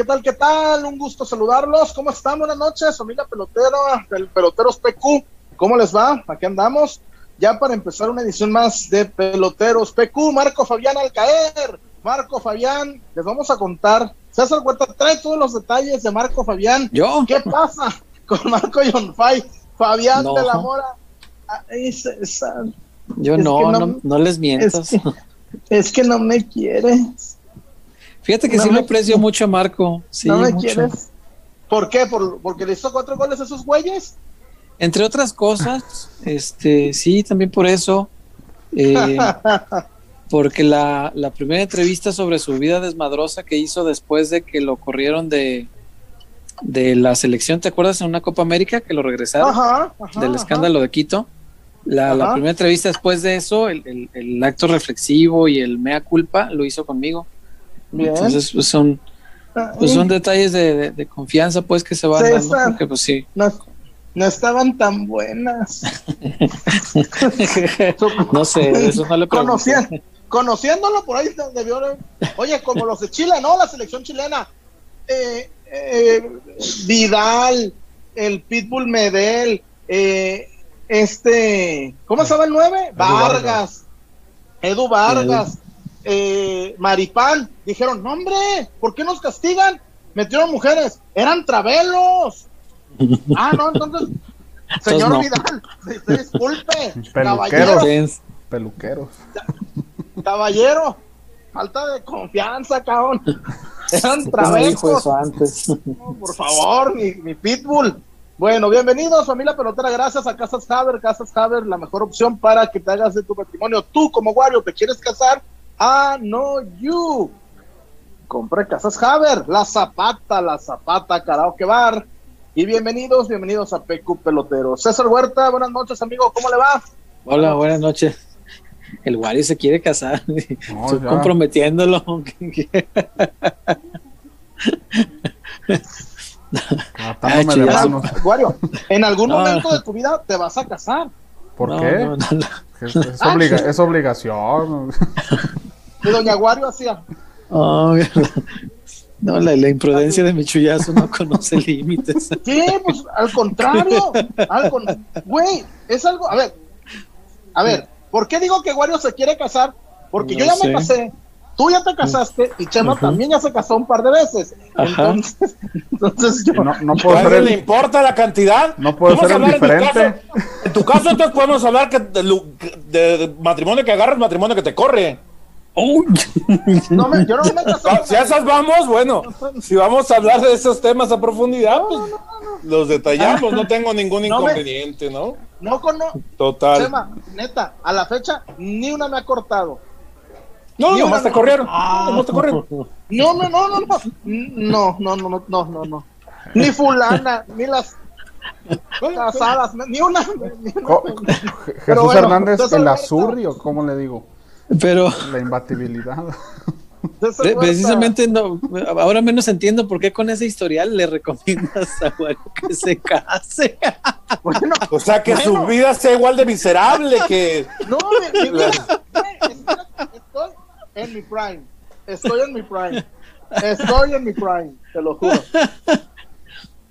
¿qué tal? ¿Qué tal? Un gusto saludarlos. ¿Cómo están? Buenas noches, familia pelotera, del Peloteros PQ. ¿Cómo les va? Aquí andamos. Ya para empezar una edición más de Peloteros PQ. Marco Fabián al caer. Marco Fabián, les vamos a contar. César Huerta trae todos los detalles de Marco Fabián. ¿Yo? ¿Qué pasa con Marco Yonfay? Fabián de la Mora. Ay, César. Yo Es no, que no- no, no les mientas. Es que, es que no me quieres. Fíjate que no sí me- lo aprecio mucho a Marco. Sí, no me mucho. quieres. ¿Por qué? ¿Por, ¿Porque le hizo cuatro goles a esos güeyes? Entre otras cosas, este, sí, también por eso. eh, porque la, la primera entrevista sobre su vida desmadrosa que hizo después de que lo corrieron de, de la selección, ¿te acuerdas? En una Copa América que lo regresaron Ajá, ajá, del ajá. escándalo de Quito. La, primera entrevista después de eso, el, el- el acto reflexivo y el mea culpa lo hizo conmigo. Bien. Entonces, pues son, pues son detalles de, de- de confianza, pues que se van dando. César. Porque, pues sí. no, no estaban tan buenas. no sé, eso no le. Conocien- conociéndolo por ahí debió de- Oye, como los de Chile, ¿no? La selección chilena. Eh, eh, Vidal, el Pitbull Medel, eh, este, ¿cómo se llama el 9? Vargas, Edu Vargas, eh, Maripán. Dijeron, no hombre, ¿por qué nos castigan? Metieron mujeres, eran travelos. Ah, no, entonces, señor no. Vidal, se- se disculpe, Peluqueros. Peluqueros. Caballero, falta de confianza, cabrón. Eran ¿por qué no dijo travescos. eso antes? No, por favor, mi, mi pitbull. Bueno, bienvenidos, familia pelotera. Gracias a Casas Haber. Casas Haber, la mejor opción para que te hagas de tu patrimonio. Tú, como Wario, te quieres casar. Ah, no, you. Compra Casas Haber, la zapata, la zapata, karaoke bar. Y bienvenidos, bienvenidos a PQ Pelotero. César Huerta, buenas noches, amigo. ¿Cómo le va? Hola, buenas noches. El Wario se quiere casar, No, estoy ya. comprometiéndolo. Tratándome Ah, manos. Wario, en algún Ah. momento de tu vida te vas a casar. ¿Por No, qué? no, no, no. Es, es obliga- es obligación. Y doña Wario hacía. Oh, no, la, la imprudencia de mi chullazo no conoce límites. ¿Qué? Pues al contrario. Al con... Güey, es algo. A ver, a ver, ¿por qué digo que Wario se quiere casar? Porque yo ya me sé. casé. Tú ya te casaste y Chema Ajá. también ya se casó un par de veces. Ajá. Entonces, entonces yo. No, no ¿A puedo ser alguien le el, importa la cantidad? no puedo ser a el hablar en tu diferente. caso- En tu caso, entonces podemos hablar que de, de- de matrimonio que agarras, matrimonio que te corre. Uy. No me, yo no me casé. Ah, Si a esas vamos, bueno, si vamos a hablar de esos temas a profundidad, pues los detallamos, no tengo ningún No me- inconveniente, ¿no? No conozco. Total. Chema, neta, a la fecha ni una me ha cortado. No, Ni nomás te corrieron. Nomás te corrieron. No, no, no, no, no. No, no, no, no, no, no, no. Ni fulana, ni las casadas, ni una. Jesús bueno, Hernández, el azurri, o cómo le digo, Pero la imbatibilidad. Precisamente no, ahora menos entiendo por qué con ese historial le recomiendas a Wario que se case. Bueno, O sea, que Bueno. su vida sea igual de miserable que. no, mi, mi vida, eh, estoy en mi prime. Estoy en mi prime. Estoy en mi prime, te lo juro.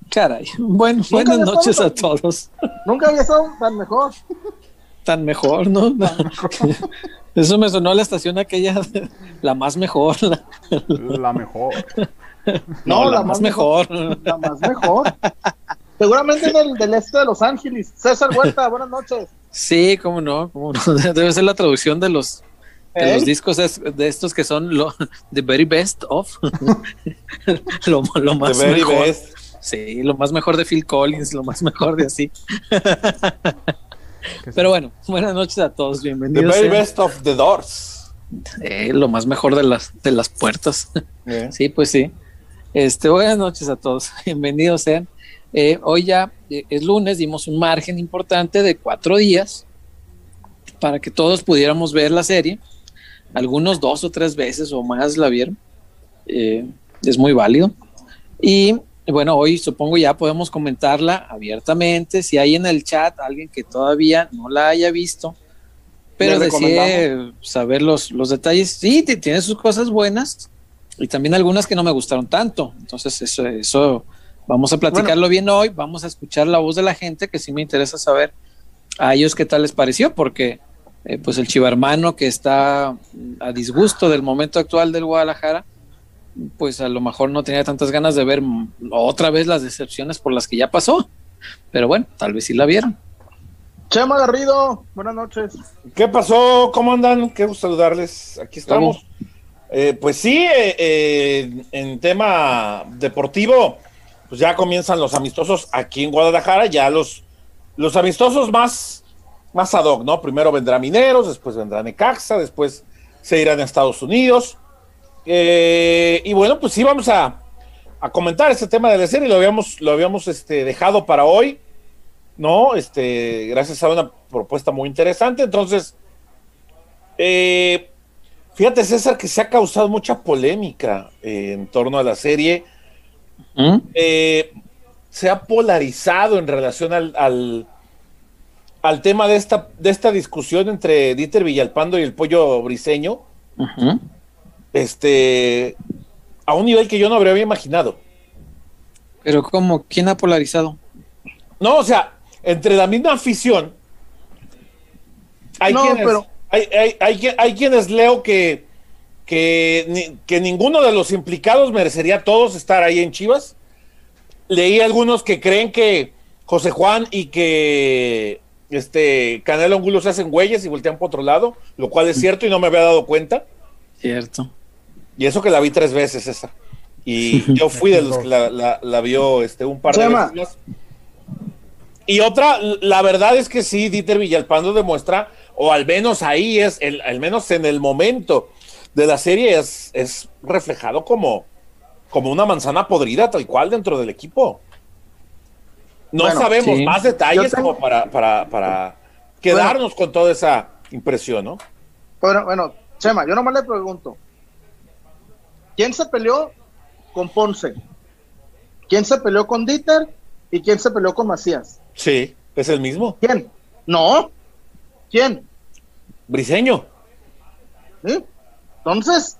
Caray. Bueno, buenas noches a todos. Nunca había estado tan mejor. Tan mejor, ¿no? Eso me sonó a la estación aquella, la más mejor. La, La mejor. No, la, más mejor. La más mejor. Seguramente del, del este de Los Ángeles. César Huerta, buenas noches. Sí, cómo no, cómo no. Debe ser la traducción de los, ¿Eh? los discos es- de estos que son lo, the very best of. lo, lo The más very mejor. best. Sí, lo más mejor de Phil Collins, lo más mejor de así. Pero bueno, buenas noches a todos, The bienvenidos. very sean. best of the doors. Eh, lo más mejor de las, de las puertas. Eh. Sí, pues sí. Este, buenas noches a todos, bienvenidos sean. Eh, hoy ya es lunes, dimos un margen importante de cuatro días para que todos pudiéramos ver la serie. Algunos dos o tres veces o más la vieron. Eh, es muy válido. Y bueno, hoy supongo ya podemos comentarla abiertamente. Si hay en el chat alguien que todavía no la haya visto, pero decide saber los, los detalles. Sí, tiene sus cosas buenas y también algunas que no me gustaron tanto. Entonces, eso, eso vamos a platicarlo bien hoy, vamos a escuchar la voz de la gente, que sí me interesa saber a ellos qué tal les pareció, porque eh, pues el chivarmano que está a disgusto del momento actual del Guadalajara, pues a lo mejor no tenía tantas ganas de ver otra vez las decepciones por las que ya pasó, pero bueno, tal vez sí la vieron. Chema Garrido, buenas noches. ¿Qué pasó? ¿Cómo andan? Qué gusto saludarles. Aquí estamos. Eh, pues sí, eh, eh, en tema deportivo, pues ya comienzan los amistosos aquí en Guadalajara, ya los, los amistosos más, más ad hoc, ¿no? Primero vendrá Mineros, después vendrá Necaxa, después se irán a Estados Unidos. y bueno, pues sí, vamos a, a, comentar este tema de la serie, lo habíamos, lo habíamos este, dejado para hoy, ¿no? Este, gracias a una propuesta muy interesante. Entonces, eh, Fíjate, César, que se ha causado mucha polémica eh, en torno a la serie. ¿Mm? Eh, se ha polarizado en relación al, al, tema de esta, de esta discusión entre Dieter Villalpando y el pollo briseño. Este, a un nivel que yo no habría imaginado. Pero ¿cómo? ¿Quién ha polarizado? No, o sea, entre la misma afición. Hay no, pero hay, hay, hay, quienes leo que, que, que, ninguno de los implicados merecería a todos estar ahí en Chivas. Leí algunos que creen que José Juan y que este Canelo Angulo se hacen güeyes y voltean por otro lado, lo cual es cierto y no me había dado cuenta. Cierto. Y eso que la vi tres veces esa. Y yo fui de los que la, la, vio este, un par de veces. Y otra, la verdad es que sí, Dieter Villalpando demuestra o al menos ahí es, el, al menos en el momento de la serie es, es reflejado como, como una manzana podrida tal cual dentro del equipo. No sabemos más detalles como para, para, para quedarnos con toda esa impresión, ¿no? Bueno, bueno, Chema, yo nomás le pregunto, ¿quién se peleó con Ponce? ¿Quién se peleó con Dieter? ¿Y quién se peleó con Macías? Sí, es el mismo. ¿Quién? No. ¿Quién? Briseño. Entonces,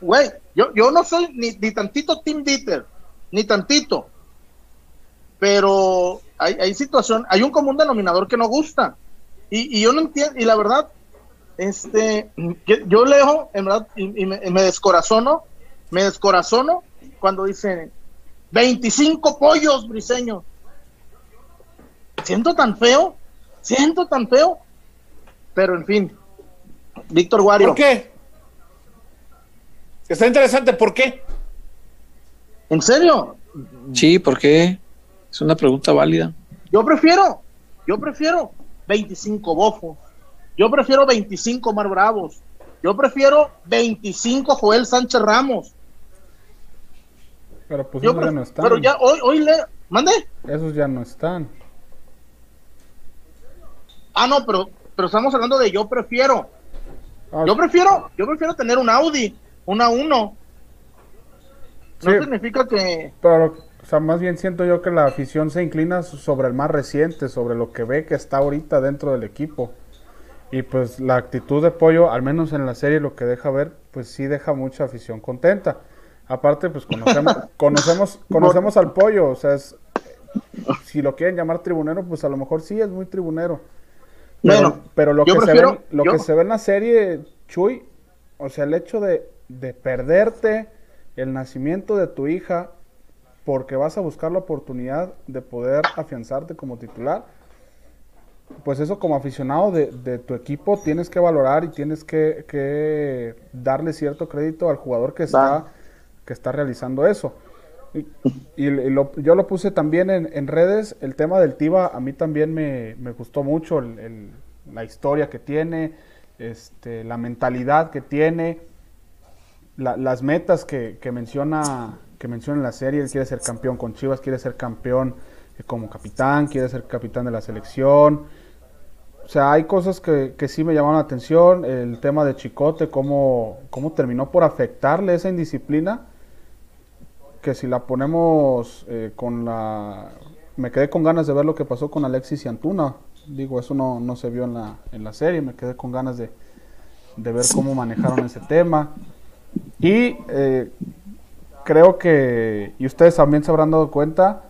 güey, yo, yo no soy ni, ni tantito Team Dieter, ni tantito. Pero hay, hay situación, hay un común denominador que no gusta. Y, yo no entiendo, y la verdad, este, yo leo, en verdad, y, me, me, descorazono, me descorazono cuando dicen 25 pollos, Briseño. Siento tan feo, siento tan feo pero en fin, Víctor Guario. ¿Por qué? Está interesante, ¿por qué? ¿En serio? Sí, ¿por qué? Es una pregunta válida. Yo prefiero, yo prefiero 25 bofos. Yo prefiero 25 Mar Bravos. Yo prefiero 25 Joel Sánchez Ramos. Pero pues ya no están. Pero ya hoy, hoy le. ¿Mande? Esos ya no están. Ah, no, pero pero estamos hablando de yo prefiero. Ah. Yo prefiero, yo prefiero tener un Audi, una 1. No significa que. Pero, sea, más bien siento yo que la afición se inclina sobre el más reciente, sobre lo que ve que está ahorita dentro del equipo. Y pues la actitud de Pollo, al menos en la serie, lo que deja ver, pues sí deja mucha afición contenta. Aparte, pues conocemos, conocemos, conocemos al Pollo, o sea, es, si lo quieren llamar tribunero, pues a lo mejor sí es muy tribunero. Pero, pero lo, que, se ve, lo que se ve en la serie, Chuy, o sea, el hecho de, de perderte el nacimiento de tu hija porque vas a buscar la oportunidad de poder afianzarte como titular, pues eso como aficionado de, de tu equipo tienes que valorar y tienes que, que darle cierto crédito al jugador que está, que está realizando eso. Y, yo lo puse también en, redes, el tema del Tiva a mí también me, gustó mucho, la historia que tiene, este, la mentalidad que tiene, las metas que, menciona que menciona en la serie, él quiere ser campeón con Chivas, quiere ser campeón eh, como capitán, quiere ser capitán de la selección. O sea, hay cosas que, que sí me llamaron la atención, el tema de Chicote, cómo, cómo terminó por afectarle esa indisciplina que si la ponemos eh, con la... Me quedé con ganas de ver lo que pasó con Alexis y Antuna. Digo, eso no, no se vio en la, en la serie. Me quedé con ganas de, de ver cómo manejaron ese tema. Y eh, creo que, y ustedes también se habrán dado cuenta,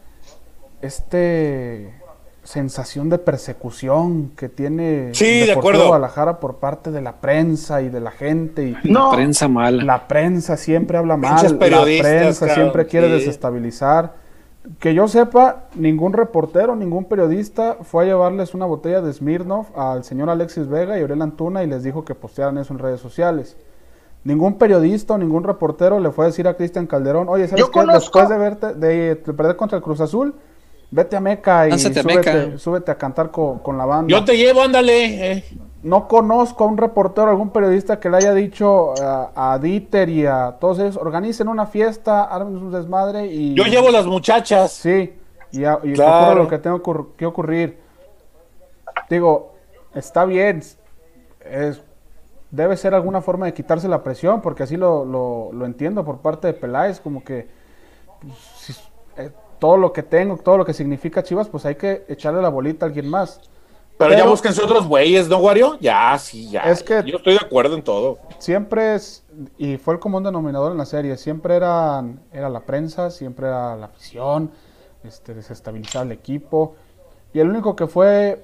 este sensación de persecución que tiene Sí, de acuerdo. Guadalajara por parte de la prensa y de la gente y No, La prensa mala. la prensa siempre habla mal, la periodistas, prensa siempre quiere sí. desestabilizar. Que yo sepa, ningún reportero, ningún periodista fue a llevarles una botella de Smirnoff al señor Alexis Vega y Aurel Antuna y les dijo que postearan eso en redes sociales. Ningún periodista o ningún reportero le fue a decir a Cristian Calderón, oye, ¿sabes Yo qué? conozco- Después de verte, de, de perder contra el Cruz Azul, vete a Meca y a súbete, Meca. súbete a cantar co- con, la banda. Yo te llevo, ándale. eh. No conozco a un reportero, algún periodista que le haya dicho a, a Dieter y a todos ellos, organicen una fiesta, armen un desmadre y... Yo llevo las muchachas. Sí, y, a- y Claro. lo que tenga ocurr- que ocurrir. Digo, está bien, es, debe ser alguna forma de quitarse la presión, porque así lo, lo, lo entiendo por parte de Peláez, como que pues, si- eh, todo lo que tengo, todo lo que significa Chivas, pues hay que echarle la bolita a alguien más. Pero, ya búsquense otros güeyes, ¿no, Wario? Ya, sí, ya. Es que- Yo estoy de acuerdo en todo. siempre es, y fue el común denominador en la serie, siempre eran, era la prensa, siempre era la afición, este, desestabilizar el equipo. Y el único que fue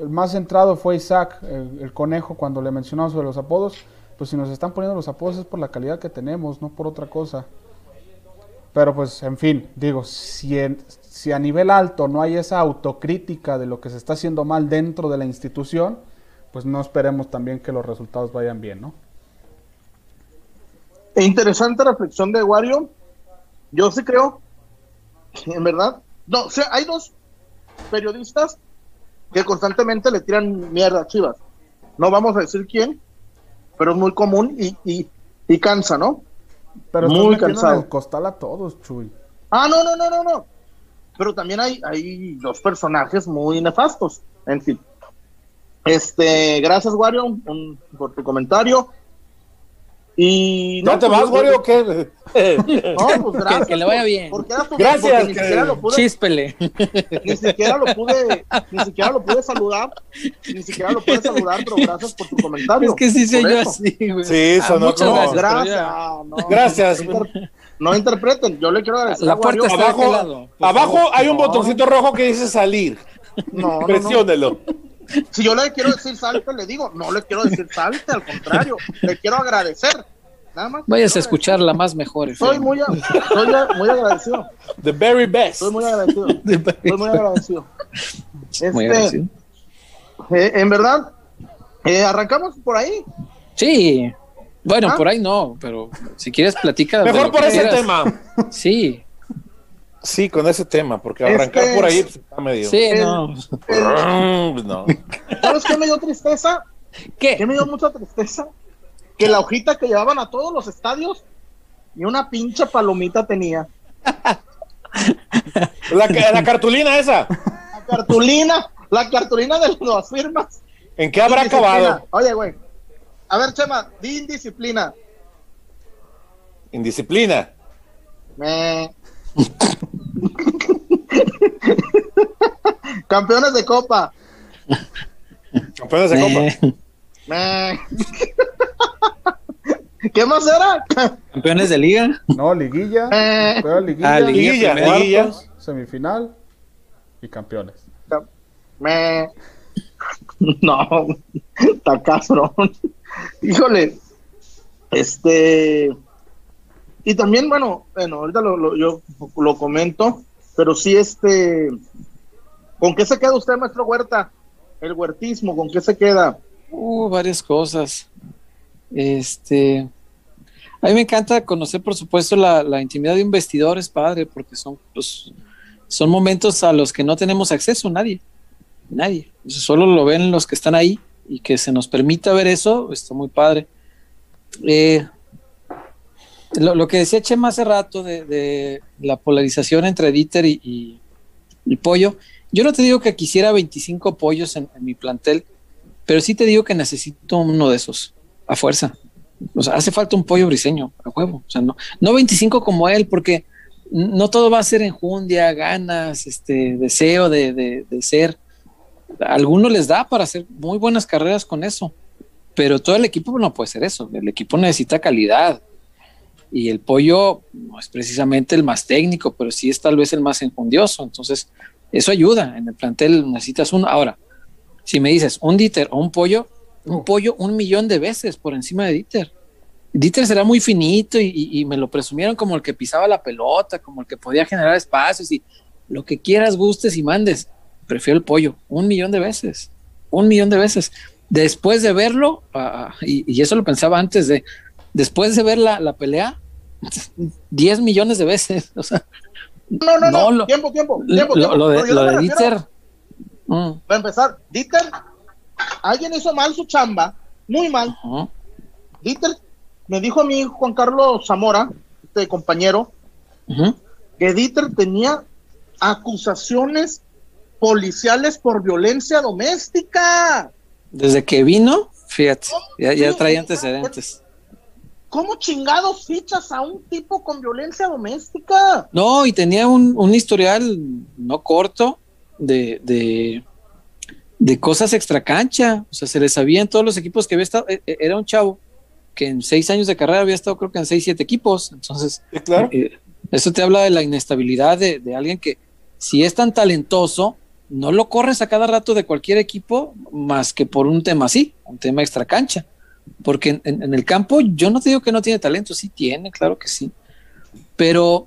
el más centrado fue Isaac, el, conejo, cuando le mencionamos sobre los apodos. Pues si nos están poniendo los apodos es por la calidad que tenemos, no por otra cosa. Pero pues, en fin, digo, si, en- si a nivel alto no hay esa autocrítica de lo que se está haciendo mal dentro de la institución, pues no esperemos también que los resultados vayan bien, ¿no? E interesante reflexión de Wario. Yo sí creo, en verdad, no, o sea, hay dos periodistas que constantemente le tiran mierda a Chivas. No vamos a decir quién, pero es muy común y, y, y cansa, ¿no? Pero Muy cansado. el costal a todos, Chuy. Ah, no, no, no, no, no. Pero también hay, hay dos personajes muy nefastos. En fin. Este, gracias, Wario, un- un- por tu comentario. Y ¿Ya no, te pues, vas, yo- Wario, o qué? No, pues gracias. que le vaya por- bien. porque era tu- Gracias, porque Ni que- siquiera, lo pude, Chíspele. ni siquiera lo pude, ni siquiera lo pude saludar, ni siquiera lo pude saludar, pero gracias por tu comentario. Es que sí soy por yo eso. así, güey. Sí, Ah, muchas gracias. Gracias. ah, no, Gracias. No, inter- no interpreten, yo le quiero agradecer La a Wario. puerta está de Abajo, lado, por abajo favor. hay un No. botoncito rojo que dice salir. No, no, no. Presiónelo. Si yo le quiero decir salte, le digo, no le quiero decir salte, al contrario, le quiero agradecer. Nada más. Vayas a escuchar la más mejor. Soy muy, soy muy agradecido. The very best. Soy muy agradecido. Soy muy agradecido. Muy Este, agradecido. eh, en verdad, eh, arrancamos por ahí. Sí. Bueno, ¿Ah? por ahí no, pero si quieres platicar. de Mejor por ese quieras. tema. Sí, Sí, con ese tema, porque arrancar Este- por ahí pues, está medio. sí, El- no. el- no. ¿Sabes qué me dio tristeza? ¿Qué ¿Qué? me dio mucha tristeza? Que la hojita que llevaban a todos los estadios y una pinche palomita tenía. La, la cartulina esa. La cartulina, la cartulina de las firmas. ¿En qué habrá Indisciplina. acabado? Oye, güey. A ver, Chema, di indisciplina. Indisciplina. Me... Campeones de copa. Campeones de copa. Eh. ¿Qué más era? campeones de liga. No, liguilla, Eh. liguilla, Ah, liguilla, Liguilla, primero. liguilla. cuartos, semifinal y campeones. Me... No, está cabrón. Híjole, este... Y también, bueno, bueno, ahorita lo, yo lo comento, pero sí, este... ¿Con qué se queda usted, maestro Huerta? El huertismo, ¿con qué se queda? Uh, varias cosas. Este. A mí me encanta conocer, por supuesto, la, la intimidad de un vestidor, es padre, porque son, pues, son momentos a los que no tenemos acceso, nadie. Nadie. Solo lo ven los que están ahí y que se nos permita ver eso, está muy padre. Eh, lo, que decía Chema hace rato de, la polarización entre Dieter y, Pollo, yo no te digo que quisiera 25 pollos en, mi plantel, pero sí te digo que necesito uno de esos, a fuerza. O sea, hace falta un pollo briseño, a huevo. O sea, no, no 25 como él, porque no todo va a ser enjundia, ganas, este, deseo de, de, de ser. A algunos les da para hacer muy buenas carreras con eso, pero todo el equipo no puede ser eso. El equipo necesita calidad. Y el pollo no es precisamente el más técnico, pero sí es tal vez el más enjundioso. Entonces, eso ayuda. En el plantel necesitas uno. Ahora, si me dices un Dieter o un pollo, un Oh. pollo un millón de veces por encima de Dieter. Dieter será muy finito y, y- y me lo presumieron como el que pisaba la pelota, como el que podía generar espacios y lo que quieras, gustes y mandes. Prefiero el pollo un millón de veces, un millón de veces. Después de verlo, ah, y, y eso lo pensaba antes de, después de ver la, la pelea, 10 millones de veces. O sea, No, no, no, No, lo- tiempo, tiempo, lo, tiempo, tiempo. lo de, lo de Dieter. mm, Para empezar, Dieter, alguien hizo mal su chamba, muy mal. ujú. Dieter me dijo a mí Juan Carlos Zamora, este compañero, que Dieter tenía acusaciones policiales por violencia doméstica. Desde que vino, fíjate, ya, ya sí, antecedentes. ¿Cómo chingados fichas a un tipo con violencia doméstica? No, y tenía un, un historial no corto de, de, de cosas extracancha. O sea, se le sabía en todos los equipos que había estado. e- e- Era un chavo que en seis años de carrera había estado, creo que en seis, siete equipos. Entonces, Sí, claro. eh, eso te habla de la inestabilidad de, de alguien que, si es tan talentoso, no lo corres a cada rato de cualquier equipo más que por un tema así, un tema extracancha. Porque en, el campo yo no te digo que no tiene talento, sí tiene, claro que sí. Pero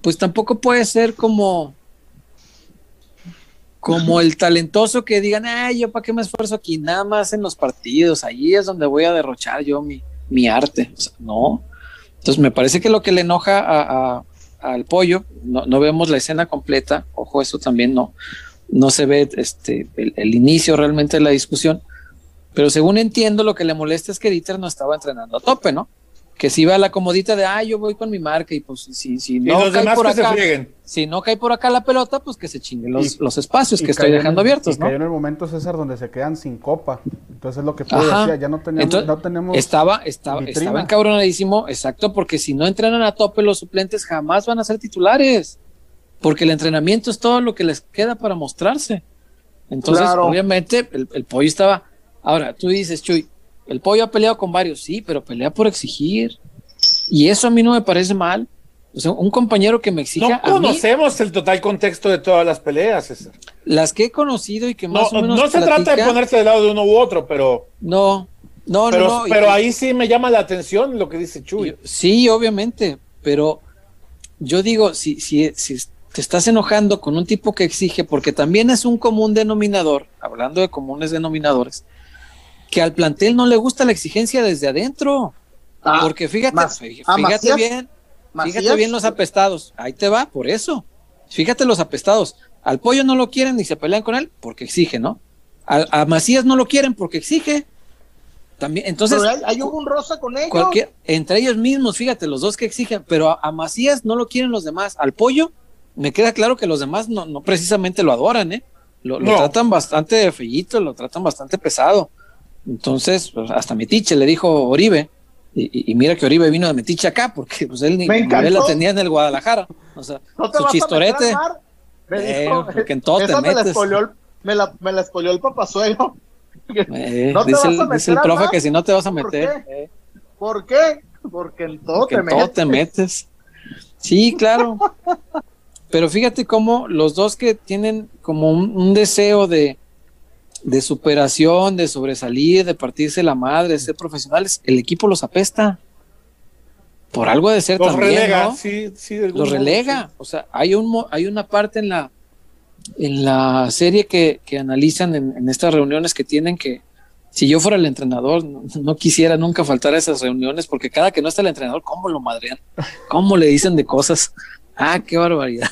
pues tampoco puede ser como como el talentoso que digan, ay, yo para qué me esfuerzo aquí, nada más en los partidos, ahí es donde voy a derrochar yo mi, mi arte. No. Entonces me parece que lo que le enoja al pollo, no, vemos la escena completa, ojo, eso también no, no se ve este, el inicio realmente de la discusión, pero según entiendo lo que le molesta es que Dieter no estaba entrenando a tope, ¿no? Que si iba a la comodita de, ay, yo voy con mi marca y pues si, no los cae por acá, si no cae por acá la pelota, pues que se chinguen los, Y- los espacios que estoy en dejando abiertos, y ¿no? cayó en el momento, César, donde se quedan sin copa. Entonces es lo que Ajá. decía, ya no tenemos, Entonces, no tenemos Estaba, estaba, vitrina. estaba encabronadísimo, exacto, porque si no entrenan a tope los suplentes jamás van a ser titulares, porque el entrenamiento es todo lo que les queda para mostrarse. Entonces, Claro. obviamente, el, el pollo estaba. Ahora, tú dices, Chuy, el pollo ha peleado con varios, sí, pero pelea por exigir. Y eso a mí no me parece mal. O sea, un compañero que me exija No mí, conocemos el total contexto de todas las peleas, César. las que he conocido y que No, más o menos. no se trata de ponerse del lado de uno u otro, pero, No, no, pero, no. no, y- pero ahí sí me llama la atención lo que dice Chuy. Yo- sí, obviamente, pero yo digo, si, si, si te estás enojando con un tipo que exige, porque también es un común denominador, hablando de comunes denominadores, que al plantel no le gusta la exigencia desde adentro. Ah, porque fíjate, ah, fíjate Macías- bien, Macías, fíjate bien los apestados. Ahí te va, por eso. Fíjate los apestados. Al pollo no lo quieren ni se pelean con él porque exige, ¿no? A, a Macías no lo quieren porque exige. También, entonces, pero hubo un rosa con ellos. Cualquier, entre ellos mismos, fíjate, los dos que exigen, pero a, a Macías no lo quieren los demás. Al pollo, me queda claro que los demás no, no precisamente lo adoran, ¿eh? Lo, lo No. tratan bastante fellito, lo tratan bastante pesado. Entonces, pues, hasta Metiche le dijo Oribe, y, mira que Oribe vino de Metiche acá, porque pues él ni nivel la tenía en el Guadalajara. O sea, ¿No te su vas a chistorete. meter al mar? Me Eh, dijo, porque en todo te esa me la metes. spoileó el, me la, me la spoileó el papasuelo. eh, ¿No dice, el, a dice meter el al profe que si no te vas a ¿Por meter. qué? eh. ¿Por qué? Porque en todo Porque te en todo metes. te metes. Sí, claro. Pero fíjate cómo los dos que tienen como un, un deseo de, de superación, de sobresalir, de partirse la madre, de ser profesionales, el equipo los apesta. Por algo de ser Los también, relega, ¿no? sí, sí. de Los relega. O sea, hay un hay una parte en la en la serie que, que analizan en, en estas reuniones que tienen que si yo fuera el entrenador, no, no quisiera nunca faltar a esas reuniones porque cada que no está el entrenador, ¿cómo lo madrean? ¿Cómo le dicen de cosas? Ah, qué barbaridad.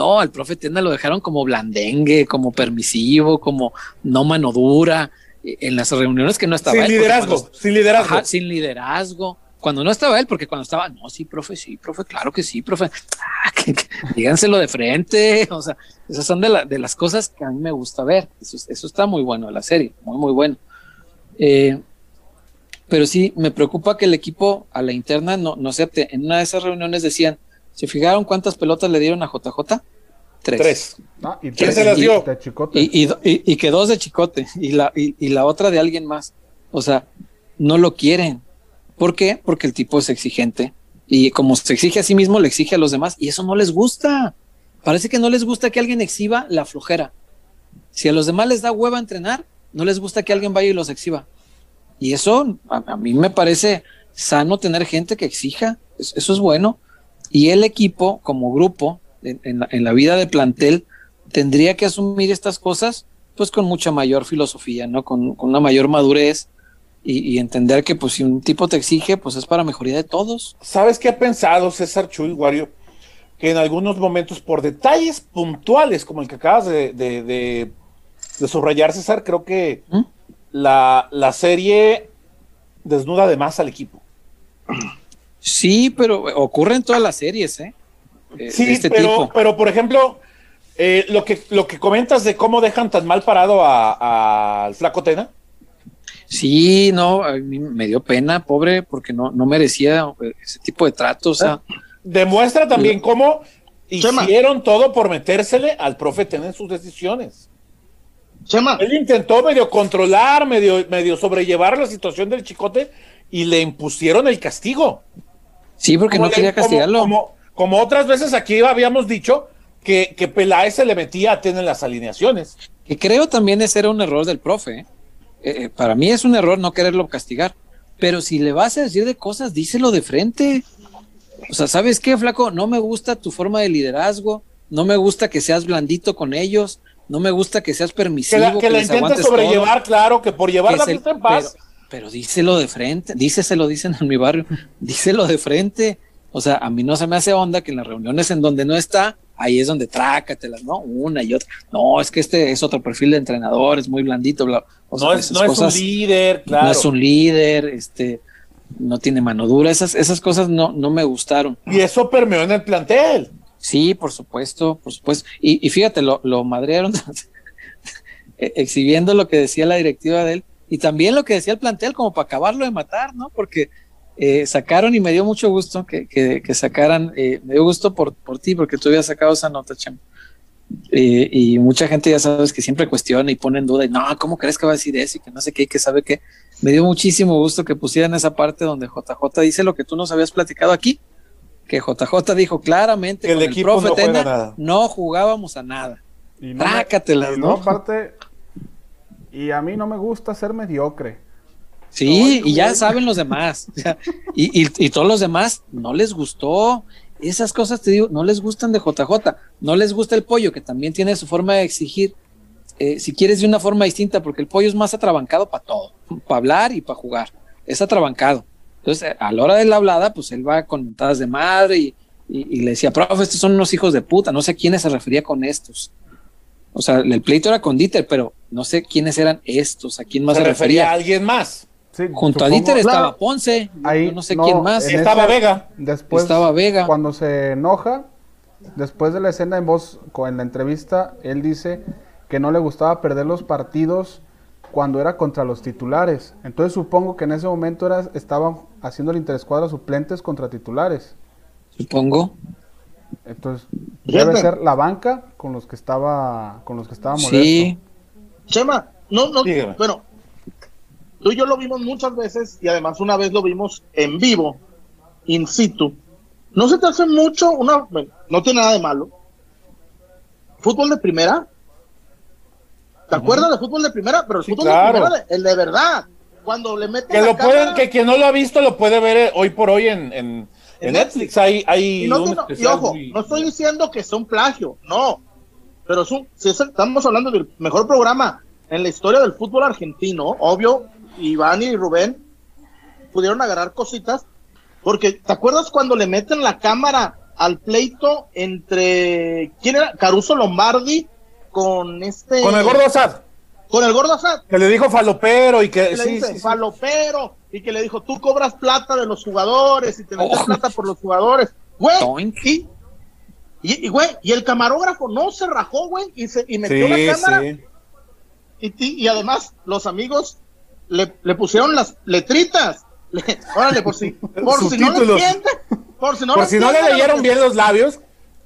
No, al profe Tienda lo dejaron como blandengue, como permisivo, como no mano dura. eh, En las reuniones que no estaba Sin él, liderazgo, cuando- sin liderazgo. Ajá, sin liderazgo. Cuando no estaba él, porque cuando estaba, no, sí, profe, sí, profe, claro que sí, profe. Ah, que- que- díganselo de frente. O sea, esas son de, la- de las cosas que a mí me gusta ver. Eso, eso está muy bueno de la serie, muy, muy bueno. Eh, pero sí, me preocupa que el equipo a la interna no, no acepte. En una de esas reuniones decían, ¿se fijaron cuántas pelotas le dieron a JJ? Tres. Tres. Ah, y ¿Quién tres se las de- dio? Y, y, y- y que dos de Chicote y la, y, y la otra de alguien más. O sea, no lo quieren. ¿Por qué? Porque el tipo es exigente Y como se exige a sí mismo, le exige a los demás y eso no les gusta. Parece que no les gusta que alguien exhiba la flojera. Si a los demás les da hueva entrenar, no les gusta que alguien vaya y los exhiba. Y eso a, mí me parece sano tener gente que exija. Eso es bueno. Y el equipo, como grupo, en, la, vida de plantel, tendría que asumir estas cosas pues con mucha mayor filosofía, ¿no? Con, una mayor madurez y, entender que pues si un tipo te exige, pues es para mejoría de todos. ¿Sabes qué ha pensado César Chuy, Wario? Que en algunos momentos, por detalles puntuales, como el que acabas de, de, subrayar, César, creo que ¿Mm? la, la serie desnuda de más al equipo. Sí, pero ocurre en todas las series, ¿eh? eh sí, este pero, pero por ejemplo, eh, lo, que, lo que comentas de cómo dejan tan mal parado al Flaco Tena. Sí, no, me dio pena, pobre, porque no, no merecía eh, ese tipo de trato. O sea, Demuestra también cómo hicieron todo por metérsele al profe Tena en sus decisiones. Chema. Él intentó medio controlar, medio, medio sobrellevar la situación del chicote y le impusieron el castigo. Sí, porque no quería castigarlo. Como, otras veces aquí habíamos dicho que, que Peláez se le metía a tener las alineaciones. Que creo también ese era un error del profe. ¿eh? Eh, eh, para mí es un error no quererlo castigar. Pero si le vas a decir de cosas, díselo de frente. O sea, ¿sabes qué, flaco? No me gusta tu forma de liderazgo. No me gusta que seas blandito con ellos. No me gusta que seas permisivo. Que la, intentes sobrellevar, claro, que por llevar la en paz. Pero díselo de frente, díselo, dicen en mi barrio, díselo de frente. O sea, a mí no se me hace onda que en las reuniones en donde no está, ahí es donde trácatelas, ¿no? Una y otra. No, es que este es otro perfil de entrenador, es muy blandito, bla. no, es, no es, un líder, claro. No es un líder, este, no tiene mano dura, esas, esas cosas no, no me gustaron. Y eso permeó en el plantel. Sí, por supuesto, por supuesto. Y, y fíjate, lo, lo madrearon exhibiendo lo que decía la directiva de él y también lo que decía el plantel, como para acabarlo de matar, ¿no? Porque eh, sacaron y me dio mucho gusto que, que, sacaran, eh, me dio gusto por, por ti, porque tú habías sacado esa nota, Chem. Eh, y mucha gente ya sabes que siempre cuestiona y pone en duda, y no, ¿cómo crees que va a decir eso? Y que no sé qué, y que sabe qué. Me dio muchísimo gusto que pusieran esa parte donde JJ dice lo que tú nos habías platicado aquí, que JJ dijo claramente que el, equipo no, no jugábamos a nada. Y no, Trácatelas, ¿no? Aparte, y a mí no me gusta ser mediocre. Sí, y ya saben los demás. y, y, todos los demás no les gustó. Esas cosas, te digo, no les gustan de JJ. No les gusta el pollo, que también tiene su forma de exigir. Eh, si quieres de una forma distinta, porque el pollo es más atrabancado para todo, para hablar y para jugar. Es atrabancado. Entonces, a la hora de la hablada, pues él va con mentadas de madre y, y, le decía, profe, estos son unos hijos de puta. No sé a quiénes se refería con estos. O sea, el pleito era con Dieter, pero no sé quiénes eran estos, a quién más se, refería. a alguien más. Junto a Dieter estaba Ponce, Ahí, no sé quién más. Estaba Vega. Después, estaba Vega. Cuando se enoja, después de la escena en voz, en la entrevista, él dice que no le gustaba perder los partidos cuando era contra los titulares. Entonces supongo que en ese momento era, estaban haciendo el interescuadra suplentes contra titulares. Supongo. Entonces, debe ser la banca con los que estaba con los que estaba molesto. Sí. Chema, no, no, bueno, tú y yo lo vimos muchas veces y además una vez lo vimos en vivo, in situ. No se te hace mucho una, no tiene nada de malo. Fútbol de primera. ¿Te acuerdas de fútbol de primera? Pero el fútbol de primera, el de verdad. Cuando le meten que lo pueden, que quien no lo ha visto lo puede ver eh, hoy por hoy en en Netflix hay... hay y, no, ojo, no estoy diciendo que sea un plagio, no. Pero es un, si estamos hablando del mejor programa en la historia del fútbol argentino, obvio, Iván y Rubén pudieron agarrar cositas, porque ¿te acuerdas cuando le meten la cámara al pleito entre, ¿quién era? Caruso Lombardi con este... Con el gordo Assad. Con el gordo Assad. Que le dijo falopero y que... le dice, falopero y que le dijo, tú cobras plata de los jugadores y te metes oh. plata por los jugadores. Güey, y, y, güey, y el camarógrafo no se rajó, güey, y, se, y metió la cámara. Y, y, además, los amigos le, le pusieron las letritas. órale, por si, por si no le entienden, por si no, por si no le leyeron bien los labios.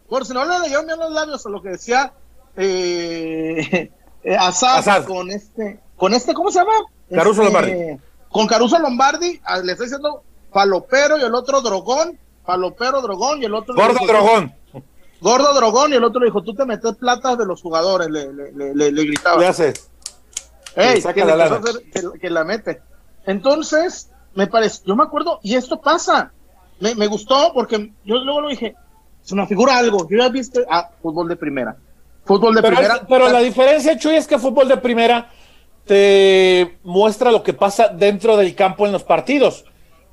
Por si no le leyeron bien los labios a lo que decía eh, eh Asad, con este, con este, ¿cómo se llama? Caruso este, con Caruso Lombardi, ah, le está diciendo falopero y el otro drogón, Palopero Drogón y el otro. Gordo Drogón. Gordo Drogón y el otro le dijo, tú te metes plata de los jugadores, le, le, le, gritaba. ¿Qué haces? Ey, saca que, la hacer- que- que la mete. Entonces, me parece, yo me acuerdo, y esto pasa. Me, me gustó porque yo luego lo dije, se me figura algo. Yo ya viste, ah, fútbol de primera. Fútbol de Pero, primera. es- pero la diferencia, Chuy, es que fútbol de primera te muestra lo que pasa dentro del campo en los partidos.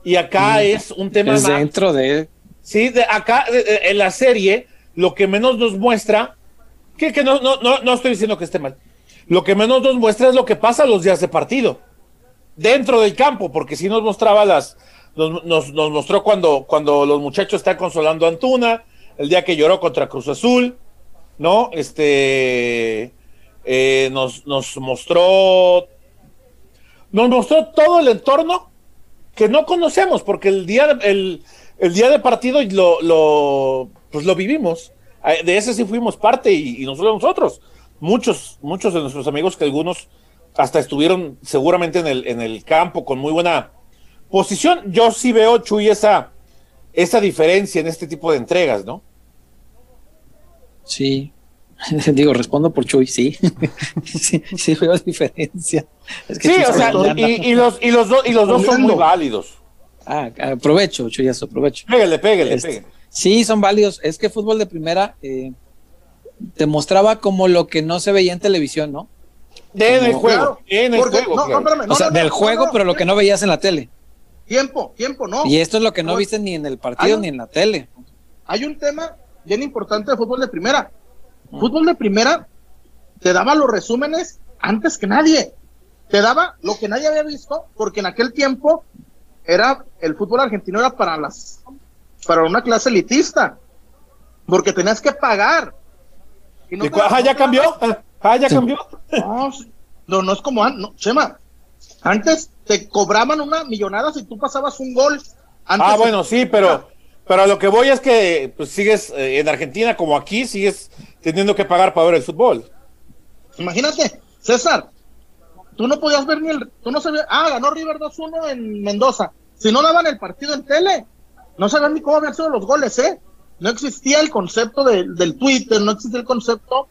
Y acá es un tema Es más. dentro de. Sí, de acá en la serie, lo que menos nos muestra, que, que no, no, no, no estoy diciendo que esté mal, lo que menos nos muestra es lo que pasa los días de partido, dentro del campo, porque sí nos mostraba las, nos, nos, mostró cuando, cuando los muchachos están consolando a Antuna, el día que lloró contra Cruz Azul, ¿no? Este, eh, nos, nos mostró, nos mostró todo el entorno que no conocemos, porque el día, el, el día de partido lo, pues lo vivimos. Eh, De ese sí fuimos parte y, y no solo nosotros. Muchos, muchos de nuestros amigos que algunos hasta estuvieron seguramente en el, en el campo con muy buena posición. Yo sí veo, Chuy, esa, esa diferencia en este tipo de entregas, ¿no? Sí. Digo, respondo por Chuy, sí. sí, sí veo diferencia. Es que Sí, o sea, y, y los, y los, dos y los dos son muy válidos. Ah, aprovecho, Chuyazo, aprovecho. Pégale, pégale, Este, pégale. Sí, son válidos. Es que fútbol de primera eh, te mostraba como lo que no se veía en televisión, ¿no? En el juego, Claro, en el porque- juego. no, no, claro. espérame, no, o sea, no, no, del no, juego, no. pero lo que no veías en la tele. Tiempo, tiempo, no. Y esto es lo que no No, viste ni en el hay partido un- ni en la tele. Hay un tema bien importante de fútbol de primera. Fútbol de primera te daba los resúmenes antes que nadie. Te daba lo que nadie había visto, porque en aquel tiempo era el fútbol argentino era para las para una clase elitista, porque tenías que pagar. Y no ¿Y te- cu- ah, ya cambió. Ah, ya cambió. No, no, no es como antes, no, Chema. Antes te cobraban una millonada si tú pasabas un gol. Antes Ah, bueno, sí, pero, pero a lo que voy es que pues, sigues eh, en Argentina como aquí, sigues teniendo que pagar para ver el fútbol. Imagínate, César, tú no podías ver ni el. Tú no sabías. Ah, ganó River 2-1 en Mendoza. Si no daban el partido en tele, no sabían ni cómo habían sido los goles, ¿eh? No existía el concepto de- del Twitter, no existía el concepto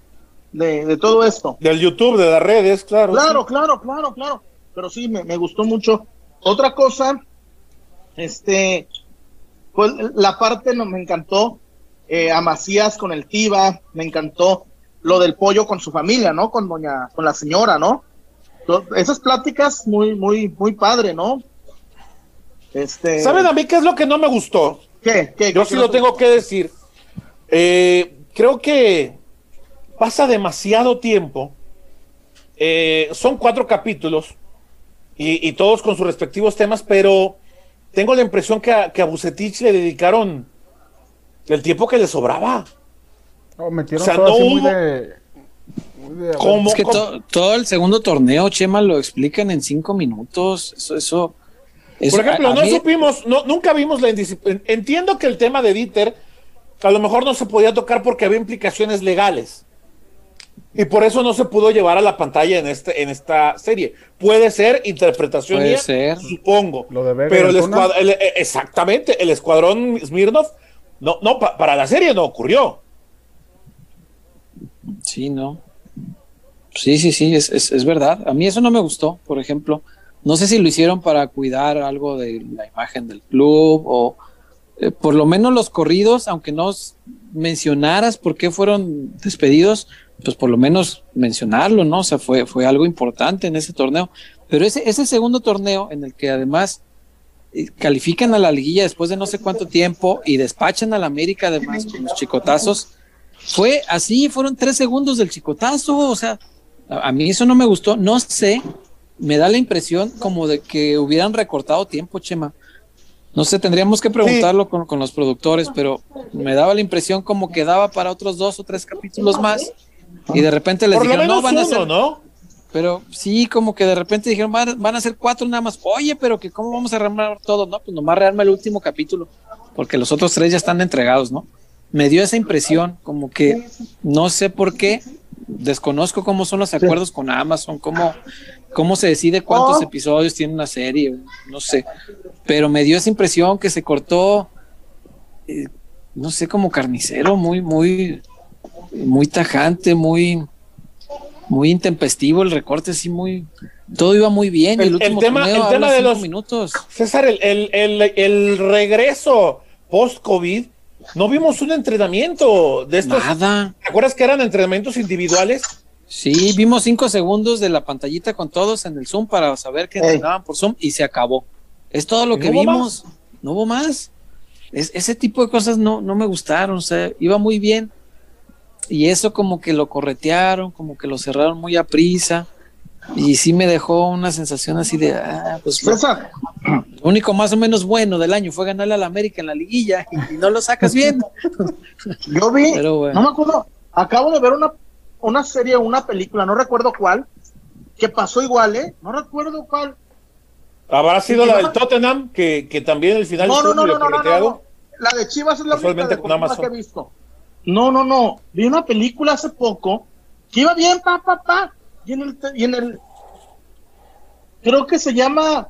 de, de todo esto. Del YouTube, de las redes, claro. Claro, claro, claro, claro. Pero sí, me, me gustó mucho. Otra cosa, este, pues la parte no me encantó. Eh, a Macías con el Tiva, me encantó lo del pollo con su familia, ¿no? Con doña, con la señora, ¿no? Esas pláticas muy, muy, muy padre, ¿no? Este. ¿Saben a mí qué es lo que no me gustó? ¿Qué? ¿Qué? Yo ¿Qué sí lo te- tengo que decir. Eh, creo que pasa demasiado tiempo. Eh, son cuatro capítulos y, y todos con sus respectivos temas, pero tengo la impresión que a, que a Bucetich le dedicaron el tiempo que le sobraba. No, metieron O sea, todo no así muy hubo- de. muy de- ¿Cómo? Es que ¿Cómo? to- todo el segundo torneo, Chema, lo explican en cinco minutos. Eso, eso. Por ejemplo, a- a no mí- supimos, no, nunca vimos la indisciplina. Entiendo que el tema de Dieter a lo mejor no se podía tocar porque había implicaciones legales. Y por eso no se pudo llevar a la pantalla en, este, en esta serie. Puede ser interpretación Puede mía, ser. supongo. Lo de Vega pero el y Antuna. escuadrón, exactamente, el escuadrón Smirnov, no, no, pa- para la serie no ocurrió. Sí, no. Sí, sí, sí, es, es, es verdad. A mí eso no me gustó, por ejemplo. No sé si lo hicieron para cuidar algo de la imagen del club o eh, por lo menos los corridos, aunque no mencionaras por qué fueron despedidos, pues por lo menos mencionarlo, ¿no? O sea, fue, fue algo importante en ese torneo. Pero ese, ese segundo torneo en el que además eh, califican a la liguilla después de no sé cuánto tiempo y despachan a la América además con los chicotazos, fue así, fueron tres segundos del chicotazo, o sea, a, a mí eso no me gustó, no sé, me da la impresión como de que hubieran recortado tiempo, Chema. No sé, tendríamos que preguntarlo con, con los productores, pero me daba la impresión como que daba para otros dos o tres capítulos más y de repente les Por dijeron, no, van a uno, ser, ¿no? pero sí, como que de repente dijeron, van, van a ser cuatro nada más. Oye, pero que cómo vamos a rearmar todo, ¿no? Pues nomás rearma el último capítulo, porque los otros tres ya están entregados, ¿no? Me dio esa impresión, como que no sé por qué, desconozco cómo son los acuerdos con Amazon, cómo, cómo se decide cuántos Oh. episodios tiene una serie, no sé. Pero me dio esa impresión que se cortó eh, no sé, como carnicero, muy, muy, muy tajante, muy, muy intempestivo el recorte, así muy, todo iba muy bien. El, tema, el tema de los minutos. César, el, el, el regreso post-COVID, no vimos un entrenamiento de estos. Nada. ¿Te acuerdas que eran entrenamientos individuales? Sí, vimos cinco segundos de la pantallita con todos en el Zoom para saber que entrenaban por Zoom y se acabó. Es todo lo que vimos. No hubo más. Es, ese tipo de cosas no, no me gustaron. O sea, iba muy bien. Y eso como que lo corretearon, como que lo cerraron muy a prisa. Y sí me dejó una sensación así de, ah, pues, lo único más o menos bueno del año fue ganarle a la América en la liguilla y, no lo sacas bien. Yo vi, no me acuerdo, acabo de ver una, una serie, una película, no recuerdo cuál, que pasó igual, ¿eh? No recuerdo cuál. ¿Habrá sido la del Tottenham, que, que también el final no, no, no, no, no, no, La de Chivas es la única que he visto. No, no, no. Vi una película hace poco que iba bien, pa, pa, pa y en el, y en el creo que se llama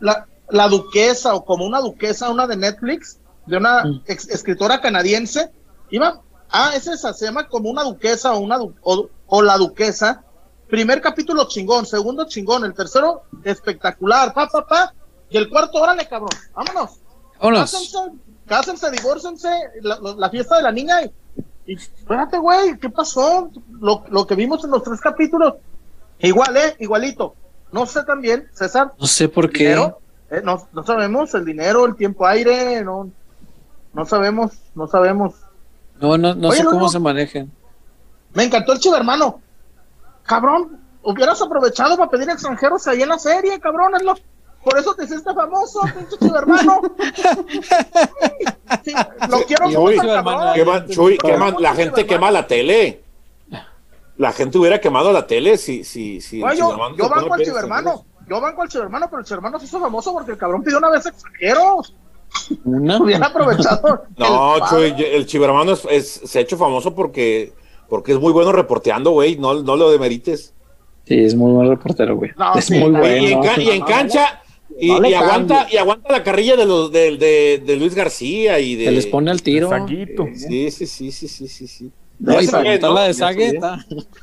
la, la duquesa o como una duquesa, una de Netflix, de una mm. escritora canadiense. Iba, ah, es esa, se llama como una duquesa o una o, la duquesa. Primer capítulo chingón, segundo chingón, el tercero espectacular, pa, pa, pa. Y el cuarto, órale, cabrón, vámonos. Vámonos. Cásense, cásense, divórcense, la, la, fiesta de la niña y y espérate, güey, ¿qué pasó? Lo, lo, que vimos en los tres capítulos. Igual, ¿eh? Igualito. No sé también, César. No sé por qué. Eh, no, no sabemos el dinero, el tiempo aire, no, no sabemos, no sabemos. No, no, no sé cómo se manejen. Me encantó el chivo hermano. Cabrón, hubieras aprovechado para pedir extranjeros ahí en la serie, cabrón. Es lo, por eso te hiciste famoso, pinche chivo hermano. lo quiero Chuy, Chuy, la gente quema la tele. La gente hubiera quemado la tele si, si, si yo, yo banco al chivermano. Yo banco al chivermano, pero el chivermano se hizo famoso porque el cabrón pidió una vez extranjeros. No. Hubiera aprovechado. no, Chuy, el chivermano es, se ha hecho famoso porque, porque es muy bueno reporteando, güey. No, no lo demerites. Sí, es muy buen reportero, güey. es muy bueno. y en cancha, y, aguanta, y aguanta la carrilla de los de, de, Luis García y de. Se les pone al tiro. Sí, sí, sí, sí, sí, sí, sí. No, y para la de Sagueta.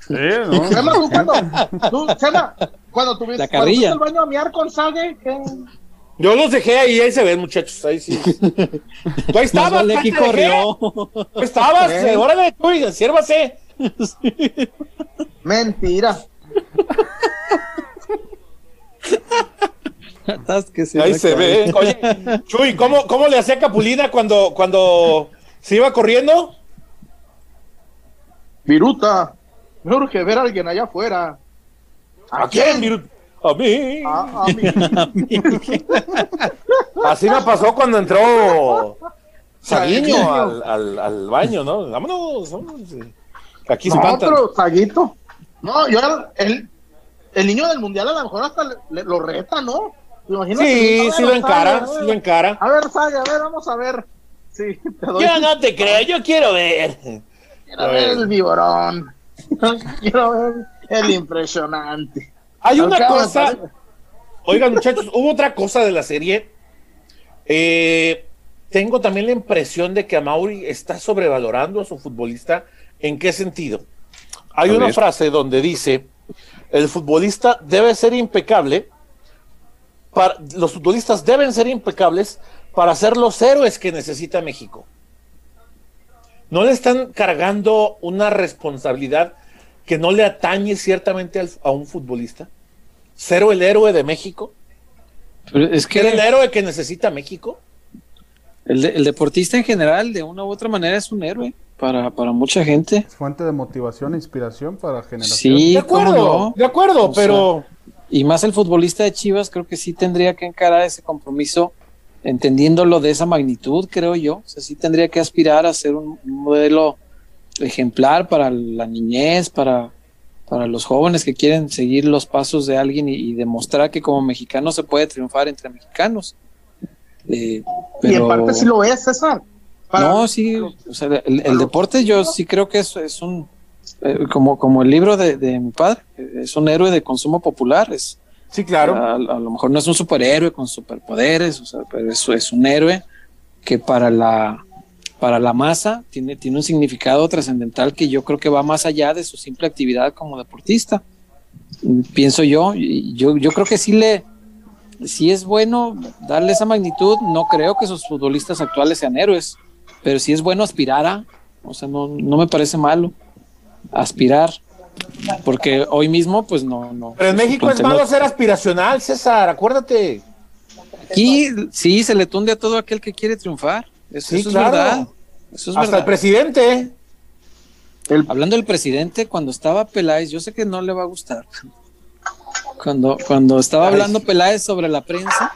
Sí, ¿no? Chema, tú cuando, tú, Chema, cuando tuviste, la carrilla. el baño a miar con Sague, ¿qué? Yo los dejé ahí, ahí se ven, muchachos. Ahí sí. Tú ahí estabas, vale aquí corrió. Tú estabas, ¿Eh? órale, tú, siérvase. Mentira. Ahí se ve. Oye, Chuy, ¿cómo, ¿cómo le hacía Capulina cuando, cuando se iba corriendo? Viruta, me urge ver a alguien allá afuera. ¿A, quién, Viruta? A mí. A, mí. Así me pasó cuando entró Saguiño al, al, al, baño, ¿no? Vámonos, vámonos. Aquí se otro Saguito. No, yo el, el niño del mundial a lo mejor hasta lo reta, ¿no? Sí, sí lo encara, sí lo encara. A ver, Saga, a ver, vamos a ver. Sí, te doy. Yo no te creo, yo quiero ver. Quiero ver el viborón. quiero ver el impresionante. Hay una cosa. Oigan, muchachos, hubo otra cosa de la serie. Eh, tengo también la impresión de que Amauri está sobrevalorando a su futbolista. ¿En qué sentido? Hay una frase donde dice: el futbolista debe ser impecable los futbolistas deben ser impecables para ser los héroes que necesita México. No le están cargando una responsabilidad que no le atañe ciertamente a un futbolista. ¿Ser el héroe de México? es que el héroe que necesita México? El, deportista en general, de una u otra manera, es un héroe para, mucha gente. fuente de motivación e inspiración para generaciones. Sí, de acuerdo, de acuerdo, pero y más el futbolista de Chivas creo que sí tendría que encarar ese compromiso entendiéndolo de esa magnitud, creo yo. O sea, sí tendría que aspirar a ser un, modelo ejemplar para la niñez, para, para los jóvenes que quieren seguir los pasos de alguien y, demostrar que como mexicano se puede triunfar entre mexicanos. Eh, pero... Y en parte sí lo es, César. No, sí, o sea, el, deporte yo sí creo que es, es un eh, como, como el libro de, mi padre, es un héroe de consumo popular, es, sí, claro. A, lo mejor no es un superhéroe con superpoderes, o sea, pero eso es un héroe que para la, para la masa tiene, tiene un significado trascendental que yo creo que va más allá de su simple actividad como deportista. Pienso yo, yo, yo creo que sí le, sí es bueno darle esa magnitud. No creo que sus futbolistas actuales sean héroes, pero sí es bueno aspirar a, o sea, no, no me parece malo aspirar, porque hoy mismo, pues no, no. Pero en México es malo ser aspiracional, César, acuérdate. Aquí sí se le tunde a todo aquel que quiere triunfar. Eso, es verdad. Eso es Hasta el presidente. Hablando del presidente, cuando estaba Peláez, yo sé que no le va a gustar. Cuando, cuando estaba hablando Peláez sobre la prensa,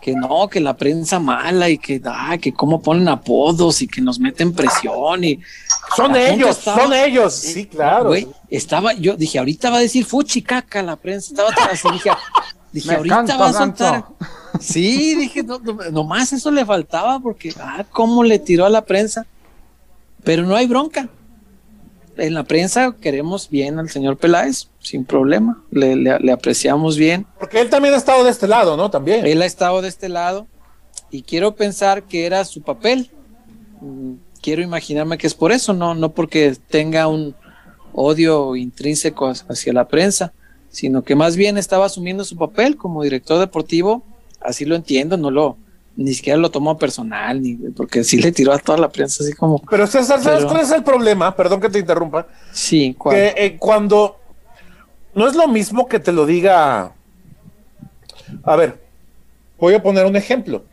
que no, que la prensa mala y que, ah, que cómo ponen apodos y que nos meten presión y son ellos, son ellos, sí, claro. estaba, yo dije, ahorita va a decir fuchi caca la prensa, estaba así, dije, dije ahorita va a soltar. Sí, dije, no, nomás eso le faltaba porque, ah, cómo le tiró a la prensa, pero no hay bronca. En la prensa queremos bien al señor Peláez, sin problema, le, le apreciamos bien. Porque él también ha estado de este lado, ¿no? También. Él ha estado de este lado y quiero pensar que era su papel mm, quiero imaginarme que es por eso, no, no porque tenga un odio intrínseco hacia la prensa, sino que más bien estaba asumiendo su papel como director deportivo, así lo entiendo, no lo, ni siquiera lo tomó personal, ni porque sí le tiró a toda la prensa, así como. Pero César, ¿sabes cuál es el problema? Perdón que te interrumpa. Sí, Que eh, cuando no es lo mismo que te lo diga. A ver, voy a poner un ejemplo.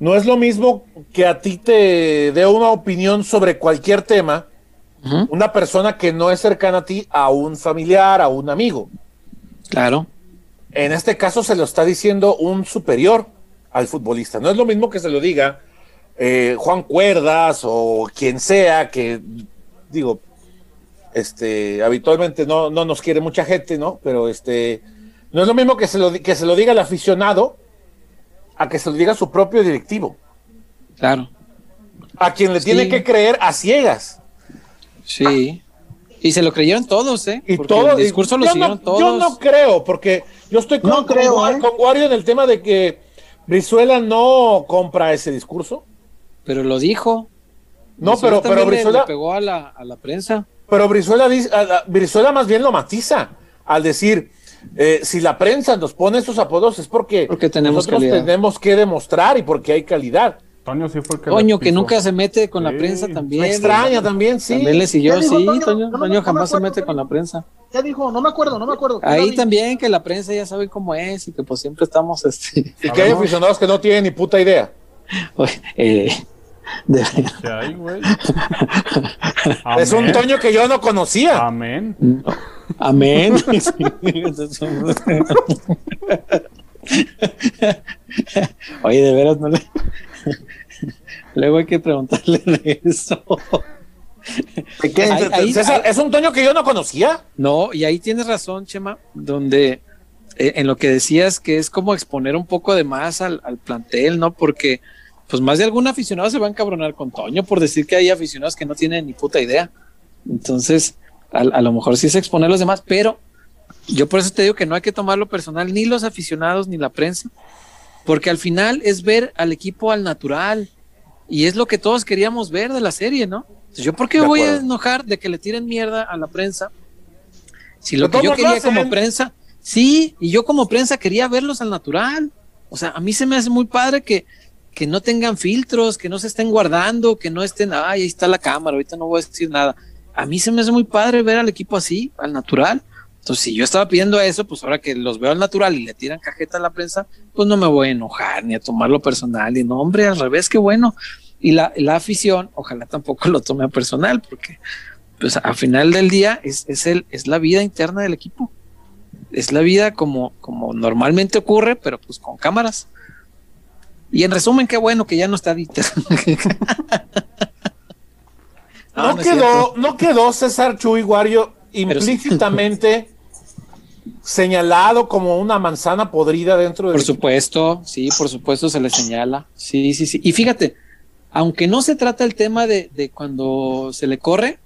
No es lo mismo que a ti te dé una opinión sobre cualquier tema, una persona que no es cercana a ti, a un familiar, a un amigo. Claro. En este caso se lo está diciendo un superior al futbolista. No es lo mismo que se lo diga eh, Juan Cuerdas o quien sea que, digo, este, habitualmente no, no nos quiere mucha gente, ¿no? Pero este, no es lo mismo que se lo, que se lo diga el aficionado a que se lo diga su propio directivo. Claro. A quien le tiene que creer a ciegas. Sí. Y se lo creyeron todos, ¿eh? Y todo, el discurso lo siguieron todos. Yo no creo, porque yo estoy con, creo, ¿eh? con, Wario en el tema de que Brizuela no compra ese discurso. Pero lo dijo. No, pero, pero Brizuela. pegó a la, a la prensa. Pero Brizuela, Brizuela más bien lo matiza al decir eh, si la prensa nos pone esos apodos es porque, porque tenemos nosotros tenemos que demostrar y porque hay calidad. Toño sí fue el que Toño, que nunca se mete con la prensa también. Me extraña también, sí. También le siguió, sí, Toño. Toño, jamás se mete con la prensa. ¿Qué dijo? No me acuerdo, no me acuerdo. Ahí también que la prensa ya sabe cómo es y que pues siempre estamos este. Y que hay aficionados que no tienen ni puta idea. eh, de... es un Toño que yo no conocía. Amén. Amén. Oye, de veras no le. Luego hay que preguntarle de eso. ¿Es un Toño que yo no conocía? No, y ahí tienes razón, Chema, donde eh, en lo que decías que es como exponer un poco de más al, al, plantel, ¿no? Porque pues más de algún aficionado se va a encabronar con Toño por decir que hay aficionados que no tienen ni puta idea. Entonces, a, lo mejor sí se expone a los demás, pero yo por eso te digo que no hay que tomarlo personal, ni los aficionados ni la prensa, porque al final es ver al equipo al natural y es lo que todos queríamos ver de la serie, ¿no? yo, ¿por qué voy a enojar de que le tiren mierda a la prensa? Si lo que yo quería como prensa, sí, y yo como prensa quería verlos al natural. O sea, a mí se me hace muy padre que, que no tengan filtros, que no se estén guardando, que no estén, ay, ahí está la cámara, ahorita no voy a decir nada a mí se me hace muy padre ver al equipo así, al natural. Entonces, si yo estaba pidiendo eso, pues ahora que los veo al natural y le tiran cajeta a la prensa, pues no me voy a enojar ni a tomarlo personal. Y no, hombre, al revés, qué bueno. Y la, la afición, ojalá tampoco lo tome a personal, porque pues al final del día es, es, el, es la vida interna del equipo. Es la vida como, como normalmente ocurre, pero pues con cámaras. Y en resumen, qué bueno que ya no está Dieter. No, quedó, no quedó César Chuy Wario implícitamente señalado como una manzana podrida dentro de. Por supuesto, sí, por supuesto se le señala. Sí, sí, sí. Y fíjate, aunque no se trata el tema de, cuando se le corre,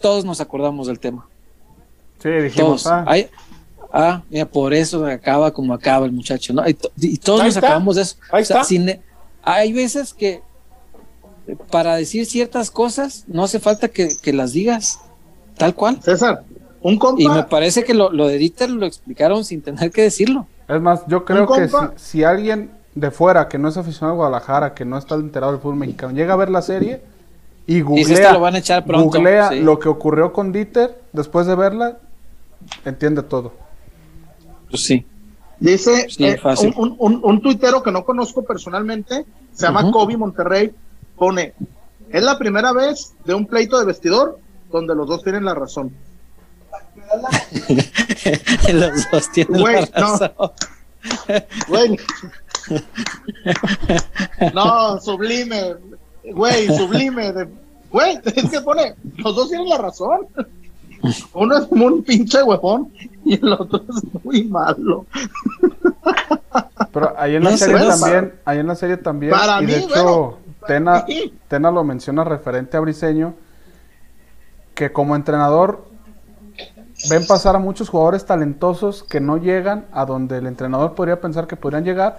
todos nos acordamos del tema. Sí, dijimos. Todos. Ah. ah, mira, por eso acaba como acaba el muchacho, ¿no? Y, todos nos acabamos de eso. Ahí está hay veces que para decir ciertas cosas no hace falta que, que las digas tal cual. César, un compa. Y me parece que lo, lo de Dieter lo explicaron sin tener que decirlo. Es más, yo creo que si, alguien de fuera que no es aficionado a Guadalajara, que no está enterado del fútbol mexicano, llega a ver la serie y googlea, lo van a echar pronto, googlea sí. lo que ocurrió con Dieter después de verla, entiende todo. Pues sí. Dice Sí, eh, un, un, un- un tuitero que no conozco personalmente, se llama. Kobe Monterrey, pone, es la primera vez de un pleito de vestidor donde los dos tienen la razón. Los dos tienen Güey, la no. razón. Güey. no, sublime. Güey, sublime. de- Güey, es que pone, los dos tienen la razón. Uno es como un pinche huevón y el otro es muy malo. Pero ahí en la No serie también, ahí en la serie también, Para y de hecho bueno, para Tena, mí. Tena lo menciona referente a Briseño, que como entrenador ven pasar a muchos jugadores talentosos que no llegan a donde el entrenador podría pensar que podrían llegar,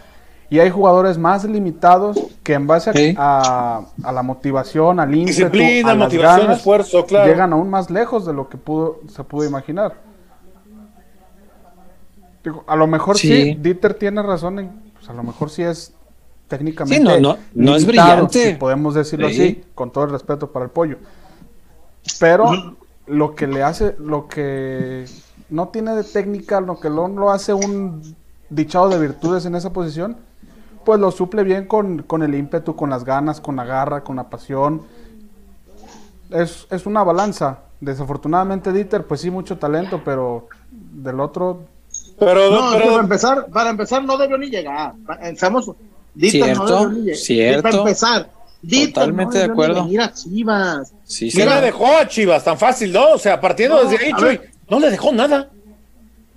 y hay jugadores más limitados que en base a, Sí. a- a la motivación, al ímpetu, Disciplina, a las motivación, ganas, esfuerzo, claro. llegan aún más lejos de lo que pudo, se pudo imaginar. Digo, a lo mejor sí. Sí. Dieter tiene razón en, pues a lo mejor sí es técnicamente Sí, no, no, no es limitado, brillante. si podemos decirlo Sí. así, con todo el respeto para el pollo. Pero lo que le hace, lo que no tiene de técnica, lo que lo, lo hace un dichado de virtudes en esa posición, pues lo suple bien con, con el ímpetu, con las ganas, con la garra, con la pasión. Es, es una balanza. Desafortunadamente Dieter, pues sí, mucho talento, pero del otro, Pero, No, es que pero para empezar, para empezar no debió ni llegar. Pensamos, Dieter no Cierto, debió ni llegar. cierto. Para empezar, Totalmente no de acuerdo. venir a Chivas. Sí, sí. ¿qué Mira, le dejó a Chivas? Tan fácil, ¿no? O sea, partiendo No, desde ahí, Chuy, no le dejó nada.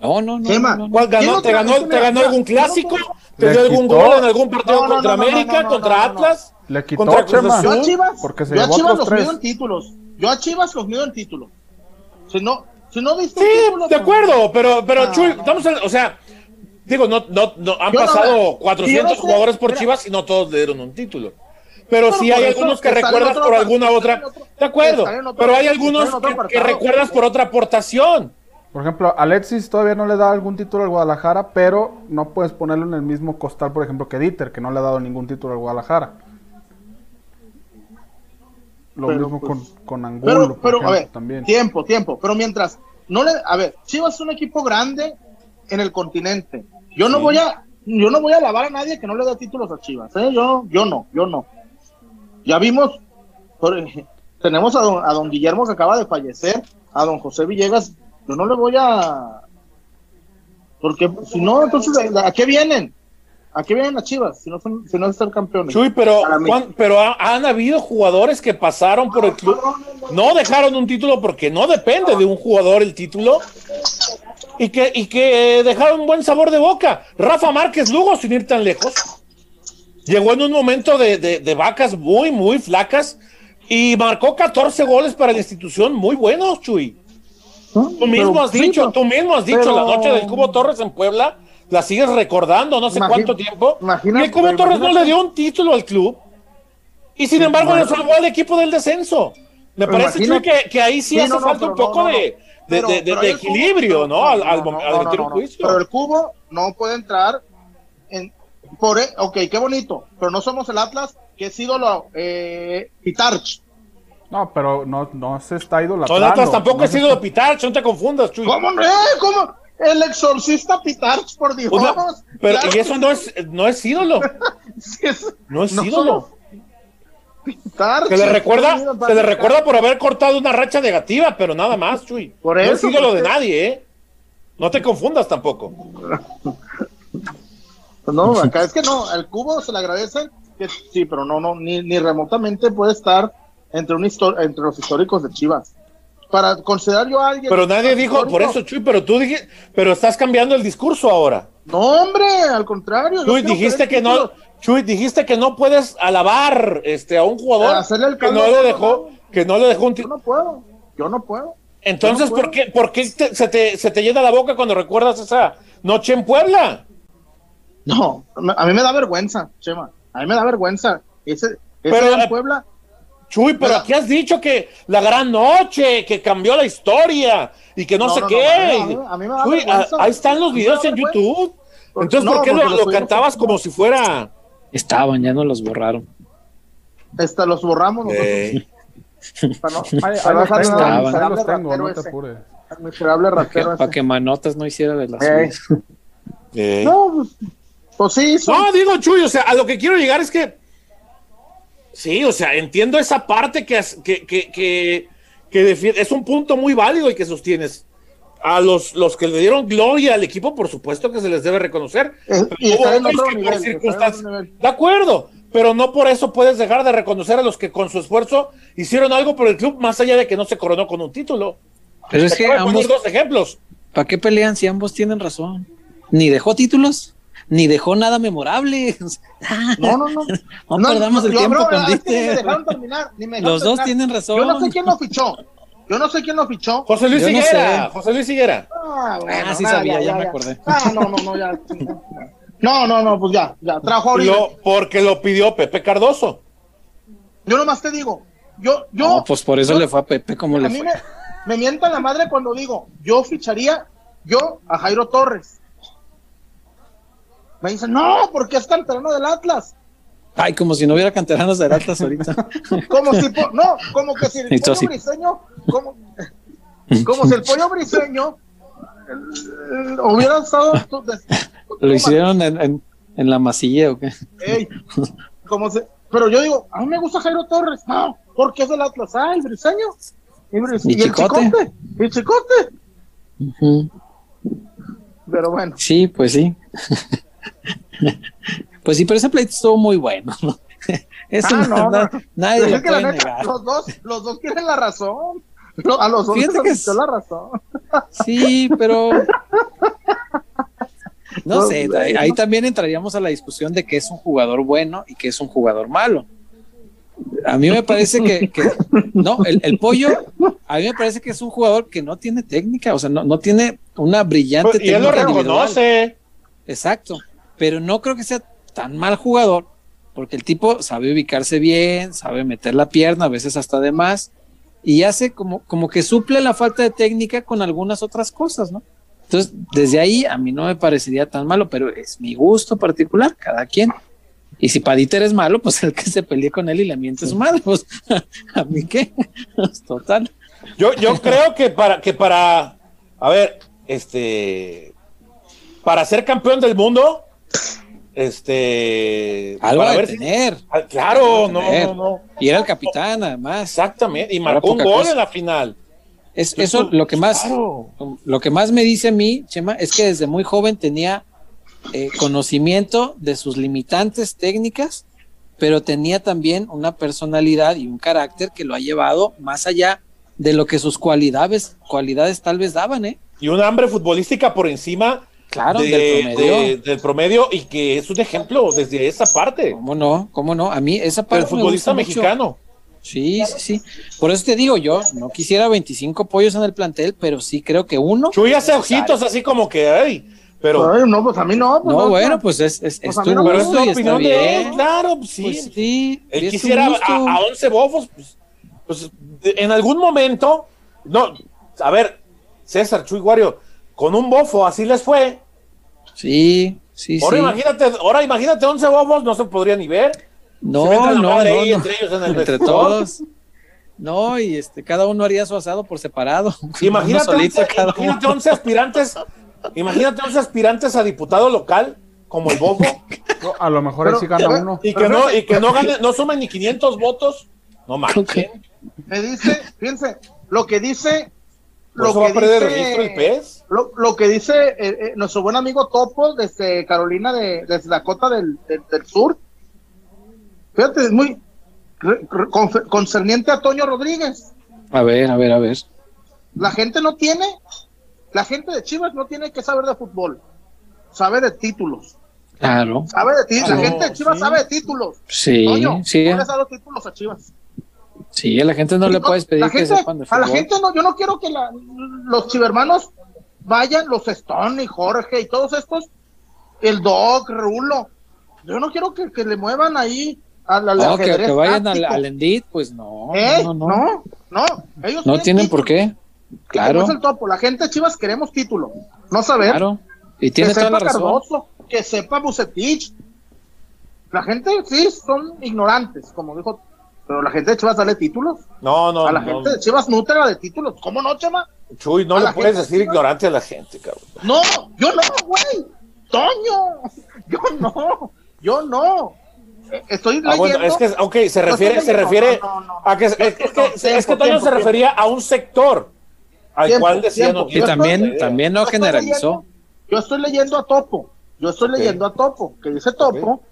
No, no, no. Chema, no, no. ¿Cuál ¿Quién ganó? ¿Te ganó, te mira, ganó mira, algún clásico? ¿Te dio algún gol en algún partido No, no, contra no, no, América, no, no, contra no, no. Atlas? le quitó Contra Cruz Chema, Yo a Chivas, porque se yo a Chivas los tres. mido en títulos. Yo a Chivas los mido en títulos. Si no, si no diste Sí, título, de pues, acuerdo, pero, pero No, Chuy, no. estamos en- o sea, digo, no, no, no, han Yo pasado mira, 400 yo no sé, jugadores por mira. Chivas y no todos le dieron un título. Pero Pero sí hay algunos que recuerdas otro por alguna otra. otro- De acuerdo, otro- pero hay algunos que, recuerdas por otra aportación. Por ejemplo, Alexis todavía no le da algún título al Guadalajara, pero no puedes ponerlo en el mismo costal, por ejemplo, que Dieter, que no le ha dado ningún título al Guadalajara. Lo Pero, mismo pues, con, con Angulo, Pero, por pero, a ver, también. tiempo, tiempo. Pero mientras, no le, a ver, Chivas es un equipo grande en el continente. Yo no voy a, yo no voy a alabar a nadie que no le dé títulos a Chivas, ¿eh? Yo, yo no, yo no. Ya vimos, tenemos a don, a don Guillermo que acaba de fallecer, a don José Villegas, yo no le voy a, porque si no, entonces, ¿a qué vienen? ¿A qué vienen las Chivas? Si no son, si no es ser campeones. Chuy, pero. Juan, pero ha- han habido jugadores que pasaron por el club, no dejaron un título porque no depende de un jugador el título y que, y que dejaron un buen sabor de boca. Rafa Márquez Lugo, sin ir tan lejos, llegó en un momento de, de- de vacas muy, muy flacas y marcó 14 goles para la institución, muy buenos, Chuy. Tú mismo Pero, has dicho, tú mismo has dicho pero- la noche del Cubo Torres en Puebla, la sigues recordando no sé cuánto tiempo. y el Cubo Torres no imagínate- le dio un título al club. Y sin embargo le salvó al equipo del descenso. Me parece Chuy, imagínate- que, que ahí sí, Sí, hace no, falta un poco de, equilibrio, ¿no? Al, al, al no. juicio. Pero el cubo no puede entrar en por e- ok, qué bonito, pero no somos el Atlas que es ídolo eh, Pitarch. No, pero no, no se está idolatrando. el Atlas tampoco no se sido está- de Pitarch, no te confundas, Chuy. ¿Cómo no? Eh, ¿Cómo? El exorcista Pitarch, por Dios. Sea, pero Claro y eso no es, no es ídolo. sí es- No es no ídolo. Pitarch. Se le recuerda, se le recuerda por haber cortado una racha negativa, pero nada más, Chuy. Por no es eso, ídolo de nadie, ¿eh? No te confundas tampoco. No, acá es que no, al cubo se le agradece que sí, pero no, no, ni, ni remotamente puede estar entre un entre los históricos de Chivas. Para considerar yo a alguien. Pero nadie dijo, por eso, Chuy, pero tú dijiste, pero estás cambiando el discurso ahora. No, hombre, al contrario. Chuy, dijiste que no. Chuy, dijiste que no puedes alabar este a un jugador Hacerle el que no otro dejó, que no le dejó un Yo título. no puedo, yo no puedo. Entonces, no ¿por qué, por qué te- se, te, se te llena la boca cuando recuerdas esa noche en Puebla? No, a mí me da vergüenza, Chema. A mí me da vergüenza. Ese, ese Pero, en eh, Puebla. Chuy, pero aquí has dicho que la gran noche, que cambió la historia y que no, No, sé no, qué. no, a mí- a mí me da Chuy, vergüenza. a- ahí están los A videos en vergüenza. YouTube. Por- Entonces, no, ¿por qué porque lo, lo cantabas como- si fuera... Estaban, ya no los borraron. Este, los borramos nosotros. Eh, Para no, Ahí, ahí para que, Manotas no hiciera de las Eh. eh. No, pues, pues sí, son- No, digo, Chuy, o sea, a lo que quiero llegar es que. Sí, o sea, entiendo esa parte que, es- que, que, que, que defi- es un punto muy válido y que sostienes. A los, los que le dieron gloria al equipo, por supuesto que se les debe reconocer. Y está en otro por está en. De acuerdo, pero no por eso puedes dejar de reconocer a los que con su esfuerzo hicieron algo por el club, más allá de que no se coronó con un título. Pero es que ambos, dos ejemplos. ¿para qué pelean si ambos tienen razón? Ni dejó títulos, ni dejó nada memorable. No, no, no. No perdamos el yo tiempo creo, con es que ni me Dieter. dejaron terminar, ni me dejaron Los dos tienen razón. Yo no sé quién lo fichó. Yo no sé quién lo fichó. José Luis no Higuera, sé. José Luis Higuera. Ah, bueno, Ah, sí nada, sabía, ya me acordé. Ah, no, no, no, ya. No, no, no, pues ya, ya. Trajo ahorita. Lo- porque lo pidió Pepe Cardoso. Yo nomás te digo, yo, yo. No, pues por eso yo- le fue a Pepe como a le mí fue. me, me mienta la madre cuando digo, yo ficharía yo a Jairo Torres. Me dicen, no, porque es canterano del Atlas. Ay, como si no hubiera canteranos de Atlas ahorita. Como si, no, como que si el pollo sí. briseño, como, como si el pollo briseño eh, hubiera estado. Lo hicieron en, en, en la masilla o qué. Ey, como se, pero yo digo, a mí me gusta Jairo Torres, no, porque es del Atlas, ah, el briseño. Y, Bris- Y y el Chicote. y el chicote. Ujú. Pero bueno, Sí, pues sí. pues sí, pero ese pleito estuvo muy bueno. ¿no? Eso Ah, no- no, na- no. nadie lo la puede neta, negar. los dos, los dos tienen la razón. A los dos Fíjate les que es- la razón. Sí, pero no Pues, sé, bueno. ahí, ahí también entraríamos a la discusión de que es un jugador bueno y que es un jugador malo. A mí me parece que, que- no, el, el pollo, a mí me parece que es un jugador que no tiene técnica, o sea, no, no tiene una brillante Pues, y él lo técnica individual. reconoce. Exacto, pero no creo que sea tan mal jugador, porque el tipo sabe ubicarse bien, sabe meter la pierna, a veces hasta de más, y hace como, como que suple la falta de técnica con algunas otras cosas, ¿no? Entonces, desde ahí a mí no me parecería tan malo, pero es mi gusto particular, cada quien. Y si Paditer es malo, pues el que se pelee con él y le miente su madre, pues a mí qué, total. Yo, yo creo que para, que para, a ver, este, para ser campeón del mundo, este, Algo para de ver si- tener. Ah, claro, de no, tener. no, no, Y era el capitán, además. exactamente, y marcó un gol cosa. en la final. Es, eso lo que más Claro. lo que más me dice a mí, Chema, es que desde muy joven tenía eh, conocimiento de sus limitantes técnicas, pero tenía también una personalidad y un carácter que lo ha llevado más allá de lo que sus cualidades, cualidades tal vez daban, ¿eh? Y una hambre futbolística por encima Claro, de- del promedio. de- del promedio y que es un ejemplo desde esa parte. ¿Cómo no? ¿Cómo no? A mí esa El parte me futbolista gusta mucho. mexicano. Sí, sí, sí. Por eso te digo, yo no quisiera 25 pollos en el plantel, pero sí creo que uno. Chuy hace ojitos así como que, ay, pero, no, pues a mí no. Pues No, bueno, no. pues es, es, Pues es tu no pero es gusto está opinión de él, claro, pues sí. Pues sí, y Él tu quisiera a, a 11 bofos, pues, pues, de- en algún momento, no, a ver, César Chuy Guario, con un bofo así les fue. Sí, sí, Ahora sí. imagínate, ahora imagínate 11 bofos, no se podría ni ver. No, no, no, ahí no. entre ellos en el Entre todos. No, y este, cada uno haría su asado por separado. Imagínate, Uno solito 11, cada imagínate uno. 11 aspirantes, imagínate 11 aspirantes a diputado local, como el bofo, No, a lo mejor Pero- ahí sí gana pero- uno. y que no, y que no gane, no sumen ni 500 votos. No manches. Me dice, fíjense, lo que dice. ¿Por Lo que a perder dice, registro el pez? Lo, lo que dice eh, eh, nuestro buen amigo Topo desde Carolina, de, desde Dakota del, del, del Sur. Fíjate, es muy re- re- confe- concerniente a Toño Rodríguez. A ver, a ver, a ver. La gente no tiene, la gente de Chivas no tiene que saber de fútbol, sabe de títulos. Claro. Sabe de títulos. La gente de Chivas sí. sabe de títulos. Sí, Toño, sí. no les ha dado títulos a Chivas. Sí, a la gente no le No, puedes pedir la que gente- sepan de A la gente no, yo no quiero que la- los chivermanos vayan, los Stone y Jorge y todos estos, el Doc, Rulo, Yo no quiero que, que le muevan ahí al, al No, que, que vayan al, Endit, pues no, ¿Eh? no, no, no, no, ellos No tienen por qué. Claro, es el topo, la gente de Chivas queremos título, no saber. claro. Y que tiene toda sepa la razón. Cardoso, que sepa Bucetich. La gente sí son ignorantes, como dijo, pero la gente de Chivas dale títulos. No, no, a la no. gente de Chivas nutra de títulos. ¿Cómo no, Chema? Chuy, no a le puedes decir ignorante a la gente, cabrón. No, yo no, güey. Toño, yo no, yo no. Eh, Estoy Ah, leyendo. bueno, es que, ok, se refiere, estoy se refiere no, no, no. a que, es, No, es que, no, es que tiempo, Toño tiempo, se refería a un sector al Tiempo, cual decía tiempo. no Y estoy- también, también no yo generalizó. leyendo- yo estoy leyendo a Topo. Yo estoy leyendo a Topo, que dice Topo,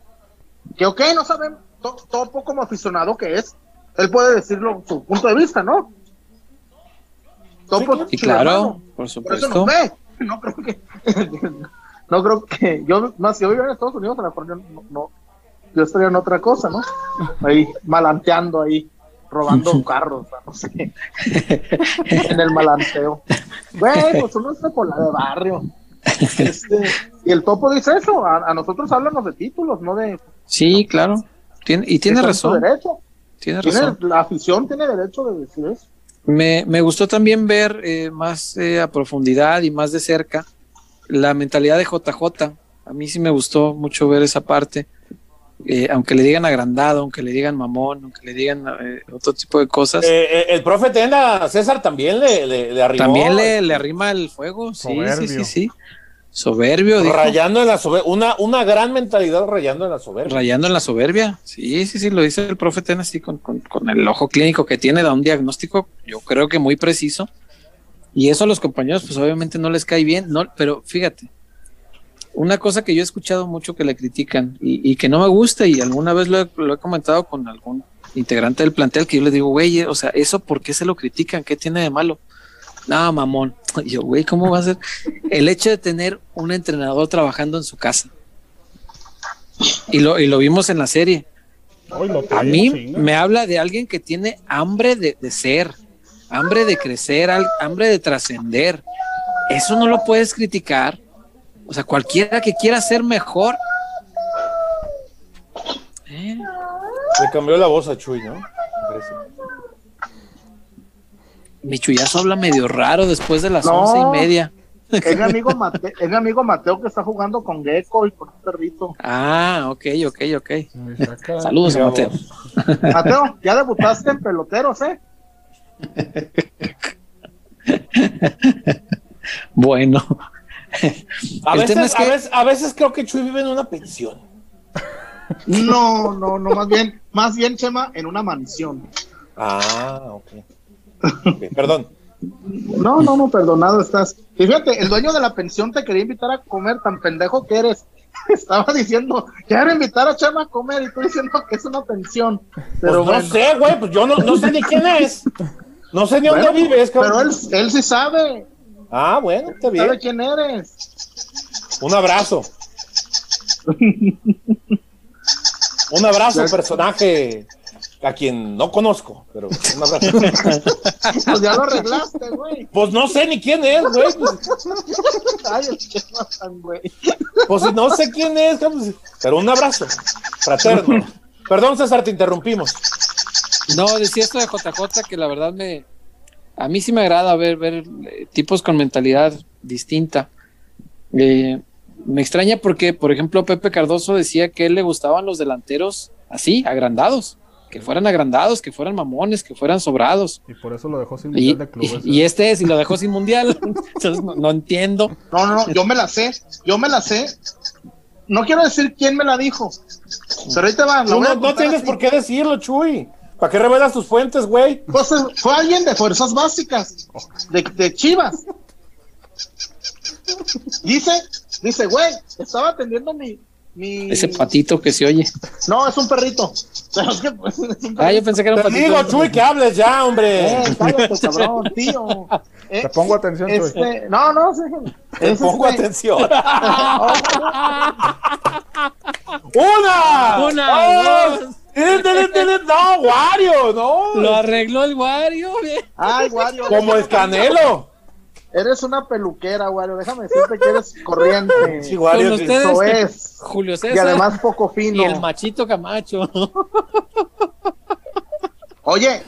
que ok, no saben, To- Topo como aficionado que es, él puede decirlo su punto de vista, ¿no? Topo Sí, es claro, por por eso supuesto. nos ve. No creo que, no creo que, yo, más si yo viviera en Estados Unidos, a lo mejor yo no, no- yo estaría en otra cosa, ¿no? Ahí, malanteando ahí, robando carros, no sé, en el malanteo. Güey, pues uno está por la de barrio. Este, y el topo dice eso, a, a nosotros háblanos de títulos, no de... Sí, claro. Tiene, y tiene razón. Tiene Tiene- razón. la afición tiene derecho de decir eso. Me, me gustó también ver eh, más eh, a profundidad y más de cerca la mentalidad de JJ. A mí sí me gustó mucho ver esa parte. Eh, aunque le digan agrandado, aunque le digan mamón, aunque le digan eh, otro tipo de cosas, Eh, eh, el profe Tenda, César también le, le, le arrimó, también le, le arrima el fuego. Sí, sí, sí. Soberbio, dijo. rayando en la soberbia, una, una gran mentalidad rayando en la soberbia. Rayando en la soberbia. Sí, sí, sí, lo dice el profe Ten así con, con, con el ojo clínico que tiene, da un diagnóstico, yo creo que muy preciso. Y eso a los compañeros, pues obviamente no les cae bien, no, pero fíjate, una cosa que yo he escuchado mucho que le critican y, y que no me gusta, y alguna vez lo he, lo he comentado con algún integrante del plantel, que yo le digo, güey, o sea, eso por qué se lo critican, qué tiene de malo. No, mamón. Y yo, güey, ¿cómo va a ser? El hecho de tener un entrenador trabajando en su casa. Y lo, y lo vimos en la serie. A mí me habla de alguien que tiene hambre de, de ser, hambre de crecer, al- hambre de trascender. Eso no lo puedes criticar. O sea, cualquiera que quiera ser mejor. ¿eh? Le cambió la voz a Chuy, ¿no? Parece. Mi chullazo habla medio raro después de las No. once y media. Es mi amigo, Mate- es mi amigo Mateo que está jugando con Gecko y con un perrito. Ah, ok, ok, ok. Saludos a Mateo. Mateo, ya debutaste en peloteros, ¿eh? Bueno. A El veces, tema es que- a, veces, a veces creo que Chuy vive en una pensión. No, no, no, más bien, más bien, Chema, en una mansión. Ah, ok. Perdón. No, no, no, perdonado estás. Y fíjate, el dueño de la pensión te quería invitar a comer, tan pendejo que eres. Estaba diciendo, quiero invitar a Chema a comer y tú diciendo que es una pensión. Pero Pues bueno, no sé, güey, pues yo no, no sé ni quién es. No sé ni bueno, dónde vives, cabrón. pero él, él sí sabe, Ah, bueno, está sabe bien. quién eres. Un abrazo. Un abrazo, personaje a quien no conozco, pero un abrazo. Pues ya lo arreglaste, güey. Pues no sé ni quién es, güey. Pues, Ay, el Chema tan güey. pues no sé quién es, pero un abrazo fraterno. Perdón, César, te interrumpimos. No, decía esto de JJ que la verdad me. A mí sí me agrada ver, ver eh, tipos con mentalidad distinta. Eh, me extraña porque, por ejemplo, Pepe Cardoso decía que a él le gustaban los delanteros así, agrandados. Que fueran agrandados, que fueran mamones, que fueran sobrados. Y por eso lo dejó sin Y, mundial de clubes. y- y este es, y lo dejó sin mundial. Entonces no, no entiendo. No, no, no, yo me la sé, yo me la sé. No quiero decir quién me la dijo, pero ahí te va. no, no tienes así. por qué decirlo, Chuy. ¿Para qué revelas tus fuentes, güey? Pues, eh, fue alguien de fuerzas básicas, de, de Chivas. Dice, dice, güey, estaba atendiendo mi, mi... Ese patito que se oye. No, es un perrito. Pero es que, pues, es un Ah, yo pensé que era un Te patito. digo, Chuy, que hables ya, hombre. Eh, cállate, cabrón, tío. Eh, Te pongo atención, Chuy. este, no, no, sí. Te Es pongo este- atención. ¡Una! Una, ¡Dos! ¡Tirin, tirin, tirin! ¡No, Wario! ¡No! Lo arregló el Wario. bien. Ay, Wario. Como el Canelo. Eres una peluquera, Wario. Déjame decirte que eres corriente. Sí, Wario, Con sí. ustedes, Eso es. Julio César Y además poco fino. y el machito Camacho. Oye,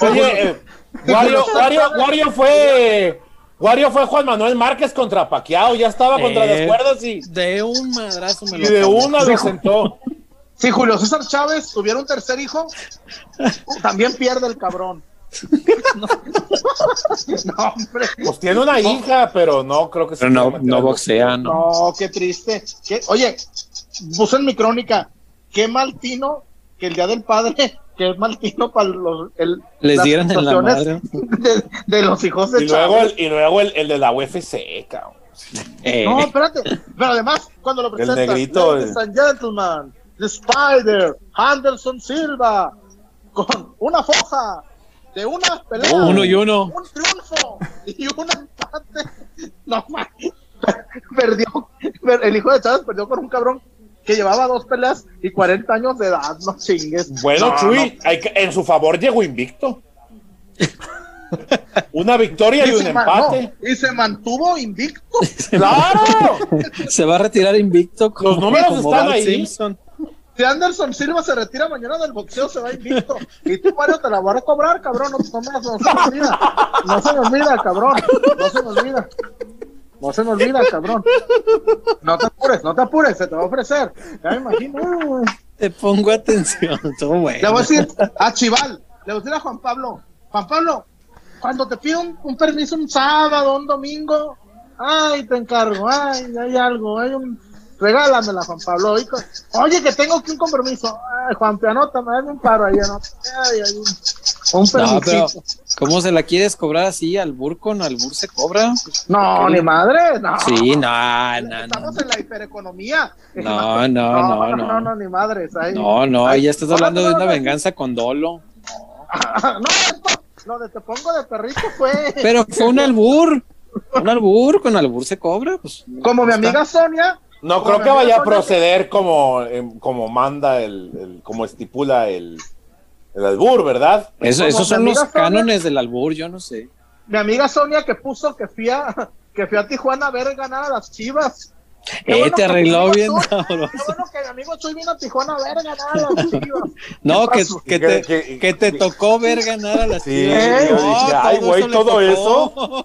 Oye, eh, Wario, Wario, Wario fue. Wario fue Juan Manuel Márquez contra Paquiao, ya estaba contra Eh, las cuerdas y, De un madrazo me y lo de acabó. una lo sentó. si Julio César Chávez tuviera un tercer hijo, también pierde el cabrón. no, hombre. Pues tiene una hija, pero no creo que se Pero no, no boxea, no. No, qué triste. ¿Qué? Oye, puse en mi crónica, qué mal tino que el Día del Padre, que es mal tino para los, el, Les dieran en la situaciones De, de los hijos de Y luego, Chávez. el, y luego el, el de la UFC, cabrón. Eh, No, espérate. Pero además, cuando lo presentan, negrito, Ladies el- and gentlemen, The Spider, Anderson Silva, con una foja de una pelea. uno y uno. Un triunfo y un empate. No mames. Perdió. per- El hijo de Chávez perdió con un cabrón que llevaba dos peleas y 40 años de edad. No chingues. Bueno, No, Chuy, hay que- en su favor llegó invicto. Una victoria y Y un empate. no, y se mantuvo invicto. ¡Claro! Se va a retirar invicto. Como, Los números como están Bart ahí. Simpson. Si Anderson Silva se retira mañana del boxeo, se va invicto. Y tú, Mario, te la voy a cobrar, cabrón. No, no, no se me olvida. No se me olvida, cabrón. No se me olvida. No se me olvida, cabrón. No te apures, no te apures, se te va a ofrecer. Ya me imagino. Te pongo atención. Todo bueno. Le voy a decir a Chival, le voy a decir a Juan Pablo. Juan Pablo, cuando te pido un, un permiso un sábado, un domingo, ay, te encargo, ay, hay algo, hay un. Regálamela, Juan Pablo. Oye, Oye, que tengo aquí un compromiso. Ay, Juan Pianota, me dame un paro ahí, ¿no? Ay, hay un, un No, pero. ¿cómo se la quieres cobrar así? ¿Al bur con al bur se cobra? No, ni madre, no. Sí, no, no, no. Estamos en la hipereconomía. No, no, no, no, no. no, no, ni madres. Ahí. No, no, ahí ya estás hablando de una venganza con dolo. no, esto, lo de te pongo de perrito fue. Pero fue un albur. Un albur, con albur se cobra. Pues, Como mi amiga Sonia. No creo que vaya a Sonia, proceder como, em, como manda el, el- como estipula el, el albur, ¿verdad? Eso, esos son los Sonia. cánones del albur, yo no sé. Mi amiga Sonia que puso que fui a, que fui a Tijuana a ver ganar a las chivas. Qué Eh, bueno te arregló bien. Qué bueno que mi amigo Chuy vino a Tijuana a ver ganar a las chivas. No, ¿Qué que, que, Que- te, que- que te tocó ver ganar a las Sí, Chivas. yo dije, ay, güey, todo. Le tocó, Oye,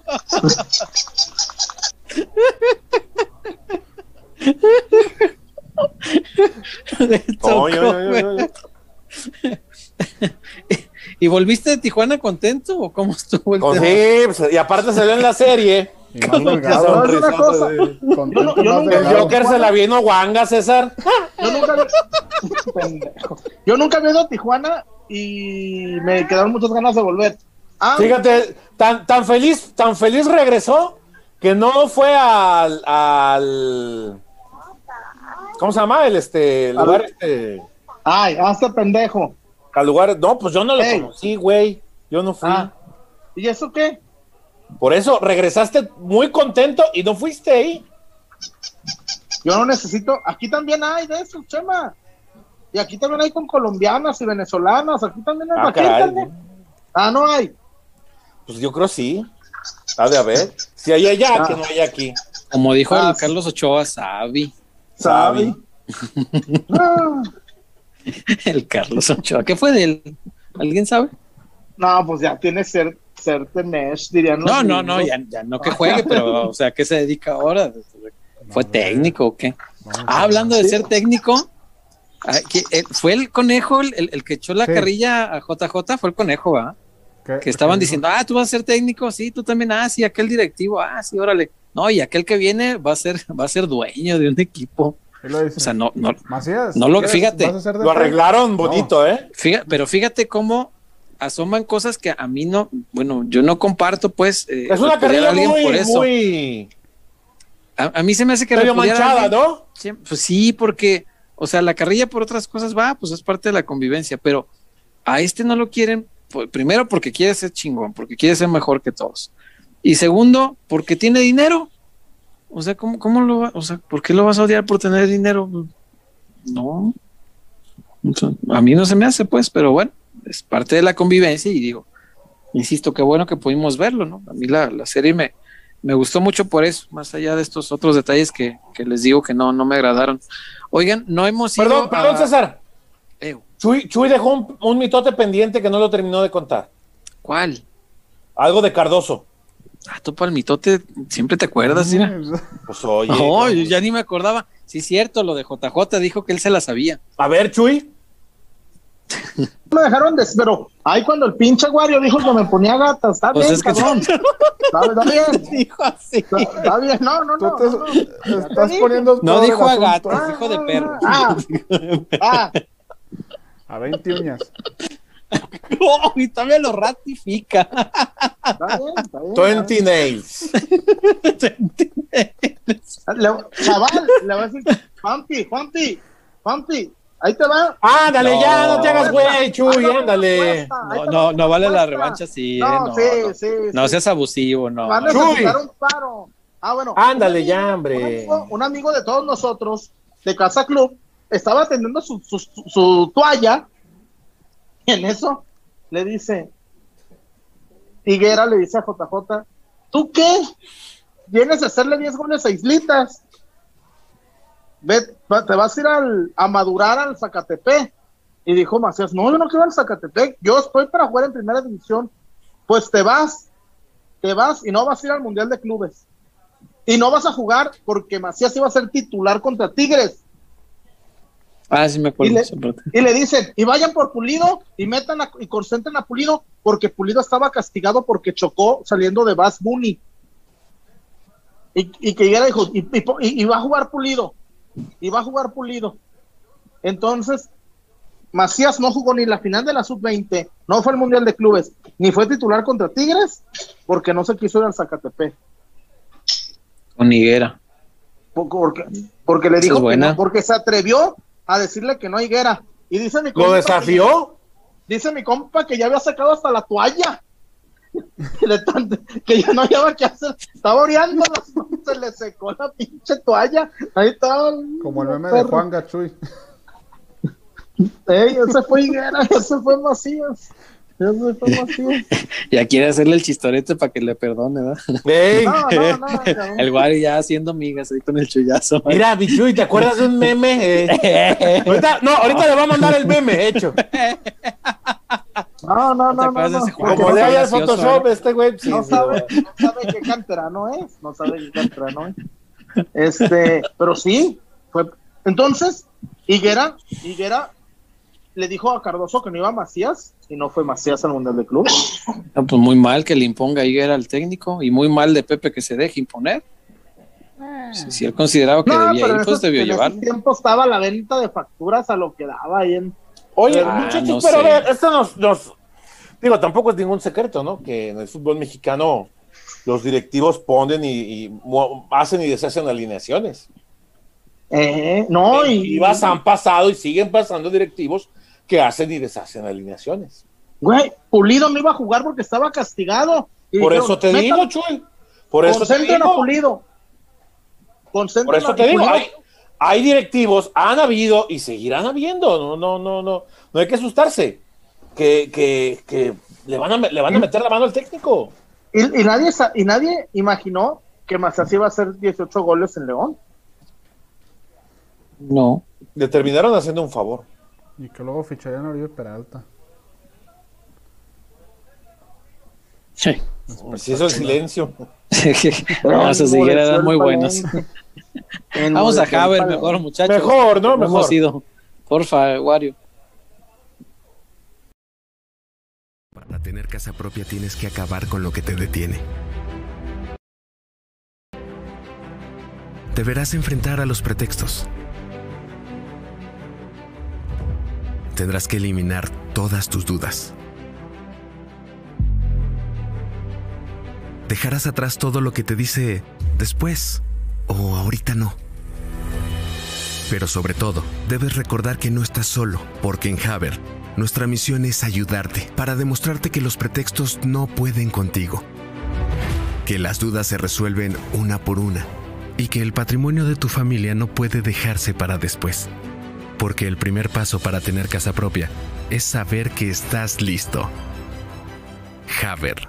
oye, oye, oye. güey. ¿Y volviste de Tijuana contento o cómo estuvo el tema? sí, pues, y aparte salió en la serie. Delgado. una cosa. Yo no- yo más nunca- El. Joker se la vino guanga, César. Yo nunca. Yo nunca había ido a Tijuana y me quedaron muchas ganas de volver. Ah, Fíjate, tan, tan feliz, tan feliz regresó que no fue al, al ¿cómo se llama? El este el lugar este ay, hazte pendejo. al lugar, no, pues yo no lo Ey. conocí, güey. Yo no fui. Ah, ¿y eso qué? Por eso regresaste muy contento y no fuiste ahí. Yo no necesito. Aquí también hay de eso, Chema. Y aquí también hay con colombianas y venezolanas. Aquí también hay. Ah, aquí caray. también. Ah, no hay. Pues yo creo sí. Ha de haber. Si hay allá, Ah. que no hay aquí. Como dijo Ah. Carlos Ochoa, Sabi. ¿Sabe? Ah, El Carlos Ochoa. ¿Qué fue de él? ¿Alguien sabe? no, pues ya tiene ser, ser tenesh, dirían los No, no, no, ya, ya no que juegue, pero, o sea, ¿qué se dedica ahora? ¿Fue técnico o qué? Ah, hablando de ser técnico, eh, ¿fue el conejo el, el- el que echó la Sí. carrilla a JJ? Fue el conejo, ¿va? ¿Qué- Que estaban diciendo, ah, tú vas a ser técnico, sí, tú también, ah, sí, aquel directivo, ah, sí, órale. No, y aquel que viene va a ser, va a ser dueño de un equipo. O sea, no, no, Macías, no lo- ¿quieres- fíjate, Lo arreglaron bonito, ¿eh? fíjate, pero fíjate cómo asoman cosas que a mí no, bueno, yo no comparto, pues. eh, Es una carrera muy, por eso. muy A, a mí se me hace que medio repudiar a manchada, alguien- ¿no? Sí, Pues sí, porque, o sea, la carrilla por otras cosas va, pues es parte de la convivencia, pero a este no lo quieren, pues, primero porque quiere ser chingón, porque quiere ser mejor que todos. Y segundo, porque tiene dinero. O sea, ¿cómo, cómo lo va? O sea, ¿por qué lo vas a odiar por tener dinero? No. A mí no se me hace, pues, pero bueno, es parte de la convivencia y digo, insisto, qué bueno que pudimos verlo, ¿no? A mí la, la serie me, me gustó mucho por eso, más allá de estos otros detalles que, que les digo que no, no me agradaron. Oigan, no hemos ido Perdón, perdón, a- César. Eh, Chuy, Chuy dejó un, un mitote pendiente que no lo terminó de contar. ¿Cuál? Algo de Cardoso. Ah, tú palmitote, siempre te acuerdas, mira. Pues oye. No, yo ya ni me acordaba. Sí, cierto, lo de JJ dijo que él se la sabía. A ver, Chuy. me dejaron de pero ay cuando el pinche Wario dijo que me ponía gata, está Pues bien, es que cabrón. Está, está bien. Dijo así. Está, está bien, no, no, Tú no. te no, no. estás poniendo No peor el dijo a gatos, dijo de perro. Ah, ah, A 20 uñas. Oh, y todavía lo ratifica. está bien, está bien. 20 nails. Le- chaval, le voy a decir, Juanpi, Juanpi, Juanpi, ahí te va. Ándale, ya, no te hagas güey, Chuy, ándale. No, no, no vale la revancha, sí. eh, No, no, sí, no. sí, No sí. seas abusivo, no. Van a necesitar un paro. Ah, bueno. Ándale un ya, amigo- hombre. Un amigo, un amigo de todos nosotros, de Casa Club, estaba teniendo su, su, su toalla. En eso le dice, Higuera le dice a JJ, ¿tú qué? Vienes a hacerle 10 goles a Islitas. Te vas a ir al- a madurar al Zacatepec. Y dijo Macías, no, yo no quiero al Zacatepec, yo estoy para jugar en primera división. Pues te vas, te vas y no vas a ir al Mundial de Clubes. Y no vas a jugar porque Macías iba a ser titular contra Tigres. Ah, sí me acuerdo. Y le-. Y dicen, y vayan por Pulido y metan a- y concentren a Pulido porque Pulido estaba castigado porque chocó saliendo de Bass Bunny. Y, y que Higuera dijo, y, y, y- y va a jugar Pulido. Y va a jugar Pulido. Entonces, Macías no jugó ni la final de la sub-20, no fue al Mundial de Clubes, ni fue titular contra Tigres porque no se quiso ir al Zacatepec. Con Higuera. Por- Porque, porque le dijo es que buena. no, porque se atrevió a decirle que no a Higuera. Y dice mi ¿Lo compa que- desafió? Dice mi compa que ya había sacado hasta la toalla. De tanto- que ya no había que hacer. Estaba oreando, se le secó la pinche toalla. Ahí estaba. el- Como el meme de. Juan Gachuy. Ey, ese fue Higuera, ese fue Macías. Fue Macías. Ya quiere hacerle el chistorete para que le perdone, ¿verdad? No, no, no. El Guari ya haciendo migas ahí con el chullazo. Mira, Bichuy, ¿te acuerdas de un meme? Eh, ahorita, no, ahorita le va a mandar el meme hecho. No, no, ¿No no. Como no le haya el Photoshop, ¿eh? este güey. sí, no sabe, no sabe qué canterano es, no sabe qué canterano es. Este, pero sí, fue. Entonces, Higuera, Higuera le dijo a Cardoso que no iba a Macías y no fue Macías al Mundial de Club. No, pues muy mal que le imponga a Higuera al técnico y muy mal de Pepe que se deje imponer. Si, si él consideraba que No, debía ir, en pues debió en llevarlo. ese tiempo estaba la venta de facturas a lo que daba ahí en. Oye, Ah, muchachos, no pero a ver, esto nos, nos- Digo, tampoco es ningún secreto, ¿no? Que en el fútbol mexicano los directivos ponen y, y mu- hacen y deshacen alineaciones. Eh, no, y, Y vas, han pasado y siguen pasando directivos que hacen y deshacen alineaciones. Güey, Pulido no iba a jugar porque estaba castigado. Y Por dijeron, eso te "Metan- digo, Chuy. Por eso te digo. Pulido. Concentren Por eso te digo, hay, hay directivos, han habido y seguirán habiendo. No, no, no, no. No hay que asustarse. Que, que, que le, van a, me- le van a meter la mano al técnico. Y, y nadie, y nadie imaginó que Macías iba a hacer 18 goles en León. No. Le terminaron haciendo un favor. Y que luego ficharían a Oribe Peralta. Sí. Si eso es silencio. no, de Higuera eran muy buenos. Vamos a Javer Javer mejor, muchachos. Mejor, ¿no? No Mejor. hemos ido. Porfa, Wario. Para tener casa propia tienes que acabar con lo que te detiene. Deberás enfrentar a los pretextos. Tendrás que eliminar todas tus dudas. Dejarás atrás todo lo que te dice después o ahorita no. Pero sobre todo, debes recordar que no estás solo, porque en Haber, nuestra misión es ayudarte para demostrarte que los pretextos no pueden contigo. Que las dudas se resuelven una por una y que el patrimonio de tu familia no puede dejarse para después. Porque el primer paso para tener casa propia es saber que estás listo. Haber.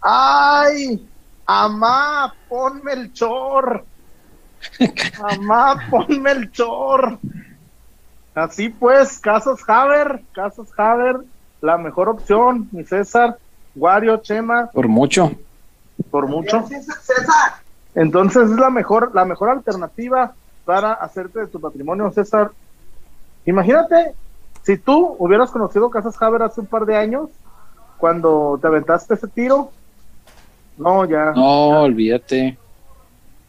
¡Ay! Amá, ponme el chor. Amá, ponme el chor. Así pues, Casas Haber, Casas Haber, la mejor opción, mi César, Wario, Chema. Por mucho. Por mucho. Entonces es la mejor, la mejor alternativa para hacerte de tu patrimonio, César. Imagínate si tú hubieras conocido Casas Haber hace un par de años, cuando te aventaste ese tiro, no, ya. No, olvídate.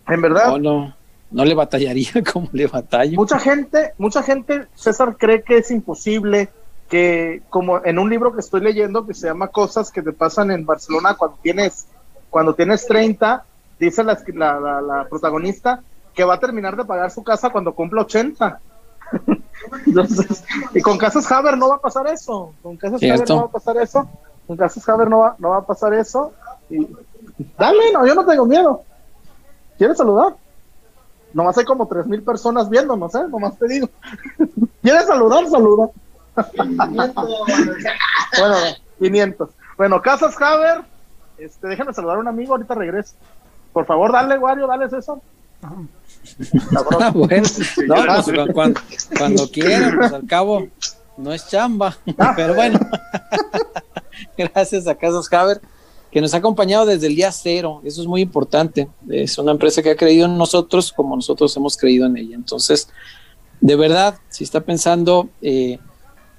En verdad. No, no, no le batallaría como le batallo. Mucha gente, mucha gente, César, cree que es imposible que, como en un libro que estoy leyendo que se llama Cosas que te pasan en Barcelona cuando tienes, cuando tienes 30, dice la, la, la, protagonista que va a terminar de pagar su casa cuando cumpla 80. Entonces, y con Casas Haber no va a pasar eso. Con Casas Haber no va a pasar eso. Con Casas Haber no va, no va a pasar eso. Y, dale, no, yo no tengo miedo. ¿Quieres saludar? Nomás hay como tres mil personas viéndonos, ¿eh? Nomás te digo. ¿Quieres saludar? Saluda. bueno, 500. Bueno, Casas Haber, este, déjenme saludar a un amigo, ahorita regreso. Por favor, dale, Wario, dale eso. Ah, bueno, no, pues, cuando, cuando quieran, pues al cabo no es chamba, Ah. pero bueno, gracias a Casas Haber, que nos ha acompañado desde el día cero, eso es muy importante, es una empresa que ha creído en nosotros como nosotros hemos creído en ella, entonces, de verdad, si está pensando eh,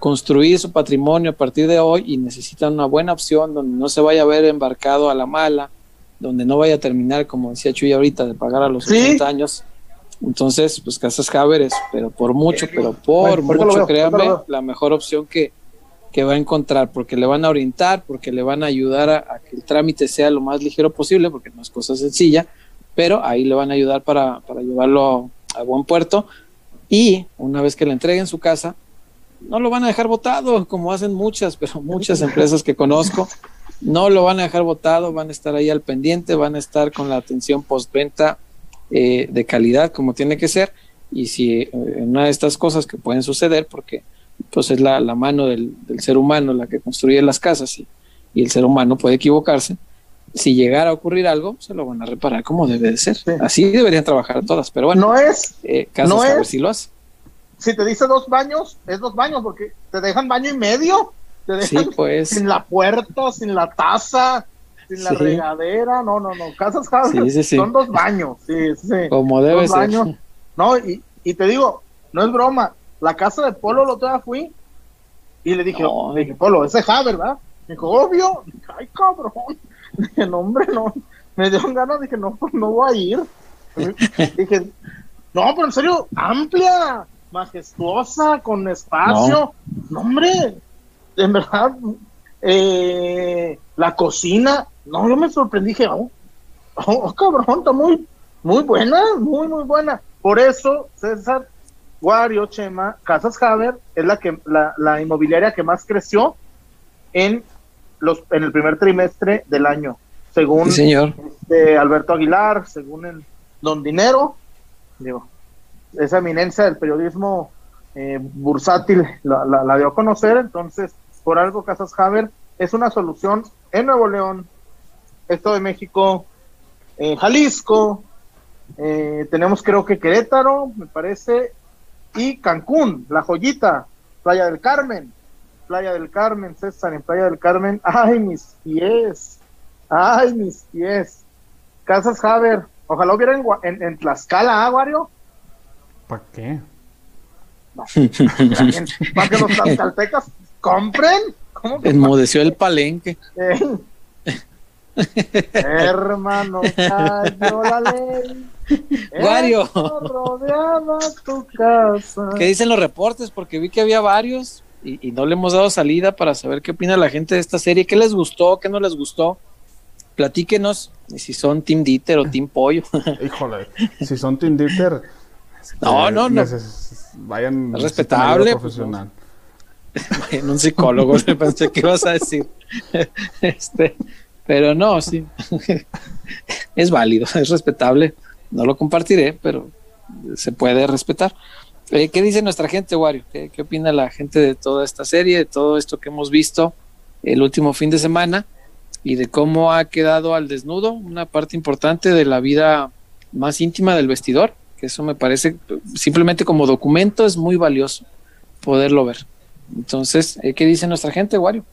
construir su patrimonio a partir de hoy y necesita una buena opción donde no se vaya a ver embarcado a la mala, donde no vaya a terminar, como decía Chuy ahorita, de pagar a los ¿Sí? 80 años. Entonces, pues Casas Haber es, pero por mucho, pero por Bueno, mucho, veo, créanme, la mejor opción que, que va a encontrar, porque le van a orientar, porque le van a ayudar a, a que el trámite sea lo más ligero posible, porque no es cosa sencilla, pero ahí le van a ayudar para, para llevarlo a buen puerto. Y una vez que le entreguen su casa, no lo van a dejar votado, como hacen muchas, pero muchas empresas que conozco, no lo van a dejar votado, van a estar ahí al pendiente, van a estar con la atención postventa eh, de calidad como tiene que ser. Y si eh, una de estas cosas que pueden suceder, porque pues es la, la mano del, del, ser humano la que construye las casas y, y, el ser humano puede equivocarse, si llegara a ocurrir algo, se lo van a reparar como debe de ser. Sí. Así deberían trabajar todas, pero bueno, no es, eh, no a ver si lo hace. Si te dice dos baños, es dos baños, porque te dejan baño y medio. Te dejan sí, pues. sin la puerta, sin la taza, sin la regadera. No, no, no. Casas Sí, son dos baños. Sí, sí. Como debe dos ser. baños. No, y, y te digo, no es broma. La casa de Polo lo otra fui y le dije, No. le dije, Polo, ese es Haber, ¿verdad? Me dijo, obvio. Dije, Ay, cabrón. Dije, no, hombre, no. Me dio ganas, dije, no, pues no voy a ir. dije, no, pero en serio, amplia, majestuosa, con espacio. No, hombre, en verdad, eh, la cocina, no, yo me sorprendí, dije, oh, oh, oh, cabrón, está muy, muy buena, muy, muy buena. Por eso, César, Wario, Chema, Casas Haber es la que la, la inmobiliaria que más creció en los en el primer trimestre del año, según Sí, señor. de Alberto Aguilar, según el Don Dinero, digo, esa eminencia del periodismo eh, bursátil la, la, la dio a conocer, entonces por algo Casas Haber es una solución en Nuevo León, Estado de México, eh, Jalisco, eh, tenemos creo que Querétaro, me parece, y Cancún, La Joyita, Playa del Carmen, Playa del Carmen, César, en Playa del Carmen, ay mis pies, ay mis pies, Casas Haber, ojalá hubiera en, en, en Tlaxcala, ¿ah, Wario? ¿Para qué? Para que los tlaxcaltecas compren, ¿cómo que Enmudeció el palenque. Eh. Hermano, cayó la ley. Wario. Rodeaba tu casa. ¿Qué dicen los reportes? Porque vi que había varios y, y no le hemos dado salida para saber qué opina la gente de esta serie, qué les gustó, qué no les gustó. Platíquenos y si son Team Dieter o Team Pollo. Híjole, si son Team Dieter, No, no, no. neces- Vayan respetable, pues, profesional. en un psicólogo, le pensé que ibas a decir. Este, pero no, sí. Es válido, es respetable. No lo compartiré, pero se puede respetar. Eh, ¿Qué dice nuestra gente, Wario? ¿Qué, ¿Qué opina la gente de toda esta serie, de todo esto que hemos visto el último fin de semana y de cómo ha quedado al desnudo una parte importante de la vida más íntima del vestidor? Que eso me parece simplemente como documento es muy valioso poderlo ver. Entonces, eh, ¿qué dice nuestra gente, Wario?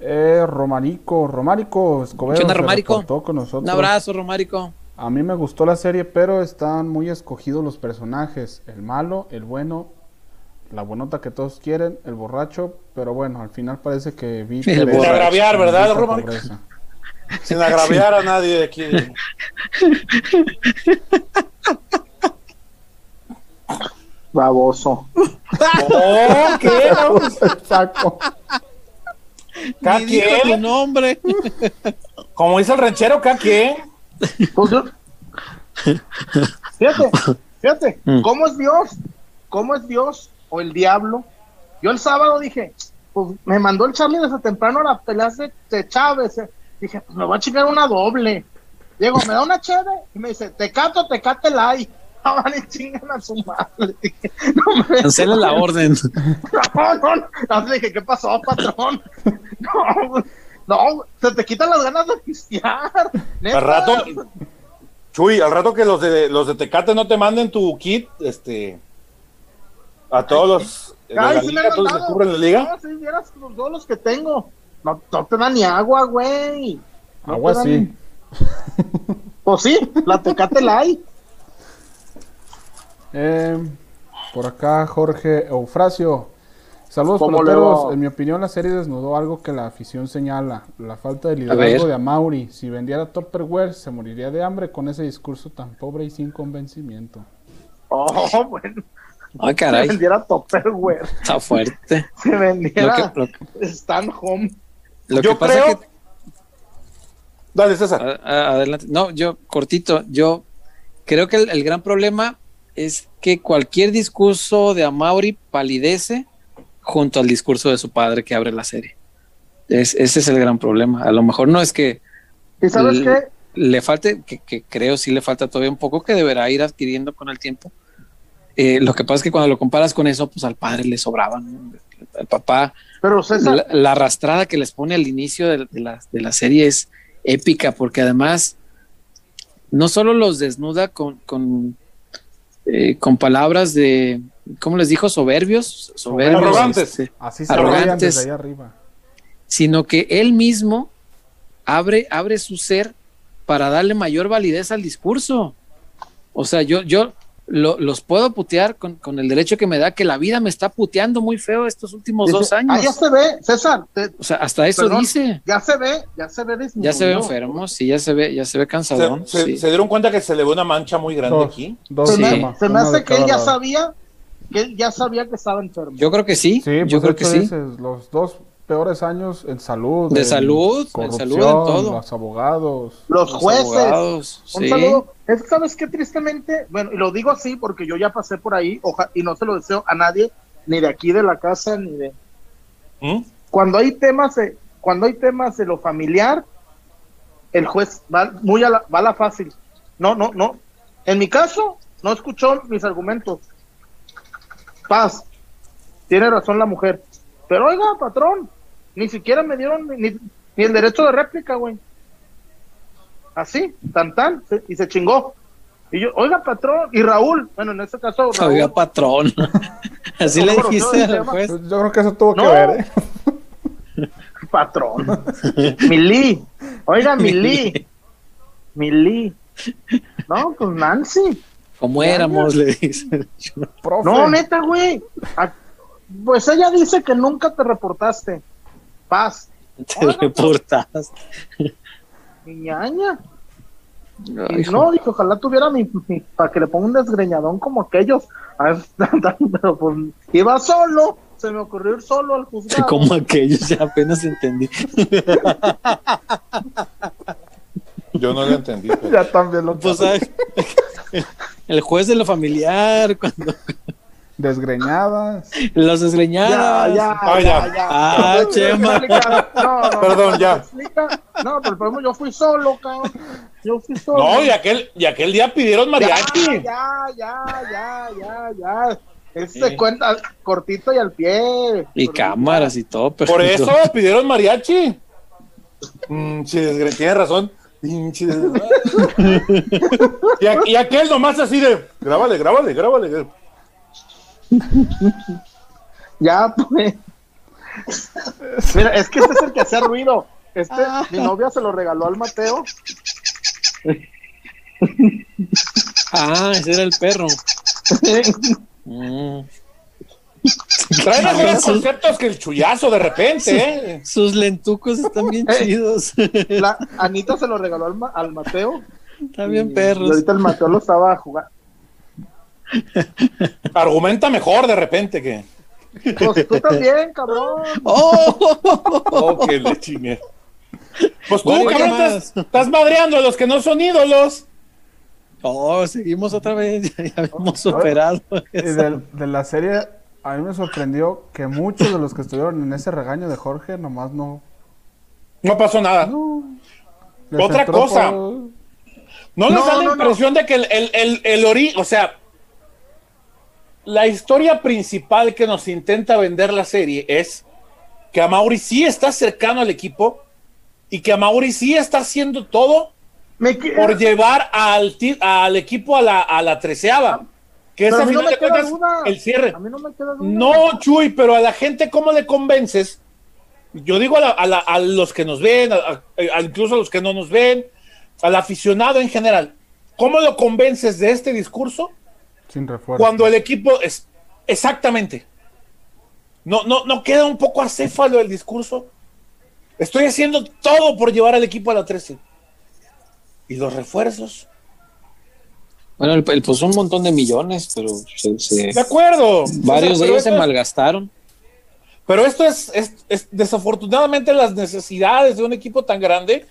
Eh, Romarico, Romarico Escobedo. ¿Qué onda, Romarico? reportó Con nosotros. Un abrazo, Romárico. A mí me gustó la serie, pero están muy escogidos los personajes. El malo, el bueno, la buenota que todos quieren, el borracho. Pero bueno, al final parece que vi. Sin agraviar, ¿verdad, pobreza. Sin agraviar a nadie de aquí. Baboso. Oh, ¿qué? Saco. ¿Cada Ni dijo tu nombre. Como dice el ranchero, ¿cada quien? Pues yo- Fíjate, fíjate, Mm. ¿cómo es Dios? ¿Cómo es Dios o el diablo? Yo el sábado dije, pues me mandó el Charlie desde temprano a la pelea de, de Chávez. eh. Dije, pues me voy a chingar una doble. Llego, me da una chévere y me dice, te cato, te cate like. Van y chingan a su madre. Dije, no, me- Cancela la orden. no, no, no. Así dije, ¿qué pasó, patrón? No, no, se te quitan las ganas de pistear. neta. Al rato, Chuy, al rato que los de los de Tecate no te manden tu kit, este, a todos los Ay, la sí liga, han todos los que mandado. cubren la liga. No, sí, vieras los todos los que tengo. No, no te dan ni agua, güey. No Agua sí. Pues sí, la tecate la hay. Eh, por acá Jorge Eufrasio. Saludos ¿Cómo peloteros. En mi opinión la serie desnudó algo que la afición señala. La falta de liderazgo de Amauri. Si vendiera Tupperware se moriría de hambre con ese discurso tan pobre y sin convencimiento. Oh, bueno. Ay, Se caray, vendiera Topperware. está fuerte. Se Lo vendiera que, lo que- Stan Home. lo Yo que pasa creo- que Dale, César. A- a- adelante. No, yo, cortito, yo creo que el, el gran problema es que cualquier discurso de Amauri palidece junto al discurso de su padre que abre la serie. Es- ese es el gran problema. A lo mejor no es que ¿Y sabes L- qué? le falte, que, que creo sí le falta todavía un poco, que deberá ir adquiriendo con el tiempo. Eh, lo que pasa es que cuando lo comparas con eso, pues al padre le sobraban. Al papá, Pero César, la, la arrastrada que les pone al inicio de, de la, de la serie es épica, porque además no solo los desnuda con, con, eh, con palabras de, ¿cómo les dijo? Soberbios, soberbios Arrogantes. este, Así se Arrogantes. veían desde ahí arriba. sino que él mismo abre, abre su ser para darle mayor validez al discurso. O sea, yo, yo lo- los puedo putear con, con el derecho que me da que la vida me está puteando muy feo estos últimos dice, dos ah, años. ya se ve, César, te- O sea, hasta eso Perdón. dice. ya se ve, ya se ve Ya se ve enfermo, sí, ya se ve, ya se ve Se, cansadón. se- sí. se dieron cuenta que se le ve una mancha muy grande Dos, aquí. dos Se me, Sí. se me hace que él ya sabía, que él ya sabía que estaba enfermo. Yo creo que sí, Sí, yo pues creo que sí. dices, los dos peores años en salud. De en salud, en corrupción, salud, en todo. Los abogados. Los Los jueces, abogados, Un sí. saludo. Es que sabes que tristemente, bueno, y lo digo así porque yo ya pasé por ahí, oja- y no se lo deseo a nadie, ni de aquí de la casa, ni de. ¿Mm? Cuando hay temas de, cuando hay temas de lo familiar, el juez va muy a la, va a la fácil. No, no, no. En mi caso, no escuchó mis argumentos. Paz. Tiene razón la mujer. Pero oiga, patrón, ni siquiera me dieron ni, ni el derecho de réplica, güey. Así, tan tan, se- y se chingó. Y yo, oiga, patrón, y Raúl, bueno, en este caso, Raúl, Oiga, patrón. Así le ¿Cómo lo dijiste al juez. Pues Yo creo que eso tuvo No. que ver, ¿eh? patrón. Mili, oiga, Mili, Mili. No, pues Nancy. Como éramos, le dice. Profe. No, neta, güey. Pues ella dice que nunca te reportaste. Paz, Te reportas. mi ñaña. Y Ay, no, dije, ojalá tuviera mi, mi- para que le ponga un desgreñadón como aquellos. A ver, Pero pues iba solo, se me ocurrió ir solo al juzgado. Como aquellos, ya apenas entendí. Yo no lo entendí. pero- Ya también lo Pues, ah, el juez de lo familiar, cuando Desgreñadas. los Ya, desgreñadas. ya, Ah, ya, ya. ya. Ah, No, Chema. No, no, Perdón, no, ya. No, pero por ejemplo, yo fui solo, cabrón. Yo fui solo. No, y aquel, y aquel día pidieron ya, mariachi. ya, ya, ya, ya, ya. Ese se cuenta cortito y al pie. Y cámaras y todo. Por eso pidieron mariachi. Mm, tiene razón. Pinche y, y, aquel nomás así de, grábale, grábale, grábale. Ya, pues. Mira, es que este es el que hace ruido. Este, ah. mi novia se lo regaló al Mateo. Ah, ese era el perro. mm. Trae mejores conceptos que el chullazo de repente, ¿eh? Sus lentucos están bien eh, chidos. La Anita se lo regaló al, Mateo. Está bien perros. Y ahorita el Mateo lo estaba jugando. Argumenta mejor de repente que. Pues tú también, cabrón. ¡Oh! oh que le chingue. Pues tú, cabrón, estás, madreando a los que no son ídolos. Oh, seguimos otra vez. Ya, habíamos superado. De, de, la serie, a mí me sorprendió que muchos de los que estuvieron en ese regaño de Jorge nomás no. No pasó nada. Otra cosa. ¿No les da la impresión de que el, el, el, el ori, o sea, la historia principal que nos intenta vender la serie es que a Mauri sí está cercano al equipo y que a Mauri sí está haciendo todo por llevar al, al equipo a la, a la treceava. Que es el cierre. no, Chuy, pero a la gente, ¿cómo le convences? Yo digo a, a, los que nos ven, incluso a los que no nos ven, al aficionado en general, ¿cómo lo convences de este discurso? Sin refuerzo. Cuando el equipo es exactamente. No, no, no queda un poco acéfalo el discurso. Estoy haciendo todo por llevar al equipo a la 13. ¿Y los refuerzos? Bueno, él, puso un montón de millones, pero se, de acuerdo. Varios de ellos se malgastaron. Pero esto es, es, desafortunadamente las necesidades de un equipo tan grande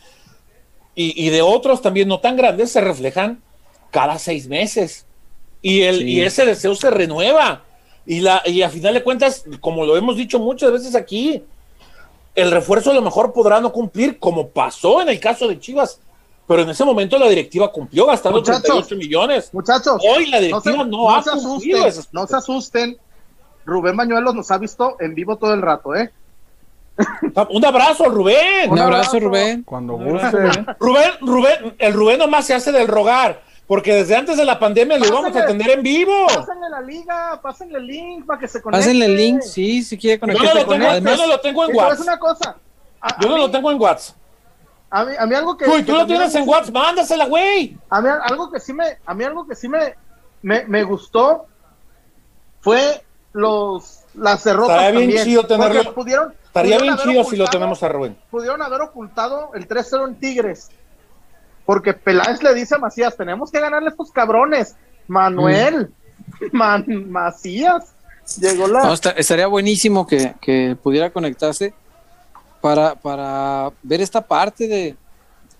y, de otros también no tan grandes se reflejan cada seis meses. Y, el, y ese deseo se renueva. Y, la, y a final de cuentas, como lo hemos dicho muchas veces aquí, el refuerzo a lo mejor podrá no cumplir, como pasó en el caso de Chivas pero en ese momento la directiva cumplió gastando muchachos, 38 millones. Muchachos, hoy la directiva no, ha se asusten, No se asusten. Rubén Bañuelos nos ha visto en vivo todo el rato, ¿eh? Ah, un abrazo, Rubén. Un abrazo, Rubén. Cuando guste. Rubén, Rubén, el Rubén nomás se hace del rogar. Porque desde antes de la pandemia lo íbamos a atender en vivo. Pásenle la liga, pásenle el link para que se conecte. Pásenle el link, sí, si quiere conectarse. Yo no lo tengo, yo no lo tengo en WhatsApp. una cosa. yo no lo tengo en WhatsApp. A mí, a mí algo que. Uy, tú lo tienes en WhatsApp, mándasela, güey. A mí algo que sí me, a mí algo que sí me, me, me gustó fue los las derrotas. Estaría bien también, chido tenerlo. Pudieron, estaría bien chido si lo tenemos a Rubén. Pudieron haber ocultado el 3-0 en Tigres. Porque Peláez le dice a Macías, tenemos que ganarle a estos cabrones. Manuel, mm. Macías, llegó la... estaría buenísimo que, que pudiera conectarse para, para ver esta parte de,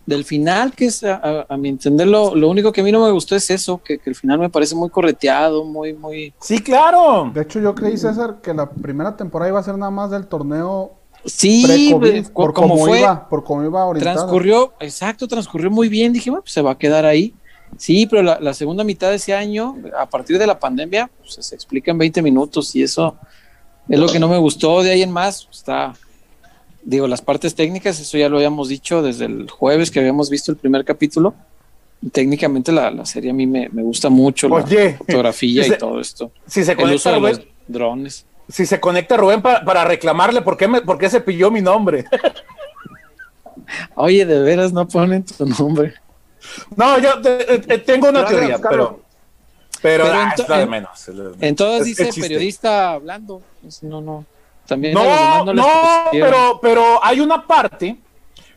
del final, que es, a, mi entender, lo, único que a mí no me gustó es eso, que, el final me parece muy correteado, muy, muy... Sí, claro. De hecho, yo creí, César, que la primera temporada iba a ser nada más del torneo Sí, por cómo fue, iba, por cómo iba orientado. Transcurrió, exacto, transcurrió muy bien. Dije, bueno, pues se va a quedar ahí. Sí, pero la, segunda mitad de ese año, a partir de la pandemia, pues se explica en 20 minutos y eso es lo que no me gustó. De ahí en más, está, Digo, las partes técnicas, eso ya lo habíamos dicho desde el jueves que habíamos visto el primer capítulo. técnicamente la, serie a mí me, gusta mucho, la fotografía y todo esto. Si se conecta los drones. Si se conecta Rubén para, reclamarle por qué, me, por qué se pilló mi nombre. Oye, de veras no ponen tu nombre. No, yo tengo una teoría, pero, pero, ah, de menos. Entonces dice periodista hablando. No, no. También no, no, pero, pero hay una parte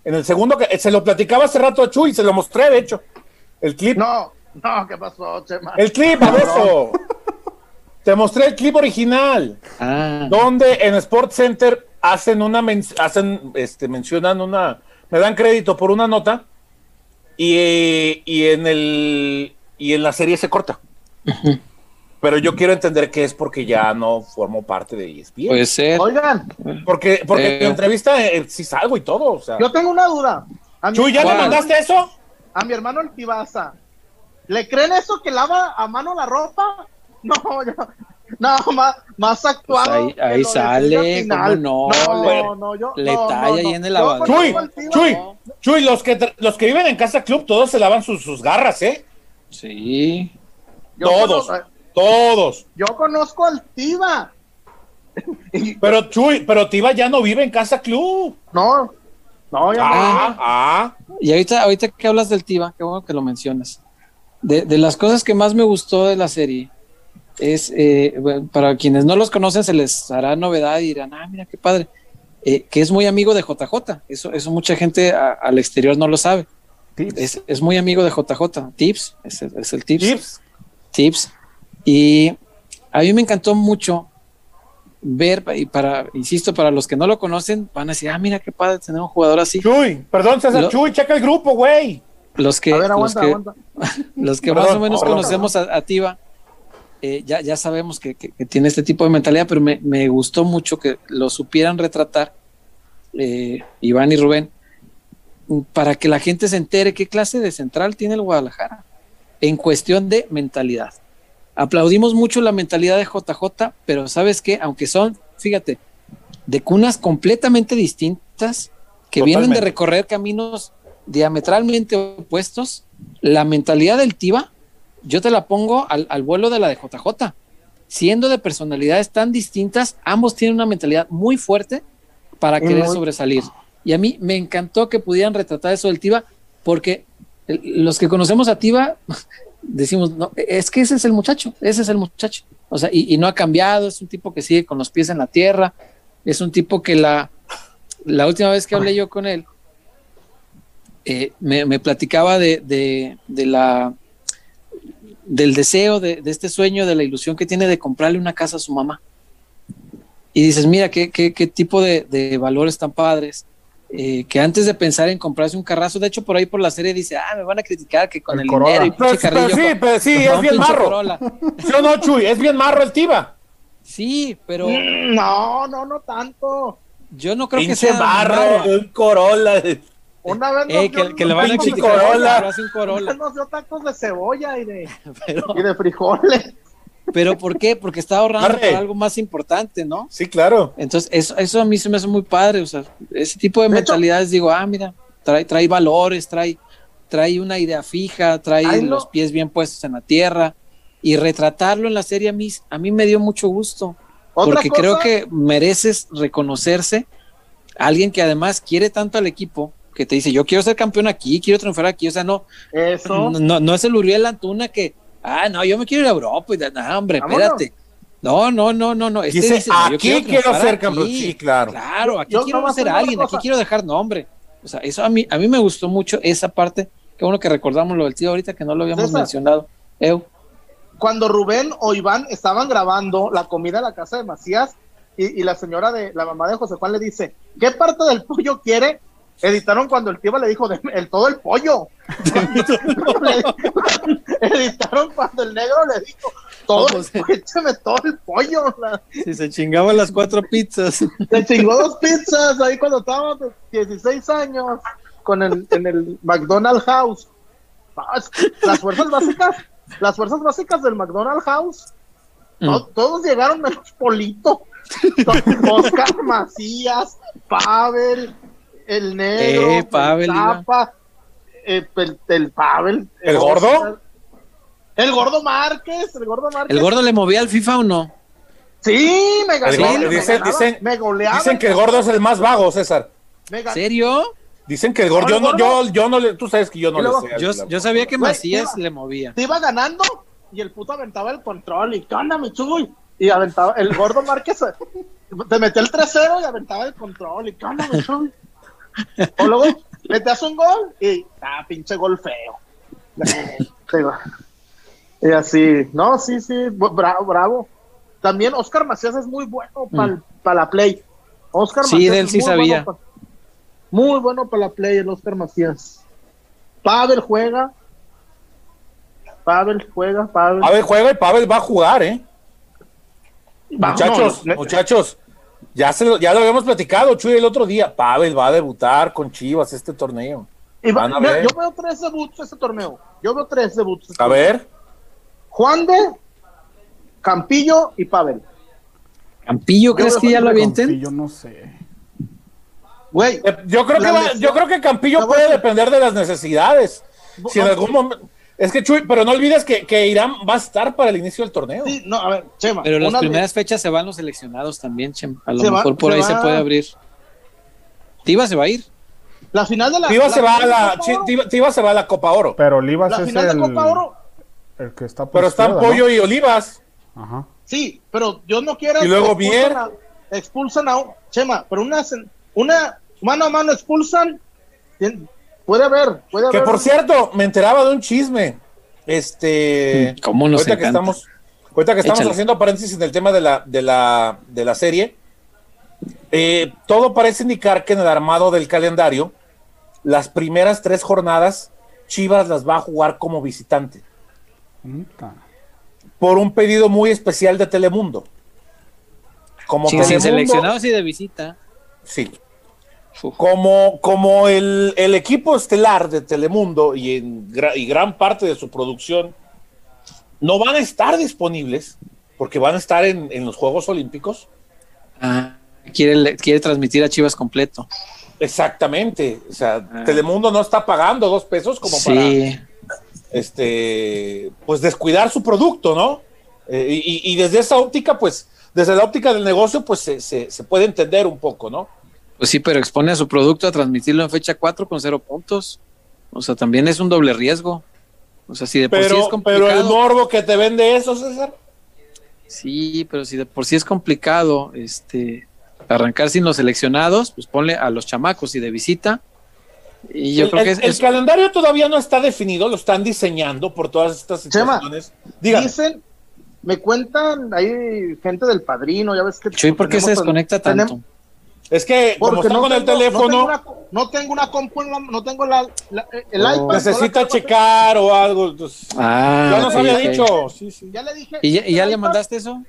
en el segundo que se lo platicaba hace rato a Chuy, se lo mostré, de hecho. El clip. No, no, ¿qué pasó, Chema? El clip, eso. Te mostré el clip original. Ah. Donde en Sports Center hacen una hacen, este, mencionan una, me dan crédito por una nota y, y en el y en la serie se corta. Pero yo quiero entender que es porque ya no formo parte de ESPN. Puede ser. Oigan. Porque, porque en la entrevista eh, sí salgo y todo. O sea. Yo tengo una duda. Chuy, ¿ya le mandaste eso? A mi hermano el Pibaza. ¿Le creen eso que lava a mano la ropa? No, yo, No, más, más actuado. Pues ahí, ahí sale, ¿cómo no? No, no, yo. Le talla ahí en el lavadero. Chuy, Chuy, Chuy, los que, los que viven en Casa Club, todos se lavan sus, sus garras, ¿eh? Sí. todos, todos. Yo conozco al Tiva. Pero Chuy, pero Tiva ya no vive en Casa Club. No, no, ya ah, no. Ah. Y ahorita, ahorita que hablas del Tiva, qué bueno que lo mencionas. De, de las cosas que más me gustó de la serie es, eh, para quienes no los conocen, se les hará novedad y dirán, ah, mira qué padre, eh, que es muy amigo de JJ. Eso, eso mucha gente al exterior no lo sabe. Es, es, muy amigo de JJ. Tips, es, es el Tips. Tips. Tips. Y a mí me encantó mucho ver, y para, insisto, para los que no lo conocen, van a decir, ah, mira qué padre tener un jugador así. Chuy, perdón, César, Chuy, checa el grupo, güey. Los que, los que, los que más o menos conocemos a, a Tiva, eh, ya, ya sabemos que, tiene este tipo de mentalidad, pero me, gustó mucho que lo supieran retratar, eh, Iván y Rubén, para que la gente se entere qué clase de central tiene el Guadalajara en cuestión de mentalidad. Aplaudimos mucho la mentalidad de JJ, pero sabes que, aunque son, fíjate, de cunas completamente distintas, que vienen de recorrer caminos diametralmente opuestos, la mentalidad del Tiva yo te la pongo al, vuelo de la de JJ. Siendo de personalidades tan distintas, ambos tienen una mentalidad muy fuerte para querer sobresalir. Y a mí me encantó que pudieran retratar eso del Tiva, porque los que conocemos a Tiva decimos, no, es que ese es el muchacho, ese es el muchacho. O sea, y, no ha cambiado, es un tipo que sigue con los pies en la tierra, es un tipo que la, la última vez que hablé yo con él, eh, me, platicaba de la del deseo, de, este sueño, de la ilusión que tiene de comprarle una casa a su mamá. Y dices, mira, qué, qué, qué tipo de, valores tan padres. Eh, que antes de pensar en comprarse un carrazo, de hecho por ahí por la serie dice, ah, me van a criticar que con el, dinero y pero, sí, pero sí, es bien marro. Yo no, Chuy, es bien marro el Tiba. Sí, pero... Mm, no, no, no tanto. Yo no creo que sea marro, un Corolla. Una vez eh, que, le van a. Un Corolla. Nos dio tacos de cebolla y de, y de frijoles. Pero ¿por qué? Porque está ahorrando para algo más importante, ¿no? Sí, claro. Entonces, eso, eso a mí se me hace muy padre. O sea, ese tipo de, mentalidades, digo, ah, mira, trae, trae valores, trae, trae una idea fija, trae los pies bien puestos en la tierra. Y retratarlo en la serie a mí, a mí me dio mucho gusto. Porque creo que mereces reconocerse. Alguien que además quiere tanto al equipo que te dice, yo quiero ser campeón aquí, quiero triunfar aquí, o sea, no, Eso. no, no es el Uriel Antuna que, ah, no, yo me quiero ir a Europa, y, no, hombre, espérate. No, no, no, no, no. Este dice, aquí quiero, ser campeón, sí, claro. Claro, aquí quiero ser alguien, aquí quiero dejar nombre. O sea, eso a mí, a mí me gustó mucho esa parte. Qué bueno que recordamos lo del tío ahorita que no lo habíamos mencionado. Eu. Cuando Rubén o Iván estaban grabando la comida en la casa de Macías y, y, la señora de la mamá de José Juan le dice, ¿qué parte del pollo quiere? Editaron cuando el tío le dijo el todo el pollo. Editaron cuando el negro le dijo todo, échame todo el pollo. Si se chingaban las cuatro pizzas. Se chingó dos pizzas ahí cuando estábamos 16 años con el, en el McDonald's House. Las fuerzas básicas, las fuerzas básicas del McDonald's House, mm. todos llegaron menos Polito. Oscar Macías, Pavel, el negro, eh, Pavel, el, tapa, eh, el, el, Pavel. ¿El gordo? El gordo Márquez, el gordo Márquez. ¿El gordo le movía al FIFA o no? Sí, me dicen, dicen, dicen que el gordo es el más vago, César. ¿En serio? Dicen que el gordo, yo no, yo, yo no le, tú sabes que yo no le sé. Yo, yo sabía que Macías le movía. Te iba ganando y el puto aventaba el control y ¿qué onda, Michuy? Y aventaba, el gordo Márquez te metió el 3-0 y aventaba el control y ¿qué onda, Michuy? O luego metes un gol y, ah, pinche gol feo. y así, no, sí, sí, bravo, bravo. También Oscar Macías es muy bueno para mm. la play. Oscar sí, Macías él sí sabía. muy bueno para la play el Oscar Macías. Pavel juega. Pavel juega, Pavel. Pavel juega y Pavel va a jugar, ¿eh? muchachos, muchachos, ya, se lo, ya lo habíamos platicado, Chuy, el otro día. Pavel va a debutar con Chivas este torneo. Yo veo tres debuts este torneo. Yo veo tres debuts. Este a ver. Juan de Campillo y Pavel. ¿Campillo crees que ya lo avienten? Campillo, no sé. Güey, Eh, Yo creo, que va- yo creo que Campillo puede depender de las necesidades. Si en algún momento. Es que Chuy, pero no olvides que, que Irán va a estar para el inicio del torneo. sí, no, a ver, Chema. Pero las primeras fechas se van los seleccionados también, Chem. A lo Se va- mejor por se ahí se puede abrir. Tiva se va a ir. La final de la. Tiva se va a la, Copa Chi- Oro, Tiva- Tiva se va a la Copa Oro. Pero Olivas La es final el, de Copa Oro. el que está Pero están Pollo y Olivas. Ajá. Sí, pero Dios no quiera. Y luego a- Expulsan a. Chema, pero una, una mano a mano expulsan. Puede haber, puede Que haber. por cierto, me enteraba de un chisme. Este. Mm, ¿Cómo nos ahorita que encanta? estamos, ahorita que estamos Échale. haciendo paréntesis en el tema de la, de la, de la serie, eh, todo parece indicar que en el armado del calendario, las primeras tres jornadas, Chivas las va a jugar como visitante, por un pedido muy especial de Telemundo. Como Sin, sin Telemundo- seleccionados y de visita. Sí. Como, como el, el equipo estelar de Telemundo y, en y gran parte de su producción no van a estar disponibles porque van a estar en, en los Juegos Olímpicos. Ah, quiere, quiere transmitir a Chivas completo. Exactamente. O sea, Ah. Telemundo no está pagando dos pesos como para este pues descuidar su producto, ¿no? Eh, y, y desde esa óptica, pues, desde la óptica del negocio, pues se, se- se puede entender un poco, ¿no? Pues sí, pero expone a su producto a transmitirlo en fecha 4 con cero puntos. O sea, también es un doble riesgo. O sea, si de por sí es complicado. pero el morbo que te vende eso, César. Sí, pero si de por sí es complicado este arrancar sin los seleccionados, pues ponle a los chamacos y de visita. Y yo el, creo que el- es, el es- calendario todavía no está definido, lo están diseñando por todas estas Chema, situaciones. Dígame. Dicen, me cuentan ahí gente del padrino, ya ves que. Chuy, ¿por qué se desconecta tenemos- tanto? Es que como Porque está no con el teléfono, No tengo una, no tengo una compu en la- no tengo la, la- el Oh. iPad. necesita checar o algo. pues, Ah, ya nos había dicho. Sí, sí. Ya le dije. ¿Y ya, y ya le mandaste eso?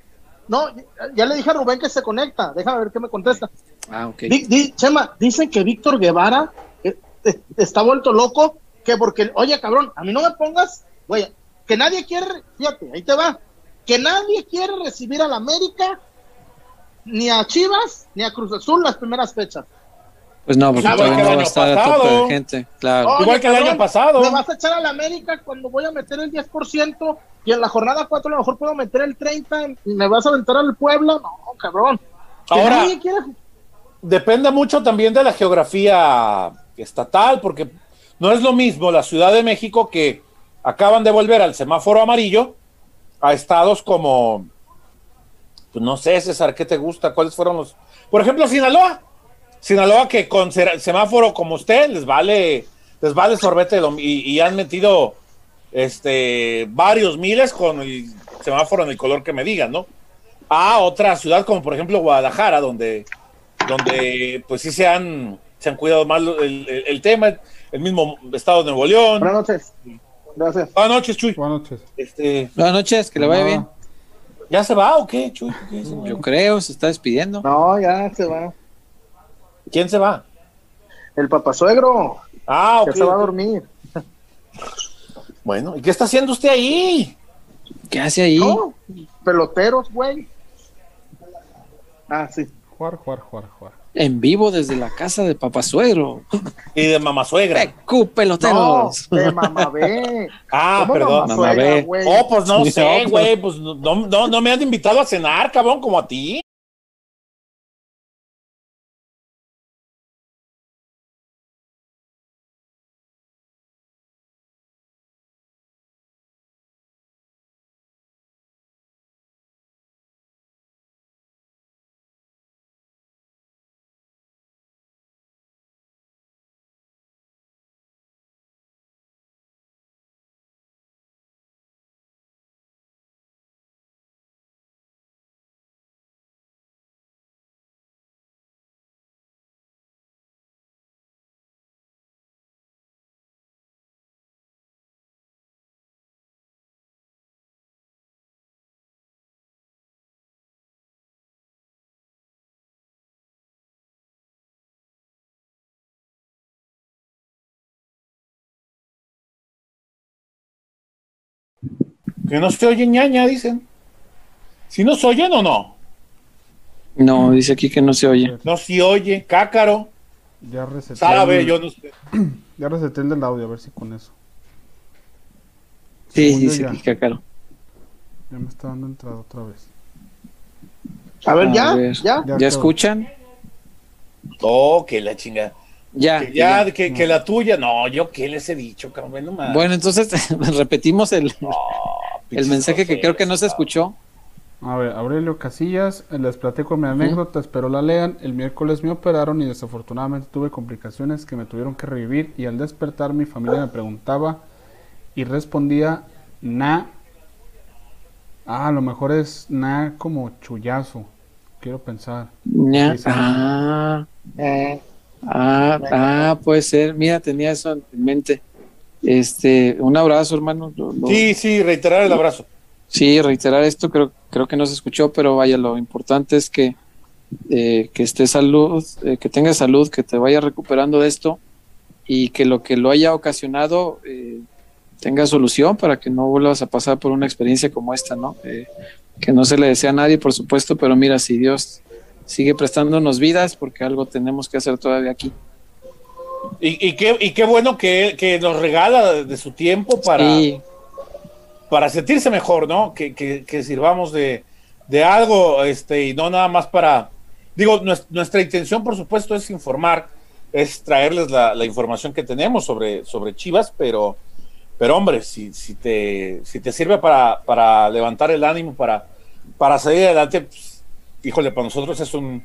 No, ya, ya le dije a Rubén que se conecta. Déjame ver qué me contesta. Ah, ok. Di- di- Chema, dicen que Víctor Guevara eh, eh, está vuelto loco. Que porque, oye, cabrón, a mí no me pongas, güey, que nadie quiere, fíjate, ahí te va. Que nadie quiere recibir a la América, ni a Chivas, ni a Cruz Azul las primeras fechas. Pues no, porque todavía el no va a estar a tope pasado. de gente. Claro. Oye, Igual que el año pasado. Me vas a echar a la América cuando voy a meter el 10% y en la jornada 4 a lo mejor puedo meter el 30% y me vas a aventar al Puebla. No, cabrón. Ahora- Depende mucho también de la geografía estatal, porque no es lo mismo la Ciudad de México que acaban de volver al semáforo amarillo a estados como, pues no sé, César, ¿qué te gusta? ¿Cuáles fueron los? Por ejemplo, Sinaloa. Sinaloa que con semáforo como usted les vale, les vale sorbete y, y han metido este varios miles con el semáforo en el color que me digan, ¿no? A otra ciudad como por ejemplo Guadalajara, donde donde pues sí se han, se han cuidado más el, el- el tema, el mismo estado de Nuevo León. Buenas noches. Gracias. Buenas noches, Chuy. Buenas noches. Este, Buenas noches, que le vaya No, bien. ¿Ya se va o qué, Chuy? ¿Qué se va? Yo creo, se está despidiendo. No, ya se va. ¿Quién se va? El papasuegro Ah, ya ok. se va a dormir. Bueno, ¿y qué está haciendo usted ahí? ¿Qué hace ahí? No, peloteros, güey. Ah, sí. Jugar, jugar, jugar, jugar. En vivo desde la casa de Papasuegro. Y de mamá suegra. ¡Pecu, No, peloteros! de mamabé. Ah, ¿Cómo perdón. mamasuegra, Mamabé. güey? Oh, pues no Sí, sé, no, güey, pues no, no, no me han invitado a cenar, cabrón, como a ti. Que no se oye ñaña, dicen. ¿Si nos oyen o no? No, dice aquí que no se oye. No se oye, cácaro. Ya reseté. Sabe, el- yo no sé. Ya reseté el del audio, a ver si con eso. Sí, Según yo dice ya. aquí Cácaro. Ya me está dando entrada otra vez. A ver, A ya, ver. ya. Ya ¿Ya quedó. escuchan? Oh, que la chinga. Ya. Que ya, ya. que, que la tuya. No, yo qué les he dicho, cabrón. No más. Bueno, entonces repetimos el, No, el mensaje que creo que no se escuchó. A ver, Aurelio Casillas, les platico mi anécdota, espero la lean. El miércoles me operaron y desafortunadamente tuve complicaciones que me tuvieron que revivir y al despertar mi familia me preguntaba y respondía na. Ah, a lo mejor es na como chullazo. Quiero pensar. Ya. Sí, sí. Ah, Eh, ah, ah, puede ser. Mira, tenía eso en mente. Este, un abrazo, hermano. Lo- lo- Sí, sí, reiterar el abrazo. Sí, reiterar esto, creo, creo que no se escuchó, pero vaya, lo importante es que, eh, que estés salud, eh, que tengas salud, que te vayas recuperando de esto y que lo que lo haya ocasionado eh, tenga solución para que no vuelvas a pasar por una experiencia como esta, ¿no? Que no se le desea a nadie, por supuesto, pero mira, si Dios sigue prestándonos vidas, porque algo tenemos que hacer todavía aquí. Y, y, qué, y qué bueno que, que nos regala de su tiempo para, Sí, para sentirse mejor, ¿no? Que, que, que sirvamos de, de algo este, y no nada más para... Digo, nues- nuestra intención, por supuesto, es informar, es traerles la, la información que tenemos sobre, sobre Chivas, pero, pero hombre, si, si, te, si te sirve para, para levantar el ánimo, para, para salir adelante, pues, híjole, para nosotros es un,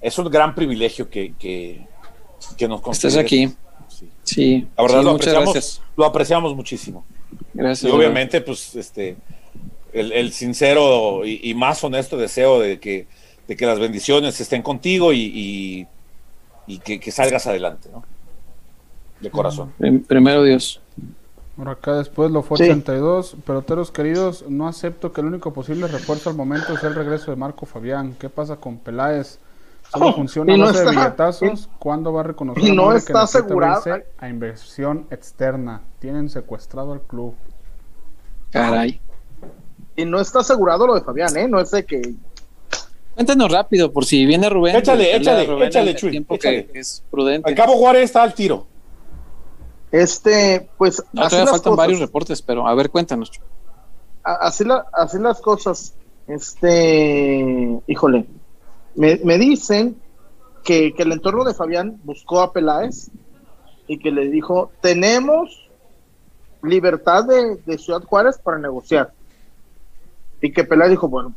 es un gran privilegio que, que, que nos estás aquí. Sí. Sí, La verdad sí, lo, muchas apreciamos, gracias. lo apreciamos muchísimo. Gracias. Y obviamente, pues, este, el, el sincero y, y más honesto deseo de que, de que las bendiciones estén contigo y, y, y que, que salgas adelante, ¿no? De corazón. Prim- Primero Dios. Por acá después lo fue Sí. 82. Peloteros queridos, no acepto que el único posible refuerzo al momento sea el regreso de Marco Fabián. ¿Qué pasa con Peláez? Solo Oh, funciona a no base de está- billetazos. ¿Cuándo va a reconocer y no está abrirse a inversión externa? Tienen secuestrado al club. Caray. y no está asegurado lo de Fabián, ¿eh? No es de que. Cuéntanos rápido, por si viene Rubén. Échale, échale, Rubén échale, Chuy, tiempo échale. que es prudente. Al cabo Juárez está al tiro. Este, pues. No, así todavía las faltan cosas. varios reportes, pero a ver, cuéntanos. Chuy. Así, la- así las cosas. Este, híjole, me, me dicen que, que el entorno de Fabián buscó a Peláez y que le dijo, tenemos libertad de, de Ciudad Juárez para negociar. Y que Peláez dijo, bueno,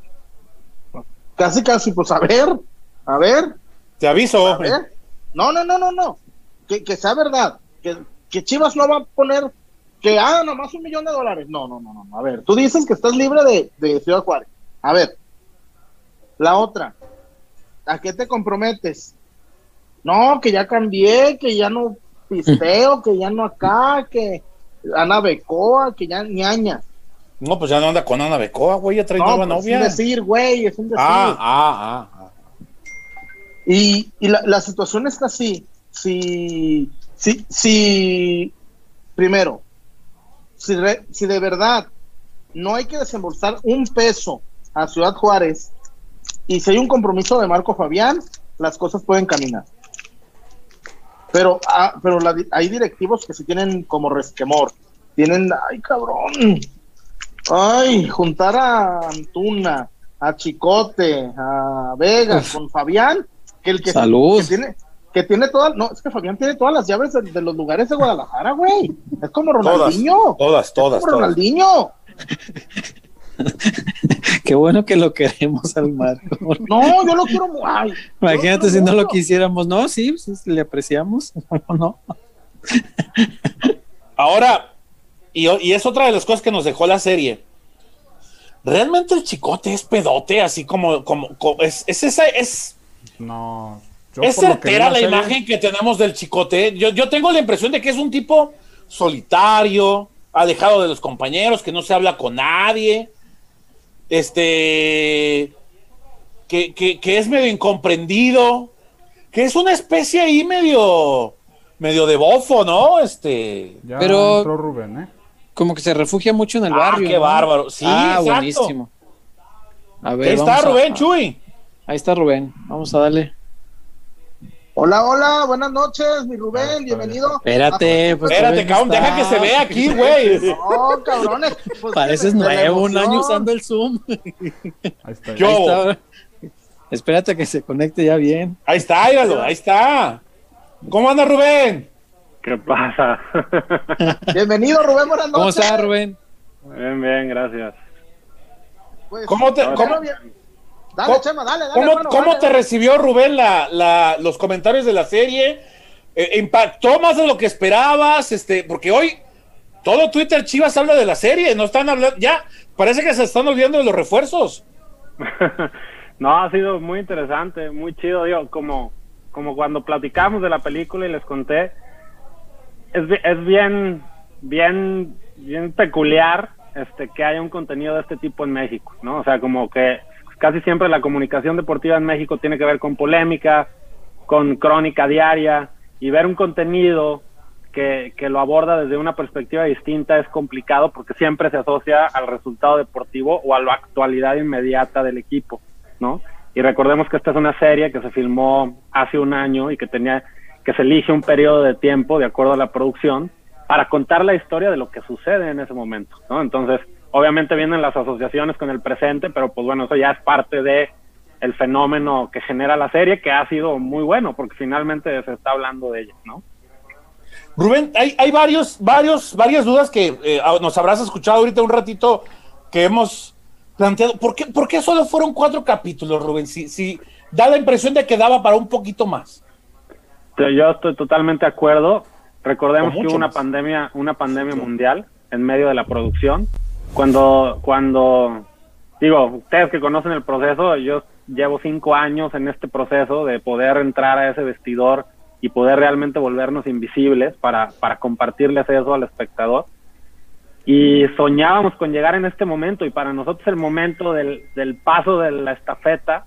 casi, casi, pues a ver, a ver, Te aviso. a ver. No, no, no, no, no. Que, que sea verdad. Que, que Chivas no va a poner que, ah, nomás un millón de dólares. No, no, no, no. A ver, tú dices que estás libre de, de Ciudad Juárez. A ver. La otra. ¿A qué te comprometes? No, que ya cambié, que ya no pisteo, que ya no acá, que Ana Becoa, que ya ñaña. No, pues ya no anda con Ana Becoa, güey, ya trae No, nueva pues novia. es un decir, güey, es un decir. Ah, ah, ah, ah. Y, y la, la situación está así. Si, si, si primero, si, re- si de verdad no hay que desembolsar un peso a Ciudad Juárez y si hay un compromiso de Marco Fabián, las cosas pueden caminar. Pero, ah, pero la hay directivos que sí tienen como resquemor. Tienen, ay cabrón, ay, juntar a Antuna, a Chicote, a Vega Uf. con Fabián, que el que, Salud. que tiene, que tiene todas, no, es que Fabián tiene todas las llaves de, de los lugares de Guadalajara, güey. Es como Todas, Ronaldinho. todas, Es todas, como todas. Ronaldinho. Qué bueno que lo queremos al Marco. No, yo lo quiero. Ay, Imagínate quiero si no lo quisiéramos. No, sí, pues, le apreciamos. No, no. Ahora, y, y es otra de las cosas que nos dejó la serie. Realmente el chicote es pedote, así como, como, como- es, es esa, es, No. yo es certera la serie- imagen que tenemos del chicote. Yo, yo tengo la impresión de que es un tipo solitario, alejado de los compañeros, que no se habla con nadie. Este. Que, que, que es medio incomprendido. Que es una especie ahí medio. medio de bofo, ¿no? Este. Ya Pero- entró Rubén, ¿eh? Como que se refugia mucho en el Ah, barrio. qué ¿no? bárbaro. Sí, ah, exacto. buenísimo. A ver, Ahí está a- Rubén Chuy. Ahí está Rubén. Vamos a darle. Hola, hola, buenas noches, mi Rubén, Ah, bienvenido. Espérate, Ah, pues, Espérate, Rubén cabrón, está. deja que se vea aquí, güey. No, cabrones. pues, Pareces nuevo, un año usando el Zoom. Ahí está. Yo- Ahí está. Espérate a que se conecte ya bien. Ahí está, míralo, ahí está. ¿Cómo anda Rubén? ¿Qué pasa? Bienvenido, Rubén, buenas noches. ¿Cómo está, Rubén? bien, bien, gracias. Pues, ¿Cómo te, cómo, bien. Dale, ¿Cómo- Chema, dale, dale. cómo- hermano, cómo dale, te dale. recibió Rubén la, la- los comentarios de la serie? Eh, ¿Impactó más de lo que esperabas? Este, porque hoy todo Twitter Chivas habla de la serie, no están hablando, ya, parece que se están olvidando de los refuerzos. no, ha sido muy interesante, muy chido, digo, como, como cuando platicamos de la película y les conté, es, es bien, bien, bien peculiar este que haya un contenido de este tipo en México, ¿no? O sea, como que casi siempre la comunicación deportiva en México tiene que ver con polémica, con crónica diaria, y ver un contenido que, lo aborda desde una perspectiva distinta es complicado porque siempre se asocia al resultado deportivo o a la actualidad inmediata del equipo, ¿no? Y recordemos que esta es una serie que se filmó hace un año y que tenía que se elige un periodo de tiempo de acuerdo a la producción para contar la historia de lo que sucede en ese momento, ¿no? Entonces, obviamente vienen las asociaciones con el presente, pero pues bueno, eso ya es parte de el fenómeno que genera la serie, que ha sido muy bueno, porque finalmente se está hablando de ella, ¿no? Rubén, hay, hay varios, varios, varias dudas que eh, nos habrás escuchado ahorita un ratito que hemos planteado. ¿Por qué, por qué solo fueron cuatro capítulos, Rubén? Si, si da la impresión de que daba para un poquito más. Yo- estoy totalmente de acuerdo. Recordemos que hubo una más. pandemia, una pandemia mundial en medio de la producción. Cuando, cuando, digo, ustedes que conocen el proceso, yo llevo cinco años en este proceso de poder entrar a ese vestidor y poder realmente volvernos invisibles para, para compartirles eso al espectador. Y soñábamos con llegar en este momento y para nosotros el momento del, del paso de la estafeta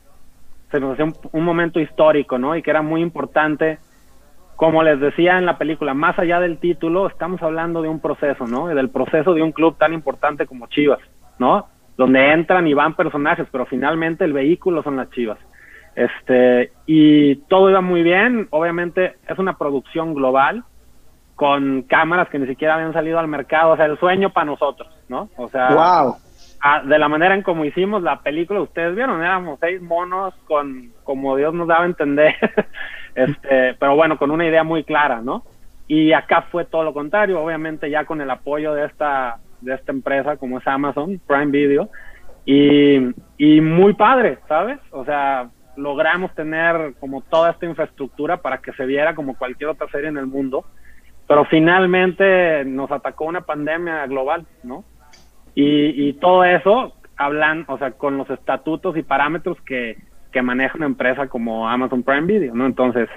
se nos hacía un, un momento histórico, ¿no? Y que era muy importante como les decía en la película, más allá del título, estamos hablando de un proceso, ¿no? Del proceso de un club tan importante como Chivas, ¿no? Donde entran y van personajes, pero finalmente el vehículo son las Chivas. Este, y todo iba muy bien, obviamente es una producción global con cámaras que ni siquiera habían salido al mercado, o sea, el sueño para nosotros, ¿no? O sea, Wow. de la manera en como hicimos la película, ustedes vieron, éramos seis monos con como Dios nos daba a entender, este, pero bueno, con una idea muy clara, ¿no? Y acá fue todo lo contrario, obviamente ya con el apoyo de esta de esta empresa como es Amazon Prime Video y, muy padre, ¿sabes? O sea, logramos tener como toda esta infraestructura para que se viera como cualquier otra serie en el mundo, pero finalmente nos atacó una pandemia global, ¿no? Y, y todo eso hablan, o sea, con los estatutos y parámetros que, que maneja una empresa como Amazon Prime Video, ¿no? Entonces,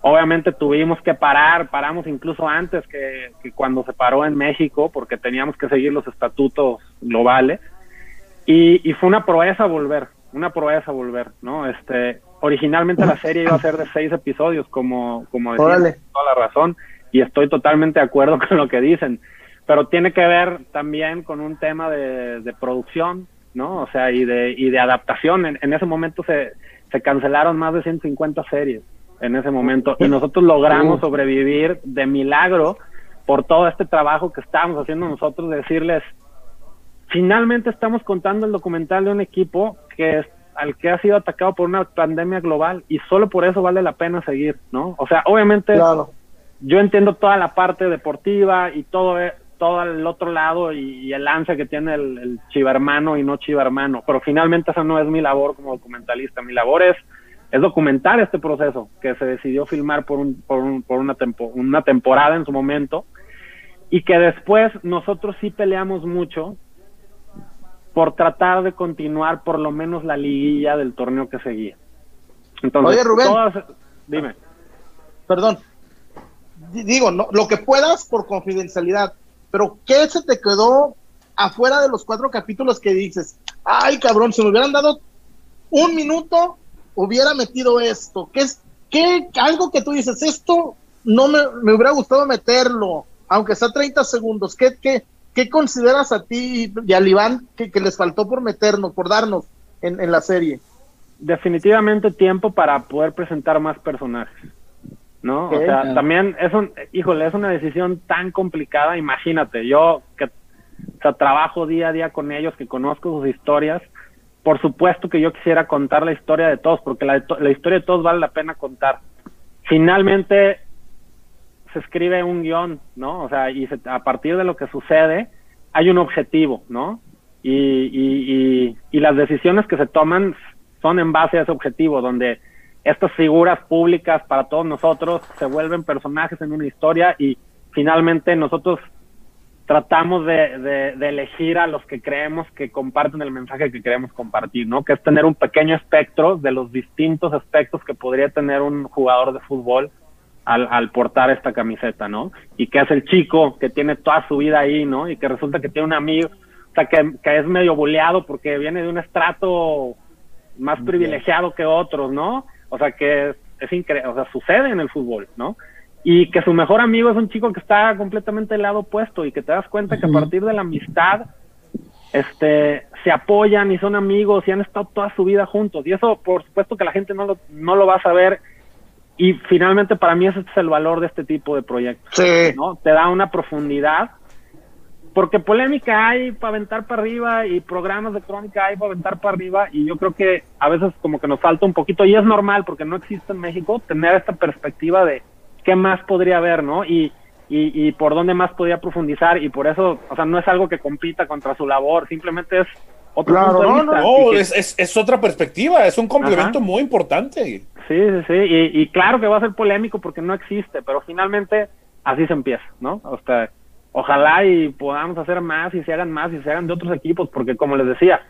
obviamente tuvimos que parar, paramos incluso antes que, que cuando se paró en México, porque teníamos que seguir los estatutos globales. Y, y fue una proeza volver, una proeza volver, ¿no? Este, originalmente la serie iba a ser de seis episodios, como, como decía, Órale. toda la razón, y estoy totalmente de acuerdo con lo que dicen, pero tiene que ver también con un tema de, de producción, ¿no? O sea, y de, y de adaptación. En, en ese momento se, se cancelaron más de 150 series en ese momento y nosotros logramos sobrevivir de milagro por todo este trabajo que estábamos haciendo nosotros, de decirles, finalmente estamos contando el documental de un equipo que es al que ha sido atacado por una pandemia global y solo por eso vale la pena seguir, ¿no? O sea, obviamente Claro. yo entiendo toda la parte deportiva y todo e- todo el otro lado y, y el ansia que tiene el, el chivermano y no chivermano, pero finalmente esa no es mi labor como documentalista, mi labor es, es documentar este proceso que se decidió filmar por, un, por, un- por una, tempo- una temporada en su momento y que después nosotros sí peleamos mucho por tratar de continuar por lo menos la liguilla del torneo que seguía. Entonces, Oye, Rubén. todas- dime. Perdón. Digo, no, lo que puedas por confidencialidad, pero ¿qué se te quedó afuera de los cuatro capítulos que dices? Ay, cabrón, si me hubieran dado un minuto, hubiera metido esto. ¿Qué es qué, algo que tú dices? Esto no me, me hubiera gustado meterlo, aunque sea 30 segundos. ¿Qué, qué, qué consideras a ti y a Iván que, que les faltó por meternos, por darnos? en, en la serie? Definitivamente tiempo para poder presentar más personajes. ¿No? O sea, también es un, híjole, es una decisión tan complicada, imagínate, yo que o sea, trabajo día a día con ellos, que conozco sus historias, por supuesto que yo quisiera contar la historia de todos, porque la, de to- la historia de todos vale la pena contar. Finalmente se escribe un guion, ¿no? O sea, y se- a partir de lo que sucede hay un objetivo, ¿no? Y, y, y, y las decisiones que se toman son en base a ese objetivo, donde estas figuras públicas para todos nosotros se vuelven personajes en una historia y finalmente nosotros tratamos de, de- de elegir a los que creemos que comparten el mensaje que queremos compartir, ¿no? Que es tener un pequeño espectro de los distintos aspectos que podría tener un jugador de fútbol al, al portar esta camiseta, ¿no? Y que es el chico que tiene toda su vida ahí, ¿no? Y que resulta que tiene un amigo, o sea, que, que es medio buleado porque viene de un estrato más privilegiado que otros, ¿no? O sea, que es, es increíble, o sea, sucede en el fútbol, ¿no? Y que su mejor amigo es un chico que está completamente del lado opuesto y que te das cuenta que a partir de la amistad, este, se apoyan y son amigos y han estado toda su vida juntos. Y eso, por supuesto que la gente no lo, no lo va a saber. Y finalmente para mí ese es el valor de este tipo de proyectos. Sí. ¿no? Te da una profundidad. Porque polémica hay para aventar para arriba y programas de crónica hay para aventar para arriba y yo creo que a veces como que nos falta un poquito y es normal porque no existe en México tener esta perspectiva de qué más podría haber, ¿no? Y, y, y por dónde más podría profundizar y por eso, o sea, no es algo que compita contra su labor, simplemente es otro Claro, punto de no, vista. No, Y que- es, es, es otra perspectiva, es un complemento Ajá. muy importante. Sí, sí, sí. Y, y claro que va a ser polémico porque no existe, pero finalmente así se empieza, ¿no? O sea, ojalá y podamos hacer más y se hagan más y se hagan de otros equipos, porque como les decía,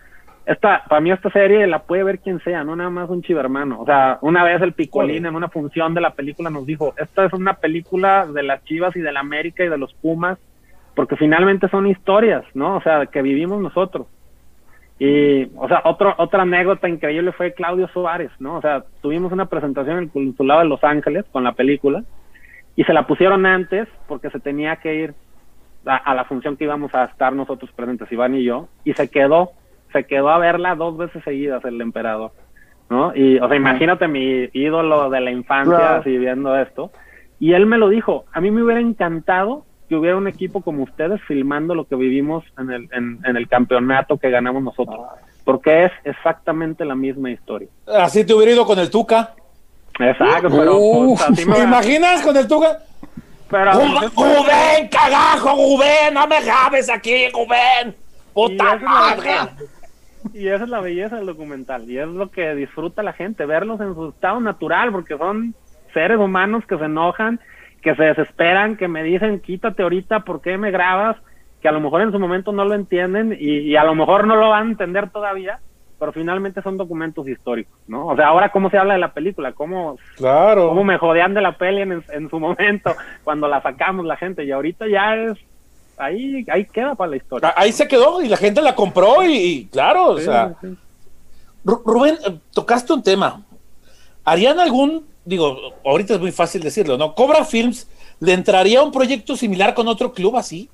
esta, para mí esta serie la puede ver quien sea, no nada más un chivermano. O sea, una vez el Picolín en una función de la película nos dijo, esta es una película de las Chivas y de la América y de los Pumas, porque finalmente son historias, ¿no? O sea, que vivimos nosotros. Y, o sea, otro, otra anécdota increíble fue Claudio Suárez, ¿no? O sea, tuvimos una presentación en el consulado de Los Ángeles con la película y se la pusieron antes porque se tenía que ir a, a la función que íbamos a estar nosotros presentes, Iván y yo, y se quedó, se quedó a verla dos veces seguidas el emperador, ¿no? Y, o sea, imagínate mi ídolo de la infancia Claro. así viendo esto. Y él me lo dijo, a mí me hubiera encantado que hubiera un equipo como ustedes filmando lo que vivimos en el, en, en el campeonato que ganamos nosotros, porque es exactamente la misma historia. Así te hubiera ido con el Tuca. Exacto, pero Uh, pues, ¿Te imaginas con el Tuca? Pero- Gubén, cagajo, no me grabes aquí. Y Puta es la- madre. Y esa es la belleza del documental. Y es lo que disfruta la gente, verlos en su estado natural, porque son seres humanos que se enojan, que se desesperan, que me dicen, quítate ahorita, ¿por qué me grabas? Que a lo mejor en su momento no lo entienden y, y a lo mejor no lo van a entender todavía, pero finalmente son documentos históricos, ¿no? O sea, ahora cómo se habla de la película, cómo, Claro. cómo me jodean de la peli en, en su momento, cuando la sacamos la gente, y ahorita ya es, ahí, ahí queda para la historia. Ah, Ahí se quedó y la gente la compró y, y claro, o sea. sí. Rubén, eh, tocaste un tema. ¿Harían algún, digo, ahorita es muy fácil decirlo, ¿no? Cobra Films, ¿le entraría un proyecto similar con otro club así?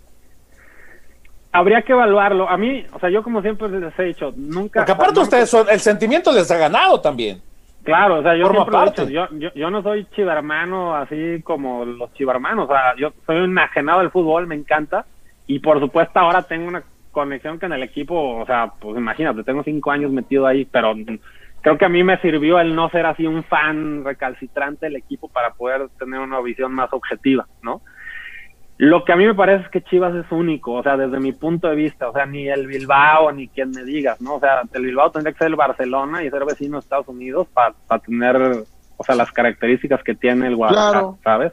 Habría que evaluarlo. A mí, o sea, yo como siempre les he dicho, nunca... Porque aparte ustedes son, el sentimiento les ha ganado también. Claro, o sea, yo Forma siempre lo he parte. dicho, yo, yo, yo no soy chivermano así como los chivermanos, o sea, yo soy un ajenado del fútbol, me encanta, y por supuesto ahora tengo una conexión con el equipo, o sea, pues imagínate, tengo cinco años metido ahí, pero creo que a mí me sirvió el no ser así un fan recalcitrante del equipo para poder tener una visión más objetiva, ¿no? Lo que a mí me parece es que Chivas es único, o sea, desde mi punto de vista, o sea, ni el Bilbao ni quien me digas, ¿no? O sea, el Bilbao tendría que ser el Barcelona y ser vecino de Estados Unidos para tener, o sea, las características que tiene el Guadalajara, Claro. ¿sabes?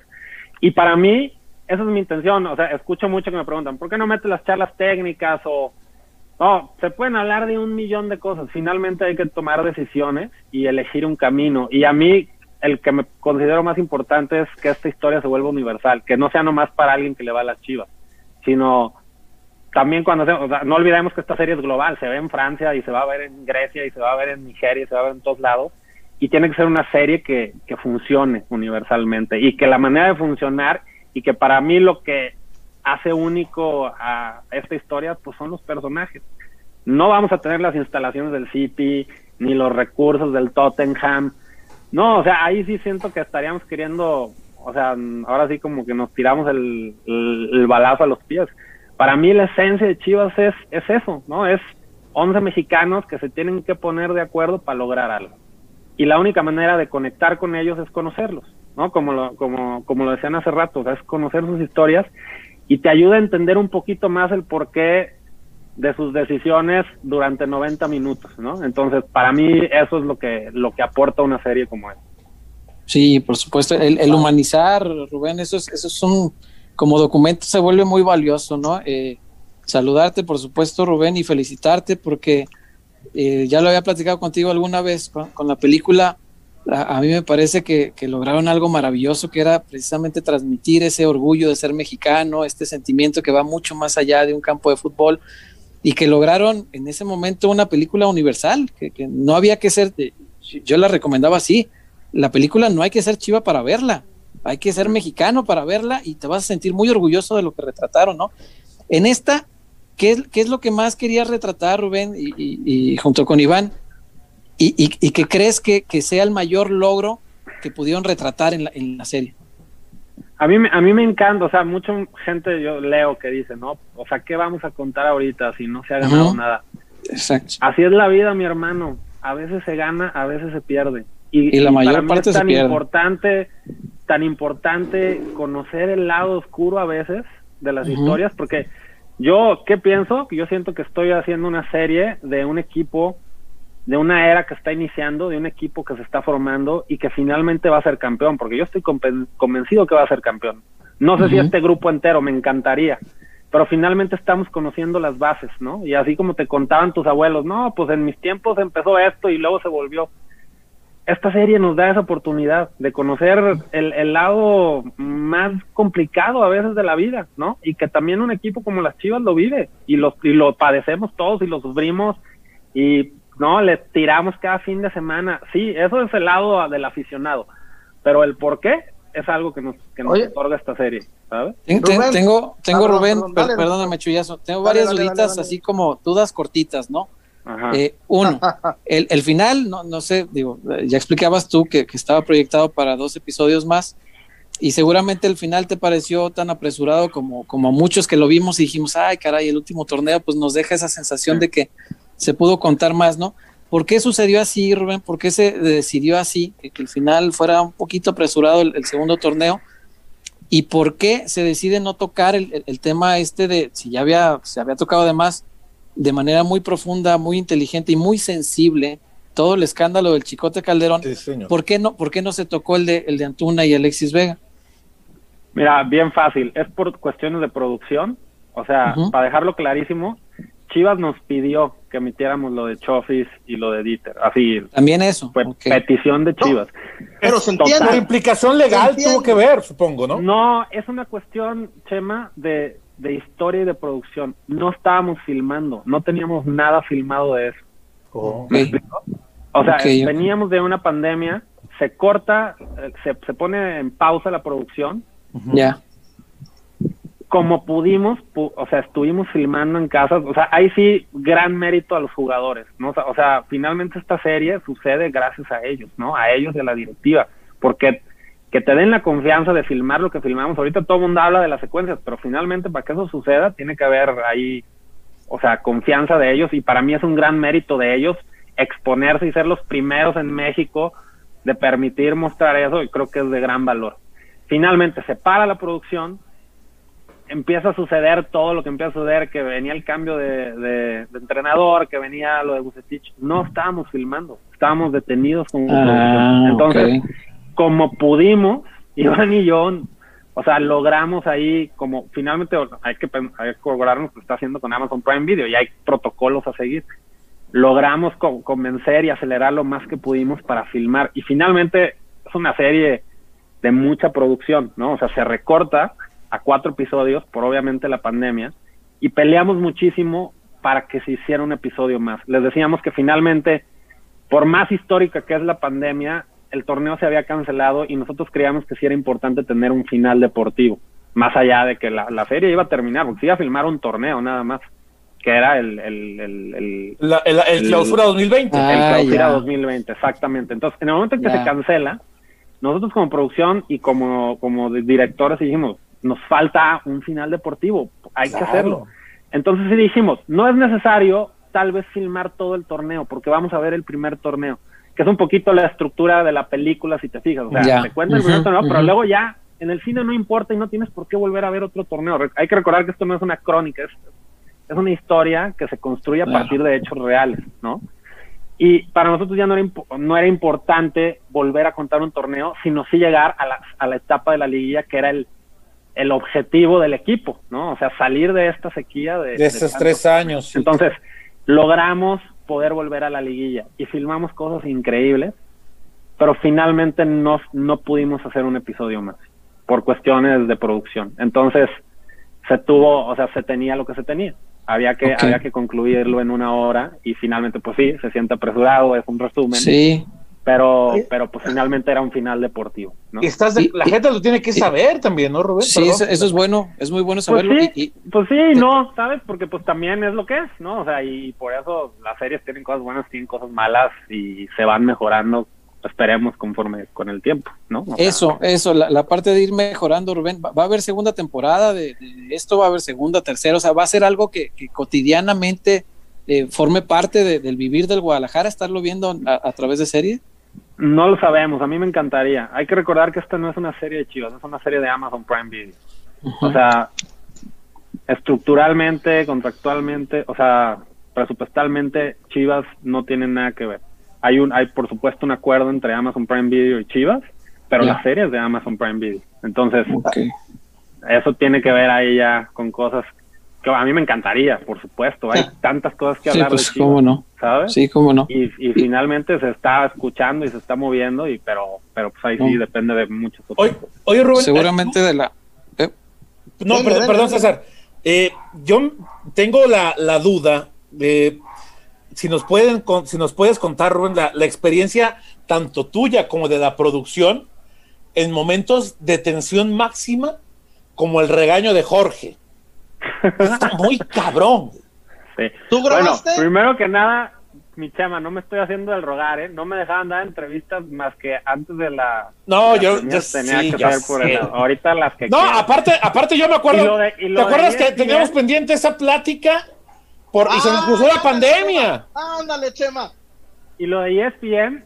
Y para mí, esa es mi intención, o sea, escucho mucho que me preguntan, ¿por qué no metes las charlas técnicas o... No, se pueden hablar de un millón de cosas, finalmente hay que tomar decisiones y elegir un camino, y a mí el que me considero más importante es que esta historia se vuelva universal, que no sea nomás para alguien que le va a las chivas, sino también cuando se, o sea, no olvidemos que esta serie es global, se ve en Francia y se va a ver en Grecia y se va a ver en Nigeria y se va a ver en todos lados, y tiene que ser una serie que, que funcione universalmente y que la manera de funcionar y que para mí lo que hace único a esta historia pues son los personajes No vamos a tener las instalaciones del City, ni los recursos del Tottenham. No, o sea, ahí sí siento que estaríamos queriendo, o sea, ahora sí como que nos tiramos el, balazo a los pies. Para mí la esencia de Chivas es, es eso, ¿no? Es 11 mexicanos que se tienen que poner de acuerdo para lograr algo. Y la única manera de conectar con ellos es conocerlos, ¿no? Como lo, como, como lo decían hace rato, o sea, es conocer sus historias y te ayuda a entender un poquito más el porqué de sus decisiones durante 90 minutos, ¿no? Entonces, para mí eso es lo que, lo que aporta una serie como esta. Sí, por supuesto, el, humanizar, Rubén, eso es, eso es un, como documento se vuelve muy valioso, ¿no? Eh, saludarte, por supuesto, Rubén, y felicitarte porque eh, ya lo había platicado contigo alguna vez con, la película. A, mí me parece que, lograron algo maravilloso, que era precisamente transmitir ese orgullo de ser mexicano, este sentimiento que va mucho más allá de un campo de fútbol y que lograron en ese momento una película universal, que, no había que ser, yo la recomendaba así, la película no hay que ser chiva para verla, hay que ser mexicano para verla y te vas a sentir muy orgulloso de lo que retrataron, ¿no? En esta, ¿qué es, qué es lo que más querías retratar, Rubén, y, junto con Iván? Y, que crees que, que, sea el mayor logro que pudieron retratar en la, en la serie. A mí, a mí me encanta, o sea, mucha gente yo leo que dice, ¿no? O sea, ¿qué vamos a contar ahorita si no se ha ganado nada? Exacto. Así es la vida, mi hermano. A veces se gana, a veces se pierde. Y, la mayor parte es tan importante, tan importante conocer el lado oscuro a veces de las historias, porque yo, ¿qué pienso? Yo siento que estoy haciendo una serie de un equipo de una era que está iniciando, de un equipo que se está formando y que finalmente va a ser campeón, porque yo estoy convencido que va a ser campeón. No sé si este grupo entero, me encantaría, pero finalmente estamos conociendo las bases, ¿no? Y así como te contaban tus abuelos, no, pues en mis tiempos empezó esto y luego se volvió. Esta serie nos da esa oportunidad de conocer el, el lado más complicado a veces de la vida, ¿no? Y que también un equipo como las Chivas lo vive y lo, y lo padecemos todos y lo sufrimos y no, le tiramos cada fin de semana. Sí, eso es el lado del aficionado. Pero el por qué es algo que nos, que nos otorga esta serie, ¿sabes? tengo, tengo ah, Rubén, perdóname, Chuyazo, tengo varias duditas, así como dudas cortitas, ¿no? Eh, uno, el, el, final, no, no sé, digo, ya explicabas tú que, que, estaba proyectado para dos episodios más, y seguramente el final te pareció tan apresurado como, como a muchos que lo vimos y dijimos, ay, caray, el último torneo, pues nos deja esa sensación de que se pudo contar más, ¿no? ¿Por qué sucedió así, Rubén? ¿Por qué se decidió así, que, el final fuera un poquito apresurado el, segundo torneo? ¿Y por qué se decide no tocar el, tema este de, si ya había, se había tocado además de manera muy profunda, muy inteligente y muy sensible, todo el escándalo del Chicote Calderón, ¿por, qué no, ¿por qué no se tocó el de, el de Antuna y Alexis Vega? Mira, bien fácil, es por cuestiones de producción, o sea, para dejarlo clarísimo, Chivas nos pidió que emitiéramos lo de Chofis y lo de Dieter. Así. También eso. Fue petición de Chivas. pero se entiende. La implicación legal tuvo que ver, supongo, ¿no? No, es una cuestión, Chema, de, de historia y de producción. No estábamos filmando, no teníamos nada filmado de eso. O sea, veníamos de una pandemia, se corta, eh, se, se pone en pausa la producción. Ya como pudimos, o sea, estuvimos filmando en casas, o sea, ahí sí, gran mérito a los jugadores, ¿no? O sea, finalmente esta serie sucede gracias a ellos, ¿no? A ellos y a la directiva, porque que te den la confianza de filmar lo que filmamos, ahorita todo el mundo habla de las secuencias, pero finalmente para que eso suceda tiene que haber ahí, o sea, confianza de ellos y para mí es un gran mérito de ellos exponerse y ser los primeros en México de permitir mostrar eso y creo que es de gran valor. Finalmente se para la producción, empieza a suceder todo lo que empieza a suceder, que venía el cambio de, entrenador, que venía lo de Bucetich, no estábamos filmando, estábamos detenidos con ah, Entonces, como pudimos, Iván y yo, o sea, logramos ahí, como finalmente hay que, hay que lo que está haciendo con Amazon Prime Video y hay protocolos a seguir. Logramos convencer y acelerar lo más que pudimos para filmar. Y finalmente es una serie de mucha producción, ¿no? O sea, se recorta a cuatro episodios por obviamente la pandemia y peleamos muchísimo para que se hiciera un episodio más. Les decíamos que finalmente, por más histórica que es la pandemia, el torneo se había cancelado y nosotros creíamos que sí era importante tener un final deportivo, más allá de que la, la serie iba a terminar, porque se iba a filmar un torneo nada más. que era el, el, el, La- el, el el- clausura 2020. Ah, el clausura ya. 2020, exactamente. Entonces, en el momento en que Ya. se cancela, nosotros como producción y como, como directores dijimos, nos falta un final deportivo, hay que hacerlo. Entonces sí dijimos, no es necesario tal vez filmar todo el torneo, porque vamos a ver el primer torneo, que es un poquito la estructura de la película, si te fijas. O sea, Ya. te cuenta el primer torneo, pero luego ya en el cine no importa y no tienes por qué volver a ver otro torneo. Hay que recordar que esto no es una crónica, es, es una historia que se construye a partir de hechos reales, ¿no? Y para nosotros ya no era, no era importante volver a contar un torneo, sino sí llegar a la, a la etapa de la liguilla que era el, el objetivo del equipo, ¿no? O sea, salir de esta sequía de, De estos tres años. sí. Entonces, logramos poder volver a la liguilla y filmamos cosas increíbles, pero finalmente no, no pudimos hacer un episodio más por cuestiones de producción. Entonces, se tuvo, o sea, se tenía lo que se tenía. Había que, había que concluirlo en una hora y finalmente, pues sí, se siente apresurado, es un resumen, Sí, pero, pero pues finalmente era un final deportivo, ¿no? Y estás de- Y- la y- gente lo tiene que saber también, ¿no, Rubén? sí, eso, eso es bueno, es muy bueno Pues saberlo. sí, y- y- pues sí, no, ¿sabes? Porque pues también es lo que es, ¿no? O sea, y por eso las series tienen cosas buenas, tienen cosas malas y se van mejorando, esperemos, conforme con el tiempo, ¿no? O sea, Eso, eso, la, la parte de ir mejorando, Rubén. Va, va a haber segunda temporada de, de esto, va a haber segunda, tercera, o sea, va a ser algo que, que cotidianamente eh, forme parte de- del vivir del Guadalajara, estarlo viendo a, a través de serie. No lo sabemos, a mí me encantaría. Hay que recordar que esta no es una serie de Chivas, es una serie de Amazon Prime Video. O sea, estructuralmente, contractualmente, o sea, presupuestalmente, Chivas no tienen nada que ver. Hay un, hay por supuesto un acuerdo entre Amazon Prime Video y Chivas, pero la serie es de Amazon Prime Video. Entonces, eso tiene que ver ahí ya con cosas que a mí me encantaría, por supuesto. Hay tantas cosas que Sí, hablar pues de Chivas, cómo no. ¿sabes? Sí, cómo no. y, y finalmente se está escuchando y se está moviendo y pero pero pues ahí sí No. depende de muchas Oye, cosas. oye, Rubén. Seguramente de la... eh, No, Dale, perdón, dale, perdón, dale. César. Eh, yo tengo la, la duda de si nos pueden si nos puedes contar, Rubén, la, la experiencia tanto tuya como de la producción en momentos de tensión máxima, como el regaño de Jorge. Está muy cabrón. Sí. ¿Tú Bueno, primero que nada, mi chama, no me estoy haciendo el rogar, ¿eh? No me dejaban dar entrevistas más que antes de la. No, de la yo, yo tenía sí, que ya ser por sé. el- ahorita las que No, quieran. aparte, aparte yo me acuerdo. Y lo de- y lo ¿Te acuerdas que teníamos pendiente esa plática? Por, y se nos Ah, cruzó la ándale, pandemia. Chema, Ándale, Chema. Y lo de ESPN,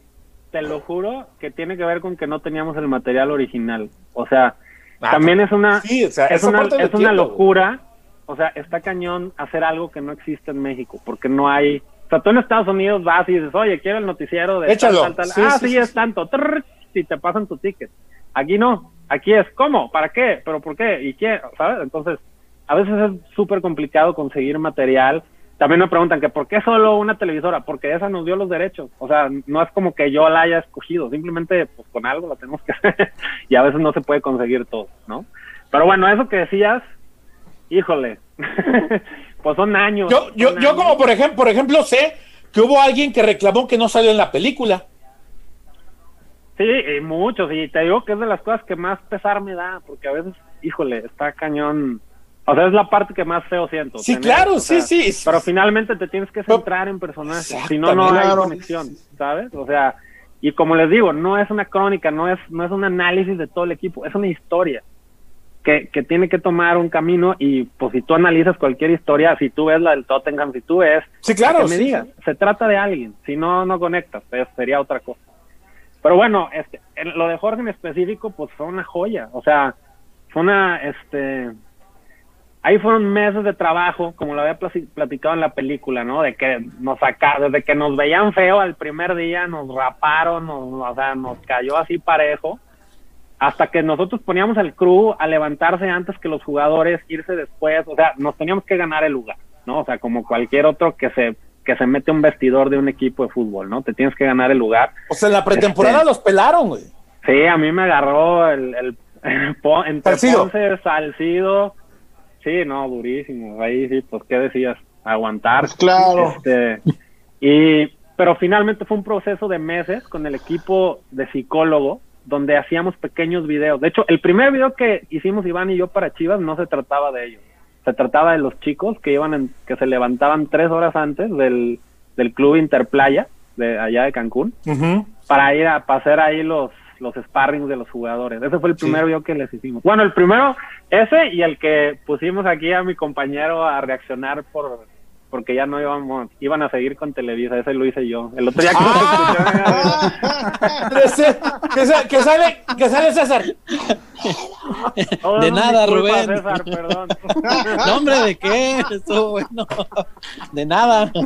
te lo juro, que tiene que ver con que no teníamos el material original. O sea, Ah, también es una, sí, o sea, es una, es una locura. O sea, está cañón hacer algo que no existe en México, porque no hay. O sea, tú en Estados Unidos vas y dices, oye, quiero el noticiero de Échalo. tal, tal, tal. Sí, ah, sí, sí, sí, es tanto. Trrr, y te pasan tu ticket. Aquí no. Aquí es, ¿cómo? ¿Para qué? ¿Pero por qué? ¿Y quién? ¿Sabes? Entonces, a veces es súper complicado conseguir material. También me preguntan que por qué solo una televisora, porque esa nos dio los derechos. O sea, no es como que yo la haya escogido, simplemente pues con algo la tenemos que hacer y a veces no se puede conseguir todo, ¿no? Pero bueno, eso que decías, híjole, pues son años. Yo, yo, son yo años. como por ejemplo, por ejemplo sé que hubo alguien que reclamó que no salió en la película. Sí, y muchos, y te digo que es de las cosas que más pesar me da, porque a veces, híjole, está cañón. O sea, es la parte que más feo siento. Sí, tener, claro, o sí, sea, sí. Pero finalmente te tienes que centrar en personajes, si no, no hay conexión, ¿sabes? O sea, y como les digo, no es una crónica, no es, no es un análisis de todo el equipo, es una historia que, que tiene que tomar un camino y pues si tú analizas cualquier historia, si tú ves la del Tottenham, si tú ves, Sí, claro. que me sí, digas, sí. se trata de alguien, si no, no conectas, pues, sería otra cosa. Pero bueno, este, lo de Jorge en específico, pues fue una joya, o sea, fue una, este, ahí fueron meses de trabajo, como lo había platicado en la película, ¿no? De que nos saca, desde que nos veían feo al primer día, nos raparon, nos, o sea, nos cayó así parejo, hasta que nosotros poníamos al crew a levantarse antes que los jugadores, irse después, o sea, nos teníamos que ganar el lugar, ¿no? O sea, como cualquier otro que se que se mete a un vestidor de un equipo de fútbol, ¿no? Te tienes que ganar el lugar. O sea, en la pretemporada Este- los pelaron, güey. Sí, a mí me agarró el, el, Po- entre Salcido. Ponce, Salcido, sí, no, durísimo, ahí sí, pues, ¿qué decías? Aguantar. Pues claro. Este, y, pero finalmente fue un proceso de meses con el equipo de psicólogo, donde hacíamos pequeños videos. De hecho, el primer video que hicimos Iván y yo para Chivas no se trataba de ello. se trataba de los chicos que iban en, que se levantaban tres horas antes del, del club Interplaya de allá de Cancún Ujú. para ir a pasar ahí los los sparrings de los jugadores. Ese fue el Sí. primer video que les hicimos. Bueno, el primero, ese y el que pusimos aquí a mi compañero a reaccionar por porque ya no íbamos, iban a seguir con Televisa, ese lo hice yo. El otro día que Ah. Que que sale, que sale César. Todo De nada, Rubén. César, perdón. No, hombre, ¿de qué? Estuvo bueno. De nada.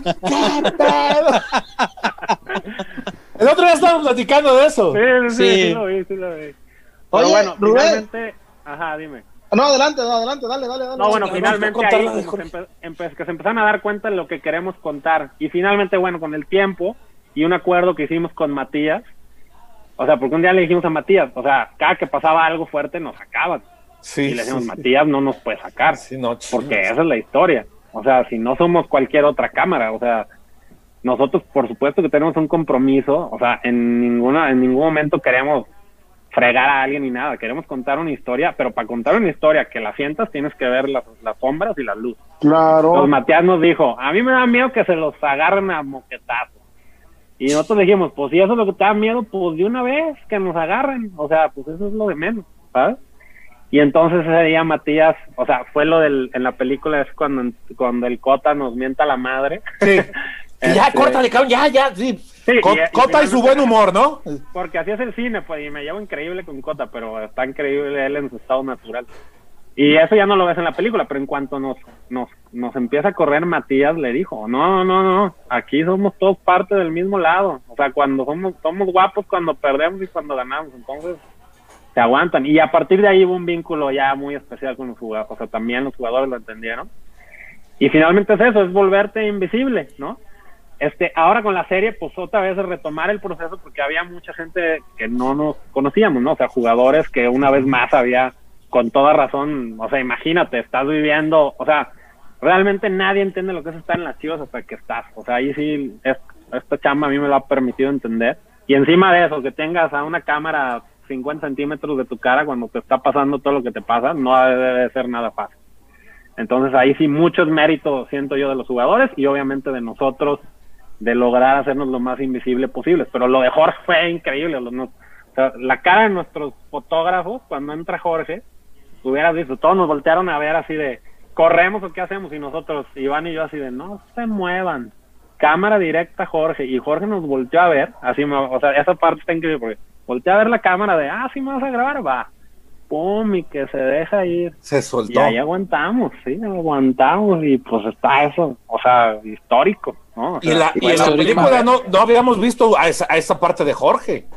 El otro día estábamos platicando de eso. Sí, sí, sí, lo vi, sí lo vi. Pero Oye, bueno, Rubén. ajá, dime. No, adelante, no, adelante, dale, dale, dale. No, bueno, que finalmente contar ahí como se Jorge. empe- empe- que se empezaron a dar cuenta de lo que queremos contar. Y finalmente, bueno, con el tiempo y un acuerdo que hicimos con Matías, o sea, porque un día le dijimos a Matías, o sea, cada que pasaba algo fuerte nos sacaban. Sí, y le decimos, sí, sí. Matías no nos puede sacar, Sí, no, porque esa es la historia. O sea, si no somos cualquier otra cámara, o sea, nosotros por supuesto que tenemos un compromiso, o sea, en ninguna, en ningún momento queremos fregar a alguien ni nada, queremos contar una historia, pero para contar una historia que la sientas tienes que ver las, las sombras y las luces. Claro. Entonces Matías nos dijo, a mí me da miedo que se los agarren a moquetazos. Y nosotros dijimos, pues si eso es lo que te da miedo, pues de una vez que nos agarren. O sea, pues eso es lo de menos, ¿sabes? Y entonces ese día Matías, o sea, fue lo del, en la película es cuando, cuando el Cota nos mienta la madre. Sí. Y ya, Este, córtale, cabrón, ya, ya, sí. Sí, Co- y- Cota y su buen humor, ¿no? Porque así es el cine, pues, y me llevo increíble con Cota, pero está increíble él en su estado natural. Y eso ya no lo ves en la película, pero en cuanto nos, nos, nos empieza a correr Matías, le dijo, no, no, no, aquí somos todos parte del mismo lado. O sea, cuando somos, somos guapos cuando perdemos y cuando ganamos, entonces se aguantan. Y a partir de ahí hubo un vínculo ya muy especial con los jugadores, o sea, también los jugadores lo entendieron. Y finalmente es eso, es volverte invisible, ¿no? Este, ahora con la serie, pues otra vez retomar el proceso porque había mucha gente que no nos conocíamos, ¿no? O sea, jugadores que una vez más había, con toda razón, o sea, imagínate, estás viviendo, o sea, realmente nadie entiende lo que es estar en las chivas hasta que estás. O sea, ahí sí, es- esta chamba a mí me lo ha permitido entender. Y encima de eso, que tengas a una cámara 50 centímetros de tu cara cuando te está pasando todo lo que te pasa, no debe de ser nada fácil. Entonces ahí sí muchos méritos siento yo de los jugadores y obviamente de nosotros de lograr hacernos lo más invisible posible. Pero lo de Jorge fue increíble. lo- no- o sea, la cara de nuestros fotógrafos cuando entra Jorge, hubieras visto, todos nos voltearon a ver así de, ¿corremos o qué hacemos? Y nosotros, Iván y yo así de, no se muevan. Cámara directa Jorge. Y Jorge nos volteó a ver, así, me- o sea, esa parte está increíble porque volteó a ver la cámara de, ah, sí me vas a grabar, va. Pum, y que se deja ir. Se Y soltó. ahí aguantamos, sí, aguantamos y pues está eso, o sea, histórico, ¿no? O Y en sea, la, y en la película no, no habíamos visto a esa, a esa parte de Jorge.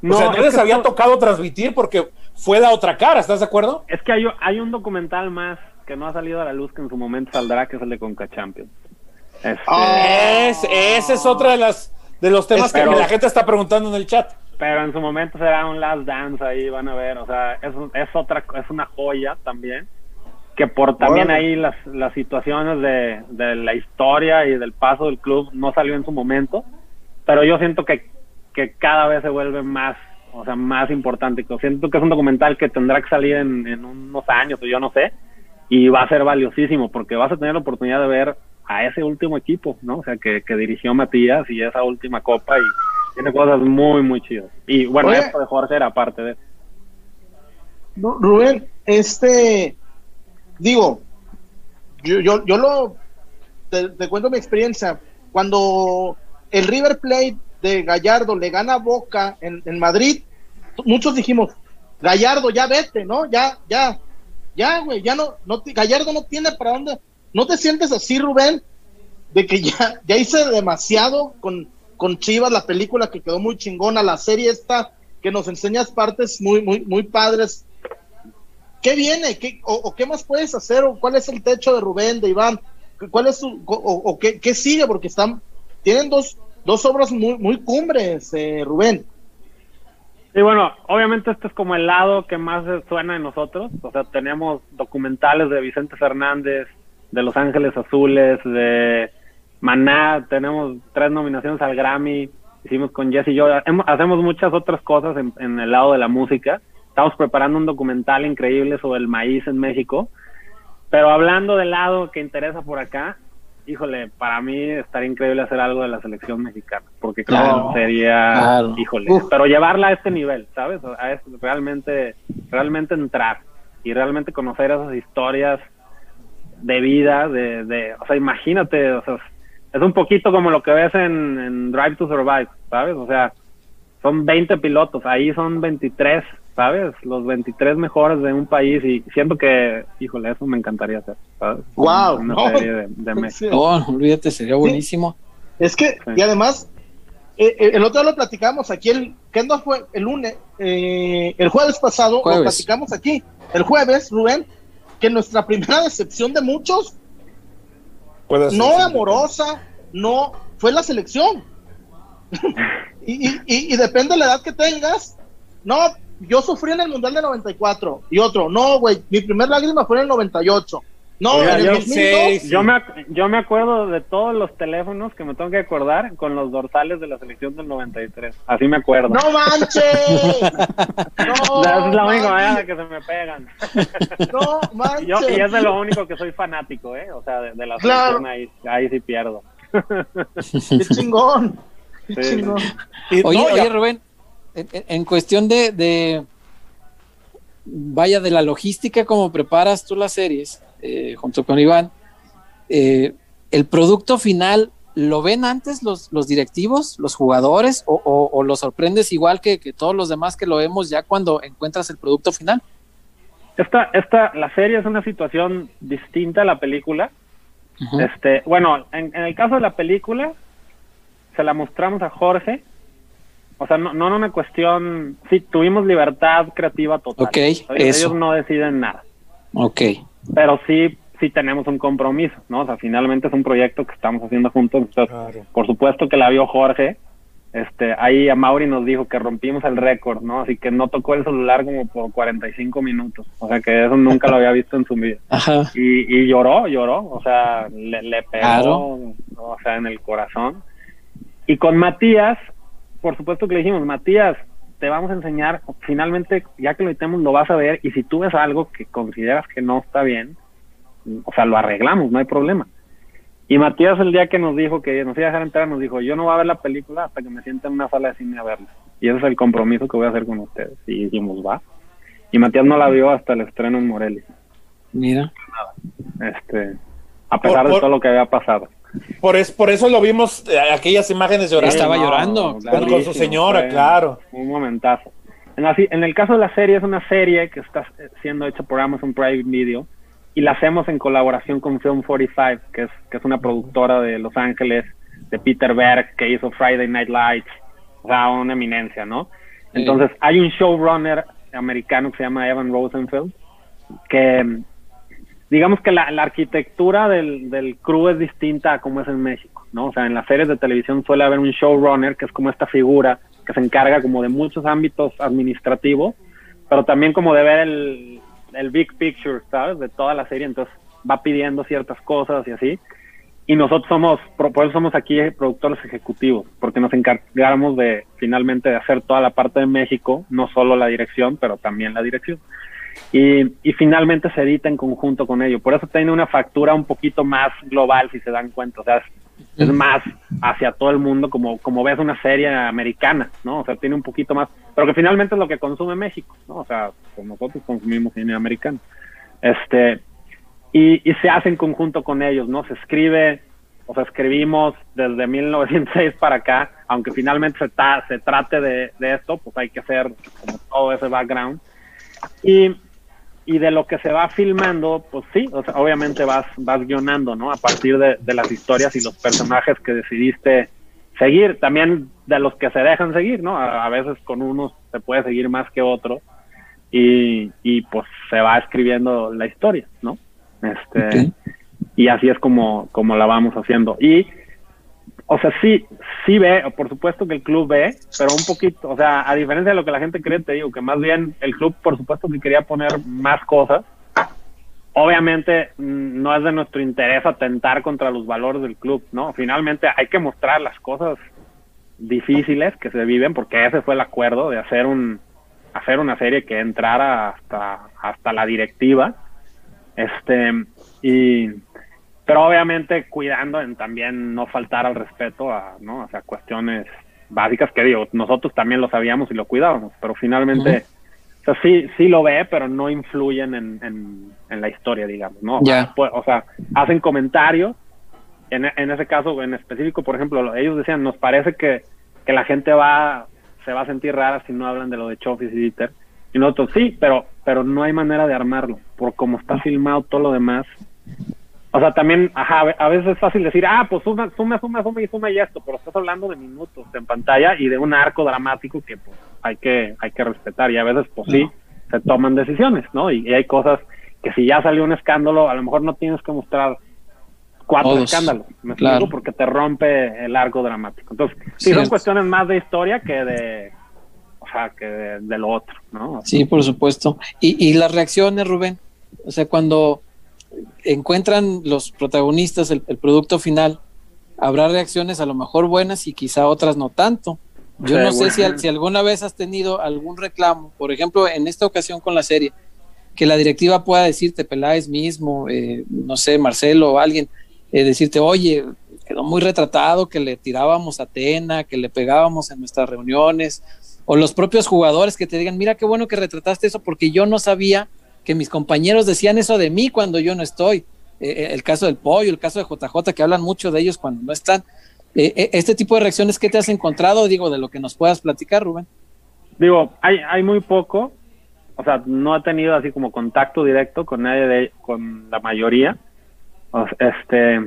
no, o sea, no es les había tocado transmitir porque fue la otra cara, ¿estás de acuerdo? Es que hay, hay un documental más que no ha salido a la luz que en su momento saldrá, que es el de Conca Champions. Este, Ah. Es, ese es otra de las de los temas que la gente está preguntando en el chat. pero en su momento será un Last Dance ahí, van a ver, o sea, es, es otra, es una joya también, que por también Órale. ahí las, las situaciones de, de la historia y del paso del club no salió en su momento, pero yo siento que, que cada vez se vuelve más, o sea, más importante. Yo Siento que es un documental que tendrá que salir en, en unos años, o yo no sé, y va a ser valiosísimo, porque vas a tener la oportunidad de ver a ese último equipo, ¿no? O sea, que, que dirigió Matías y esa última copa y tiene cosas muy, muy chidas. Y bueno, Oye. esto de Jorge era parte de Ru- Rubén, este, digo, yo, yo, yo lo, te, cuento mi experiencia. Cuando el River Plate de Gallardo le gana Boca en, en Madrid, muchos dijimos, Gallardo, ya vete, ¿no? Ya, ya, ya, güey, ya no, no, Gallardo no tiene para dónde. ¿No te sientes así, Rubén? De que ya, ya hice demasiado con, con Chivas, la película que quedó muy chingona, la serie esta que nos enseñas partes muy, muy, muy padres. ¿Qué viene? ¿Qué, o, qué más puedes hacer? ¿O cuál es el techo de Rubén, de Iván? ¿Cuál es su, o, qué, sigue? Porque están, tienen dos, dos obras muy, muy cumbres, eh, Rubén. Y bueno, obviamente este es como el lado que más suena en nosotros. O sea, tenemos documentales de Vicente Fernández, de Los Ángeles Azules, de Maná, tenemos tres nominaciones al Grammy, hicimos con Jesse y yo, hacemos muchas otras cosas en el lado de la música. Estamos preparando un documental increíble sobre el maíz en México. Pero hablando del lado que interesa por acá, híjole, para mí estaría increíble hacer algo de la selección mexicana, porque claro, sería, híjole, pero llevarla a este nivel, ¿sabes? A realmente, realmente entrar y realmente conocer esas historias de vida, de, de o sea, imagínate, o sea, es un poquito como lo que ves en, en Drive to Survive, ¿sabes? O sea, son 20 pilotos, ahí son 23 ¿sabes? Los 23 mejores de un país y siento que, híjole, eso me encantaría hacer, ¿sabes? ¡Wow! Una no, serie de, de México. No, olvídate, sería buenísimo. Es que, y además, eh, eh, el otro día lo platicamos aquí, el, ¿qué no fue? El lunes, eh, el jueves pasado, Jueves. lo platicamos aquí, el jueves, Rubén, que nuestra primera decepción de muchos, Puede ser, no amorosa, no, fue la selección. y, y, y, y depende de la edad que tengas, no, yo sufrí en el Mundial de 94 y otro, no, güey, mi primer lágrima fue en el 98. No, Oiga, en el yo- 2002, Yo me, yo me acuerdo de todos los teléfonos que me tengo que acordar con los dorsales de la selección del 93. Así me acuerdo. no manches. No, Esa es la única manera que se me pegan. No Y, manches. yo, y es de lo único que soy fanático, ¿eh? O sea, de, de la Claro. selección ahí, ahí sí pierdo. Qué chingón. Qué Sí. chingón. Y- Oye, no, oye, Rubén, en, cuestión de, de, vaya, de la logística, como preparas tú las series, eh, junto con Iván, eh, el producto final, ¿lo ven antes los, los directivos, los jugadores, o, o- o lo sorprendes igual que, que todos los demás que lo vemos ya cuando encuentras el producto final? Esta, esta, la serie es una situación distinta a la película. Este, bueno, en, en el caso de la película, se la mostramos a Jorge. O sea, no, no en una cuestión, sí, tuvimos libertad creativa total. Ok, ellos, eso. ellos no deciden nada, Ok, pero sí, sí tenemos un compromiso, ¿no? O sea, finalmente es un proyecto que estamos haciendo juntos. Entonces, Claro. por supuesto que la vio Jorge. Este, ahí a Mauri nos dijo que rompimos el récord, ¿no? Así que no tocó el celular como por 45 minutos. O sea, que eso nunca lo había visto en su vida. ajá, Y, y lloró, lloró, o sea, le, le pegó, Claro. o sea, en el corazón. Y con Matías, por supuesto que le dijimos, Matías, te vamos a enseñar, finalmente, ya que lo editemos, lo vas a ver, y si tú ves algo que consideras que no está bien, o sea, lo arreglamos, no hay problema. Y Matías el día que nos dijo que nos iba a dejar entrar, nos dijo, yo no voy a ver la película hasta que me sienta en una sala de cine a verla. Y ese es el compromiso que voy a hacer con ustedes. Y dijimos, va. Y Matías no la vio hasta el estreno en Morelia mira. este a pesar Por- de todo lo que había pasado Por, es, por eso lo vimos, eh, aquellas imágenes llorando Estaba llorando, con, claro. con su señora, claro. un momentazo en, en el caso de la serie es una serie que está siendo hecha por Amazon Prime Video y la hacemos en colaboración con Film 45 que es que es una productora de Los Ángeles de Peter Berg que hizo Friday Night Lights o sea una eminencia no Sí. entonces hay un showrunner americano que se llama Evan Rosenfeld que digamos que la, arquitectura del, del crew es distinta a como es en México, ¿no? O sea, en las series de televisión suele haber un showrunner que es como esta figura que se encarga como de muchos ámbitos administrativos, pero también como de ver el, el big picture, ¿sabes? De toda la serie, entonces va pidiendo ciertas cosas y así. Y nosotros somos, por eso somos aquí productores ejecutivos, porque nos encargamos de finalmente de hacer toda la parte de México, no solo la dirección, pero también la dirección y, y finalmente se edita en conjunto con ello. Por eso tiene una factura un poquito más global, si se dan cuenta. O sea, es, es más hacia todo el mundo, como, como ves una serie americana, ¿no? O sea, tiene un poquito más, pero que finalmente es lo que consume México, ¿no? O sea, pues nosotros consumimos cine americano. Este, y, y se hace en conjunto con ellos, ¿no? Se escribe, o sea, escribimos desde 1906 para acá, aunque finalmente se, ta- se trate de, de esto, pues hay que hacer como todo ese background. Y, y de lo que se va filmando, pues sí, o sea, obviamente vas, vas guionando, ¿no? A partir de, de las historias y los personajes que decidiste seguir, también de los que se dejan seguir, ¿no? A, a veces con unos se puede seguir más que otro y, y pues se va escribiendo la historia, ¿no? Este, y así es como, como la vamos haciendo. Y, o sea, sí, sí ve, por supuesto que el club ve, pero un poquito, o sea, a diferencia de lo que la gente cree, te digo que más bien el club, por supuesto que quería poner más cosas. Obviamente mm, no es de nuestro interés atentar contra los valores del club, ¿no? Finalmente hay que mostrar las cosas difíciles que se viven, porque ese fue el acuerdo de hacer un hacer una serie que entrara hasta hasta la directiva Este, y, pero obviamente cuidando en también no faltar al respeto a, ¿no? O sea, cuestiones básicas que digo, nosotros también lo sabíamos y lo cuidábamos, pero finalmente, o sea, sí, sí lo ve, pero no influyen en, en, en la historia, digamos, ¿no? Ya. Pues, o sea, hacen comentarios, en, en ese caso en específico, por ejemplo, ellos decían, nos parece que, que la gente va, se va a sentir rara si no hablan de lo de Chofis y Dieter, y nosotros sí, pero, pero no hay manera de armarlo, por cómo está filmado todo lo demás, o sea, también, ajá, a veces es fácil decir, ah, pues suma, suma, suma, suma y suma y esto, pero estás hablando de minutos en pantalla y de un arco dramático que pues hay que, hay que respetar y a veces pues sí, se toman decisiones, ¿no? Y, y hay cosas que si ya salió un escándalo, a lo mejor no tienes que mostrar cuatro Todos, escándalos, ¿me claro. explico? Porque te rompe el arco dramático. Entonces, sí son cuestiones más de historia que de, o sea, que de, de lo otro, ¿no? Sí, por supuesto. Y, y las reacciones, Rubén, o sea, cuando encuentran los protagonistas el, el producto final, habrá reacciones a lo mejor buenas y quizá otras no tanto. Yo no sé bueno. si, al- si alguna vez has tenido algún reclamo, por ejemplo, en esta ocasión con la serie, que la directiva pueda decirte, Peláez mismo, eh, no sé, Marcelo o alguien, eh, decirte, oye, quedó muy retratado que le tirábamos a Tena, que le pegábamos en nuestras reuniones, o los propios jugadores que te digan, mira qué bueno que retrataste eso porque yo no sabía que mis compañeros decían eso de mí cuando yo no estoy. Eh, eh, el caso del pollo, el caso de JJ, que hablan mucho de ellos cuando no están. Eh, este tipo de reacciones, ¿qué te has encontrado? Digo, de lo que nos puedas platicar, Rubén. Digo, hay, hay muy poco, o sea, no he tenido así como contacto directo con nadie de, con la mayoría. Este,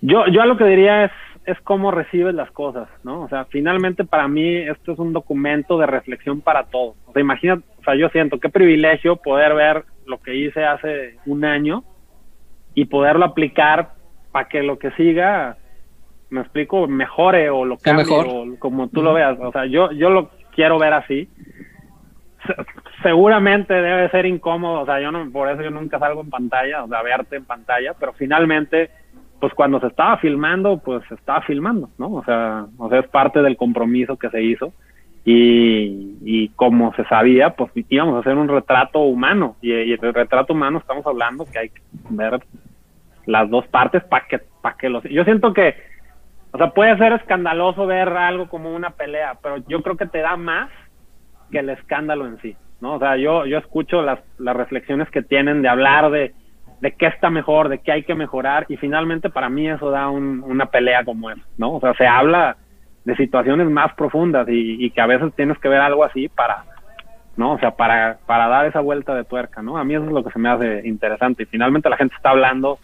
yo, yo lo que diría es, es cómo recibes las cosas, ¿no? O sea, finalmente para mí esto es un documento de reflexión para todos. O sea, imagina, o sea, yo siento qué privilegio poder ver lo que hice hace un año y poderlo aplicar para que lo que siga, me explico, mejore o lo cambie mejor. o como tú lo veas. O sea, yo, yo lo quiero ver así. Se- seguramente debe ser incómodo, o sea, yo no, por eso yo nunca salgo en pantalla, o sea, verte en pantalla, pero finalmente, pues cuando se estaba filmando, pues se estaba filmando, ¿no? O sea, o sea, es parte del compromiso que se hizo y, y como se sabía, pues íbamos a hacer un retrato humano y, y el retrato humano estamos hablando que hay que ver las dos partes para que, para que los... Yo siento que, o sea, puede ser escandaloso ver algo como una pelea, pero yo creo que te da más que el escándalo en sí, ¿no? O sea, yo, yo escucho las, las reflexiones que tienen de hablar de, de qué está mejor, de qué hay que mejorar, y finalmente para mí eso da un- una pelea como esa, ¿no? O sea, se habla de situaciones más profundas y, que a veces tienes que ver algo así para, ¿no? O sea, para, para dar esa vuelta de tuerca, ¿no? A mí eso es lo que se me hace interesante y finalmente la gente está hablando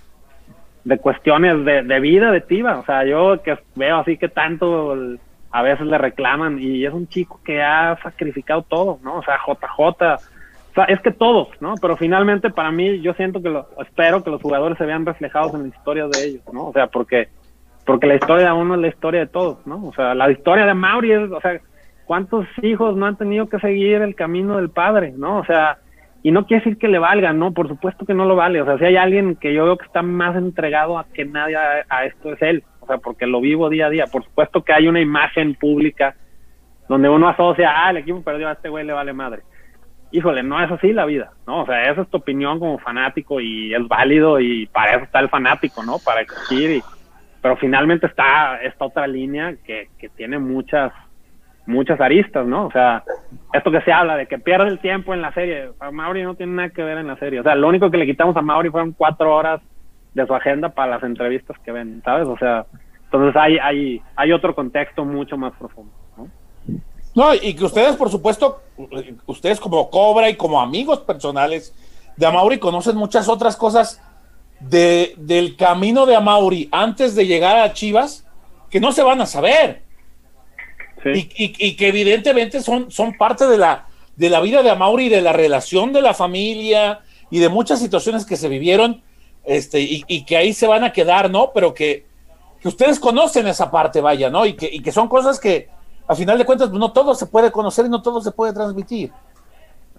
de cuestiones de, de vida de Tiva, o sea, yo que veo así que tanto a veces le reclaman y es un chico que ha sacrificado todo, ¿no? O sea, JJ, es que todos, ¿no? Pero finalmente para mí yo siento que lo, espero que los jugadores se vean reflejados en la historia de ellos, ¿no? O sea, porque porque la historia de uno es la historia de todos, ¿no? O sea, la historia de Mauri es, o sea, ¿cuántos hijos no han tenido que seguir el camino del padre, ¿no? O sea, y no quiere decir que le valga, ¿no? Por supuesto que no lo vale. O sea, si hay alguien que yo veo que está más entregado a que nadie a, a esto es él. O sea, porque lo vivo día a día. Por supuesto que hay una imagen pública donde uno asocia, ah, el equipo perdió, a este güey le vale madre. Híjole, no es así la vida, ¿no? O sea, esa es tu opinión como fanático y es válido y para eso está el fanático, ¿no? Para exigir y... Pero finalmente está esta otra línea que, que tiene muchas muchas aristas, ¿no? O sea, esto que se habla de que pierde el tiempo en la serie, a Mauri no tiene nada que ver en la serie. O sea, lo único que le quitamos a Mauri fueron cuatro horas de su agenda para las entrevistas que ven, ¿sabes? O sea, entonces hay, hay, hay otro contexto mucho más profundo, ¿no? No, y que ustedes, por supuesto, ustedes como Cobra y como amigos personales de Amauri conocen muchas otras cosas de, del camino de Amauri antes de llegar a Chivas que no se van a saber. Sí. Y, y- y que evidentemente son, son parte de la, de la vida de Amauri, de la relación de la familia y de muchas situaciones que se vivieron este, y, y que ahí se van a quedar, ¿no? Pero que, que ustedes conocen esa parte, vaya, ¿no? Y que, y que son cosas que a final de cuentas pues, no todo se puede conocer y no todo se puede transmitir.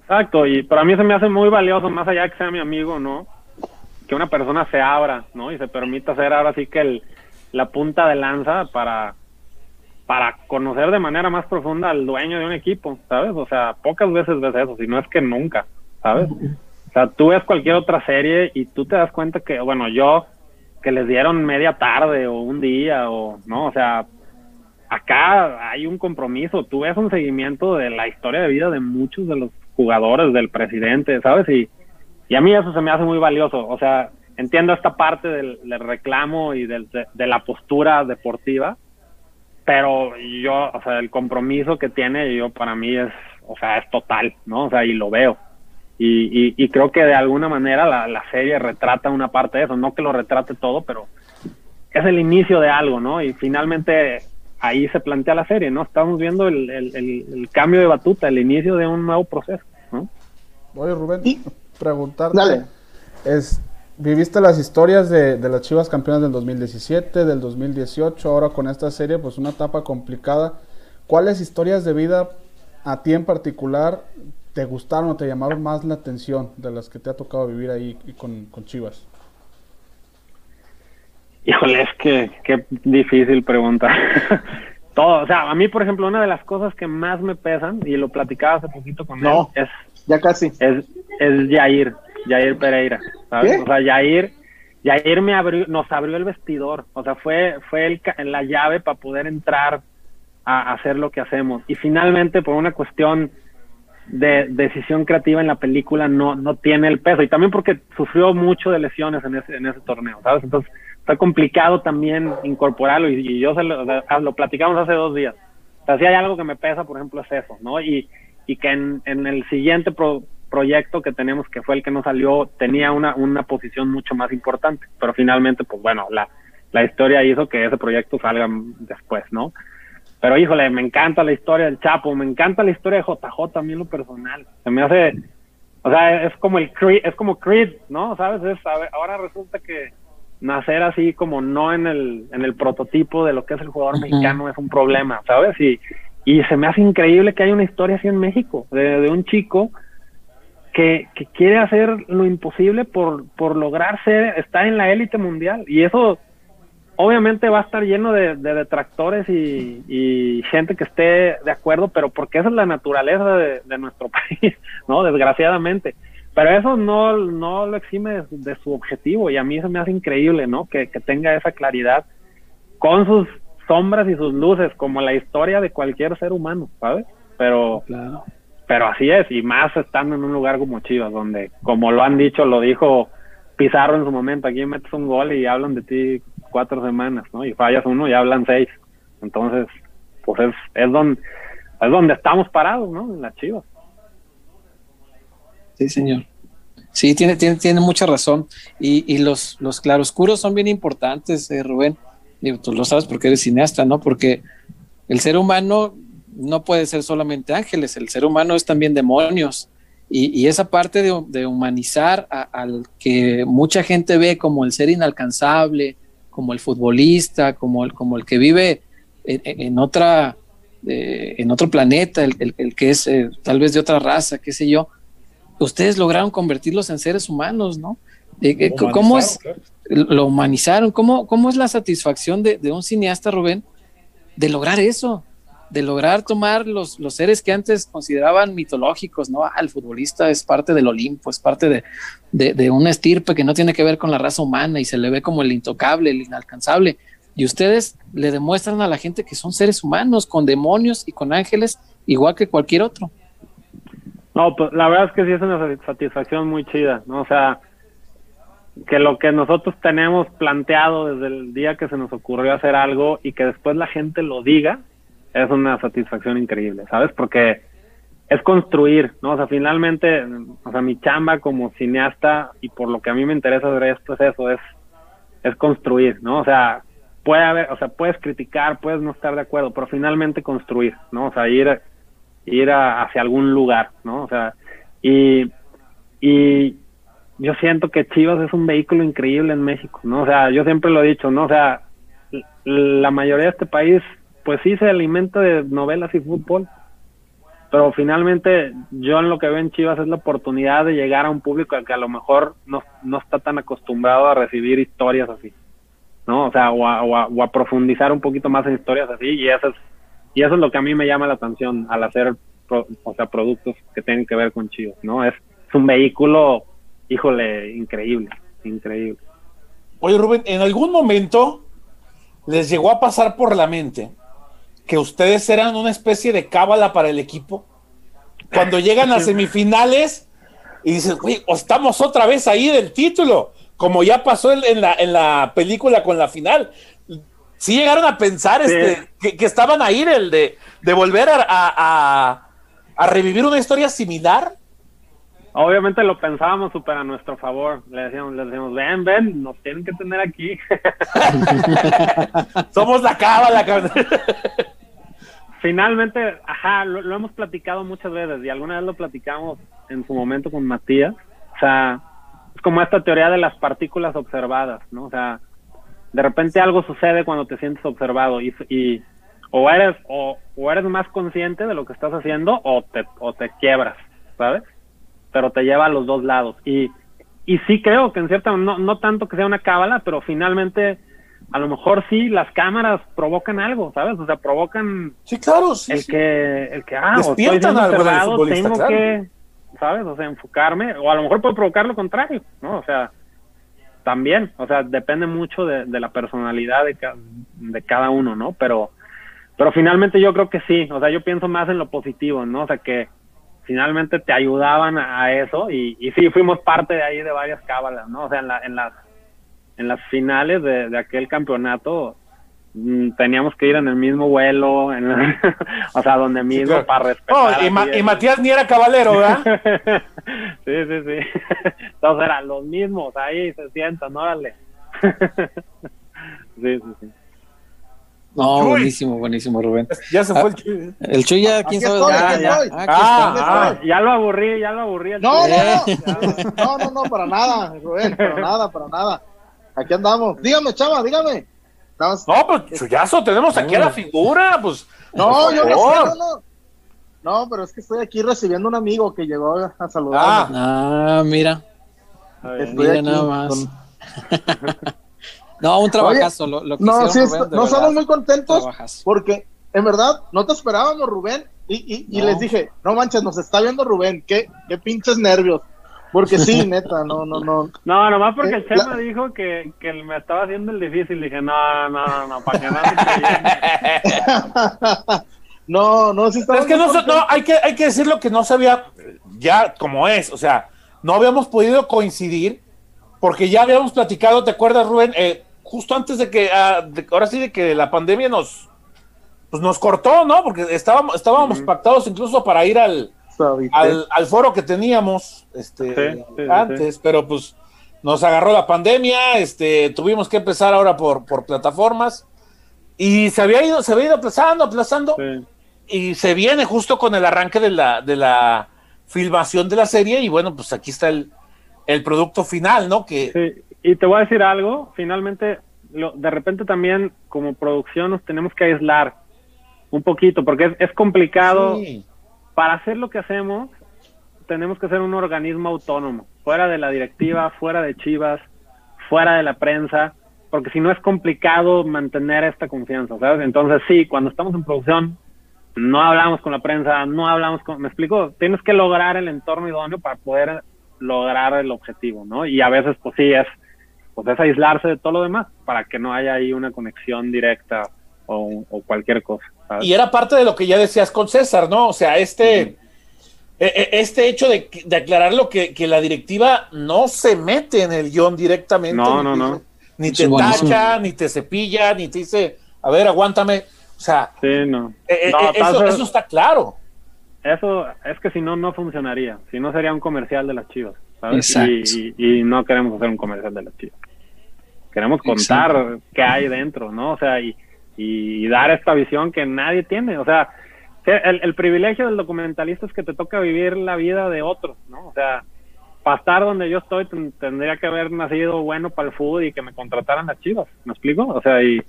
Exacto, y para mí se me hace muy valioso, más allá de que sea mi amigo, ¿no? Que una persona se abra, ¿no? Y se permita ser ahora sí que el, la punta de lanza para, para conocer de manera más profunda al dueño de un equipo, ¿sabes? O sea, pocas veces ves eso, si no es que nunca, ¿sabes? O sea, tú ves cualquier otra serie y tú te das cuenta que, bueno, yo, que les dieron media tarde o un día o, ¿no? O sea, acá hay un compromiso, tú ves un seguimiento de la historia de vida de muchos de los jugadores, del presidente, ¿sabes? Y, y a mí eso se me hace muy valioso, o sea, entiendo esta parte del, reclamo y del, de, la postura deportiva, pero yo, o sea, el compromiso que tiene yo para mí es, o sea, es total, ¿no? O sea, y lo veo. Y, y, creo que de alguna manera la, la, serie retrata una parte de eso, no que lo retrate todo, pero es el inicio de algo, ¿no? Y finalmente ahí se plantea la serie, ¿no? Estamos viendo el, el, el, cambio de batuta, el inicio de un nuevo proceso, ¿no? Oye, Rubén, preguntarte. Dale. Es, viviste las historias de, de, las Chivas campeonas del 2017, del 2018, ahora con esta serie, pues una etapa complicada. ¿Cuáles historias de vida a ti en particular te gustaron o te llamaron más la atención de las que te ha tocado vivir ahí con, con Chivas? Híjole, es que qué difícil pregunta. Todo, o sea, a mí, por ejemplo, una de las cosas que más me pesan, y lo platicaba hace poquito con él, es... Ya casi. Es, es Jair, Jair Pereira, ¿sabes? O sea, Jair, Jair me abrió, nos abrió el vestidor, o sea, fue, fue el, la llave para poder entrar a hacer lo que hacemos. Y finalmente, por una cuestión de decisión creativa en la película, no, no tiene el peso. Y también porque sufrió mucho de lesiones en ese, en ese torneo, ¿sabes? Entonces, está complicado también incorporarlo. Y, yo se lo, lo, platicamos hace dos días. O sea, si hay algo que me pesa, por ejemplo, es eso, ¿no? Y, y que en, en el siguiente proyecto que tenemos, que fue el que nos salió, tenía una, una posición mucho más importante. Pero finalmente, pues bueno, la, la historia hizo que ese proyecto salga después, ¿no? Pero híjole, me encanta la historia del Chapo, me encanta la historia de JJ a mí en lo personal. Se me hace, o sea, es como el Creed, es como Creed, ¿no? ¿Sabes? Es, ahora resulta que nacer así como no en el, en el prototipo de lo que es el jugador mexicano es un problema, ¿sabes? Y, y se me hace increíble que haya una historia así en México, de, de un chico que, que, quiere hacer lo imposible por, por lograr ser, estar en la élite mundial. Y eso obviamente va a estar lleno de, detractores y, gente que esté de acuerdo, pero porque esa es la naturaleza de, nuestro país, ¿no? Desgraciadamente. Pero eso no, no lo exime de, su objetivo y a mí se me hace increíble, ¿no? Que, tenga esa claridad con sus sombras y sus luces, como la historia de cualquier ser humano, ¿sabes? Pero, pero así es, y más estando en un lugar como Chivas, donde, como lo han dicho, lo dijo Pizarro en su momento, aquí metes un gol y hablan de ti cuatro semanas, ¿no? Y fallas uno y hablan seis. Entonces, pues es, es, donde, es donde estamos parados, ¿no? En la Chivas. Sí, señor. Sí, tiene, tiene, tiene mucha razón. Y, y los, los claroscuros son bien importantes, eh, Rubén. Y tú lo sabes porque eres cineasta, ¿no? Porque el ser humano no puede ser solamente ángeles, el ser humano es también demonios. Y, esa parte de, humanizar al que mucha gente ve como el ser inalcanzable, como el futbolista, como el, como el que vive en, otra, eh, en otro planeta, el, que es eh, tal vez de otra raza, qué sé yo, ustedes lograron convertirlos en seres humanos, ¿no? Eh, ¿Cómo es? Lo humanizaron. ¿Cómo, ¿Cómo es la satisfacción de, de un cineasta, Rubén, de lograr eso? de lograr tomar los, los seres que antes consideraban mitológicos, ¿no? Ah, el futbolista es parte del Olimpo, es parte de, de, una estirpe que no tiene que ver con la raza humana y se le ve como el intocable, el inalcanzable. Y ustedes le demuestran a la gente que son seres humanos, con demonios y con ángeles, igual que cualquier otro. No, pues la verdad es que sí es una satisfacción muy chida, ¿no? O sea, que lo que nosotros tenemos planteado desde el día que se nos ocurrió hacer algo y que después la gente lo diga, es una satisfacción increíble, ¿sabes? Porque es construir, ¿no? O sea, finalmente, o sea, mi chamba como cineasta y por lo que a mí me interesa ver esto es eso, es, es construir, ¿no? O sea, puede haber, o sea, puedes criticar, puedes no estar de acuerdo, pero finalmente construir, ¿no? O sea, ir, ir hacia algún lugar, ¿no? O sea, y, y yo siento que Chivas es un vehículo increíble en México, ¿no? O sea, yo siempre lo he dicho, ¿no? O sea, la mayoría de este país pues sí se alimenta de novelas y fútbol, pero finalmente yo en lo que veo en Chivas es la oportunidad de llegar a un público que a lo mejor no, no está tan acostumbrado a recibir historias así, ¿no? O sea, o a, profundizar un poquito más en historias así y eso es y eso es lo que a mí me llama la atención al hacer o sea productos que tienen que ver con Chivas, ¿no? Es, es un vehículo híjole, increíble, increíble. Oye, Rubén, ¿en algún momento les llegó a pasar por la mente que ustedes eran una especie de cábala para el equipo? Cuando llegan a semifinales y dicen, güey, estamos otra vez ahí del título, como ya pasó en, la, en la película con la final. Sí llegaron a pensar este, que, estaban ahí el de, de volver a, a revivir una historia similar. Obviamente lo pensábamos súper a nuestro favor. Le decíamos, le decíamos, ven, ven, nos tienen que tener aquí. Somos la cábala. Finalmente, ajá, lo, hemos platicado muchas veces y alguna vez lo platicamos en su momento con Matías. O sea, es como esta teoría de las partículas observadas, ¿no? O sea, de repente algo sucede cuando te sientes observado y, y o eres o, o, eres más consciente de lo que estás haciendo o te, o te quiebras, ¿sabes? Pero te lleva a los dos lados. Y, y sí creo que en cierta, no, no tanto que sea una cábala, pero finalmente a lo mejor sí las cámaras provocan algo, ¿sabes? O sea, provocan sí, claro, sí, el que el que ah, o estoy observado, tengo que, ¿sabes? O sea, enfocarme o a lo mejor puede provocar lo contrario, ¿no? O sea, también, o sea, depende mucho de, la personalidad de, cada uno, ¿no? Pero pero finalmente yo creo que sí, o sea, yo pienso más en lo positivo, ¿no? O sea, que finalmente te ayudaban a eso y, y sí, fuimos parte de ahí de varias cábalas, ¿no? O sea, en, la, en, las, en las finales de, aquel campeonato teníamos que ir en el mismo vuelo, en o sea, donde mismo para respetar. Oh, y, Matías ni era caballero, ¿verdad? sí, sí, sí. Entonces eran los mismos, ahí se sientan, órale. sí, sí, sí. No, buenísimo, buenísimo, Rubén. Ya se fue el Chuy. El Chuy ya, quién sabe ya, ya. Ah, ah, ah, ya lo aburrí, ya lo aburrí. No, no, no, no, no, no, para nada, Rubén, para nada, para nada. Aquí andamos. Dígame, chava, dígame. No, pues Chuyazo, tenemos aquí a la figura, pues. No, yo no sé, no, no. pero es que estoy aquí recibiendo un amigo que llegó a saludar. Ah, mira. Estoy mira nada más. No, un trabajazo. lo, lo no, sí, no estamos muy contentos porque en verdad no te esperábamos, Rubén. Y, y, les dije, no manches, nos está viendo Rubén, qué, qué pinches nervios. Porque sí, neta, no, no, no. No, nomás porque el eh, Chema dijo que, que me estaba haciendo el difícil. Dije, no, no, no, para que no No, no, sí Es que no, no, hay que, hay que decirlo que no se había, ya como es, o sea, no habíamos podido coincidir porque ya habíamos platicado, ¿te acuerdas, Rubén? Eh, justo antes de que, ah, ahora sí, de que la pandemia nos, pues nos cortó, ¿no? Porque estábamos, estábamos pactados incluso para ir al, al, foro que teníamos este, antes, pero pues nos agarró la pandemia, este, tuvimos que empezar ahora por, por plataformas y se había ido, se había ido aplazando, aplazando y se viene justo con el arranque de la, de la filmación de la serie y bueno, pues aquí está el, el producto final, ¿no? Que, y te voy a decir algo, finalmente, lo, de repente también como producción nos tenemos que aislar un poquito, porque es, complicado. Para hacer lo que hacemos, tenemos que ser un organismo autónomo, fuera de la directiva, fuera de Chivas, fuera de la prensa, porque si no es complicado mantener esta confianza, ¿sabes? Entonces sí, cuando estamos en producción, no hablamos con la prensa, no hablamos con... ¿Me explico? Tienes que lograr el entorno idóneo para poder lograr el objetivo, ¿no? Y a veces, pues sí, es pues es aislarse de todo lo demás para que no haya ahí una conexión directa o, cualquier cosa. Y era parte de lo que ya decías con César, ¿no? O sea, este, e, e, este hecho de, aclarar lo que, la directiva no se mete en el guion directamente. No, no, no. Ni te tacha, ni te cepilla, ni te dice, a ver, aguántame. O sea, sí, no. E, eso, eso está claro. Eso es que si no, no funcionaría. Si no, sería un comercial de las chivas. ¿sabes? Y, y, no queremos hacer un comercial de las chivas. Queremos contar qué hay dentro, ¿no? O sea, y, y dar esta visión que nadie tiene. O sea, el, el, privilegio del documentalista es que te toca vivir la vida de otros, ¿no? O sea, para estar donde yo estoy tendría que haber nacido bueno para el fútbol y que me contrataran las chivas, ¿me explico? O sea, y,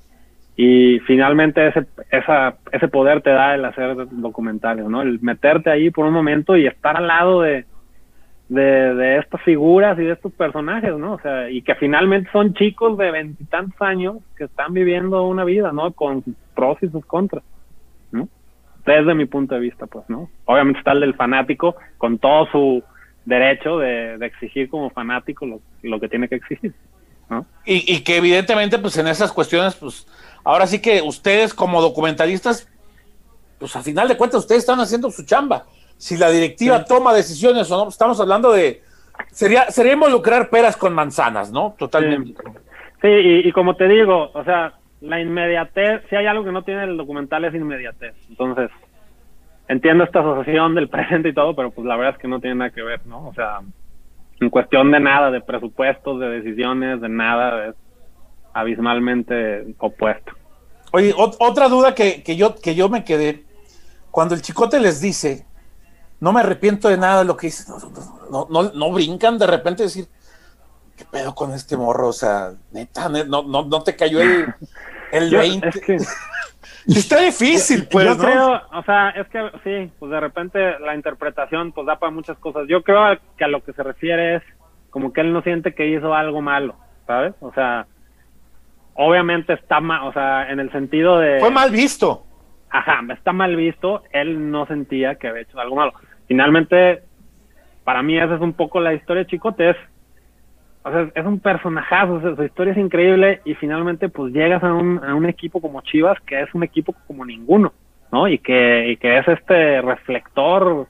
y finalmente ese, esa, ese poder te da el hacer documentales, ¿no? El meterte ahí por un momento y estar al lado de, de, estas figuras y de estos personajes, ¿no? O sea, y que finalmente son chicos de veintitantos años que están viviendo una vida, ¿no? Con sus pros y sus contras, ¿no? Desde mi punto de vista, pues, ¿no? Obviamente está el del fanático con todo su derecho de, exigir como fanático lo, que tiene que exigir. ¿no? Y, y, que evidentemente, pues en esas cuestiones, pues ahora sí que ustedes como documentalistas, pues a final de cuentas ustedes están haciendo su chamba. Si la directiva toma decisiones o no, estamos hablando de, sería, sería involucrar peras con manzanas, ¿no? Totalmente. Sí, y, y, como te digo, o sea, la inmediatez, si hay algo que no tiene el documental es inmediatez. Entonces, entiendo esta asociación del presente y todo, pero pues la verdad es que no tiene nada que ver, ¿no? O sea, en cuestión de nada, de presupuestos, de decisiones, de nada, es abismalmente opuesto. Oye, otra duda que, que, yo, que yo me quedé, cuando el chicote les dice, no me arrepiento de nada de lo que hice, no, no, no, brincan de repente decir, ¿qué pedo con este morro? O sea, neta, no, no, no te cayó el, el 20. Está difícil, pues. Yo creo, o sea, es que sí, pues de repente la interpretación pues da para muchas cosas. Yo creo que a lo que se refiere es como que él no siente que hizo algo malo, ¿sabes? O sea, obviamente está mal, o sea, en el sentido de... Fue mal visto. Ajá, está mal visto, él no sentía que había hecho algo malo. Finalmente, para mí esa es un poco la historia de Chicote, es o sea, es un personajazo, su historia es increíble y finalmente pues llegas a un, a un equipo como Chivas que es un equipo como ninguno, ¿no? Y que, y que es este reflector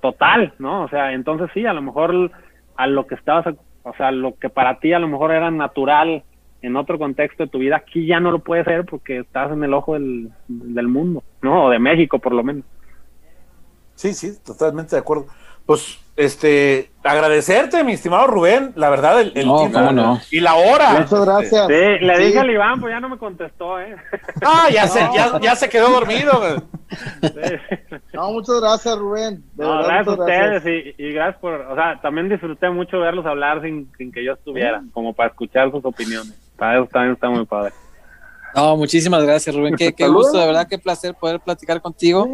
total, ¿no? O sea, entonces sí, a lo mejor a lo que estabas, o sea, lo que para ti a lo mejor era natural en otro contexto de tu vida, aquí ya no lo puede ser porque estás en el ojo del, del mundo, ¿no? O de México por lo menos. Sí, sí, totalmente de acuerdo. Pues este, agradecerte, mi estimado Rubén, la verdad, el, no, y la hora. Muchas gracias. Sí, le dije al Iván, pues ya no me contestó, ¿eh? Ah, ya, se, ya, se quedó dormido. No, muchas gracias, Rubén. gracias a ustedes Y, gracias por, o sea, también disfruté mucho verlos hablar sin, que yo estuviera, como para escuchar sus opiniones. Para eso también está muy padre. No, muchísimas gracias, Rubén. Qué, qué gusto, de verdad, qué placer poder platicar contigo.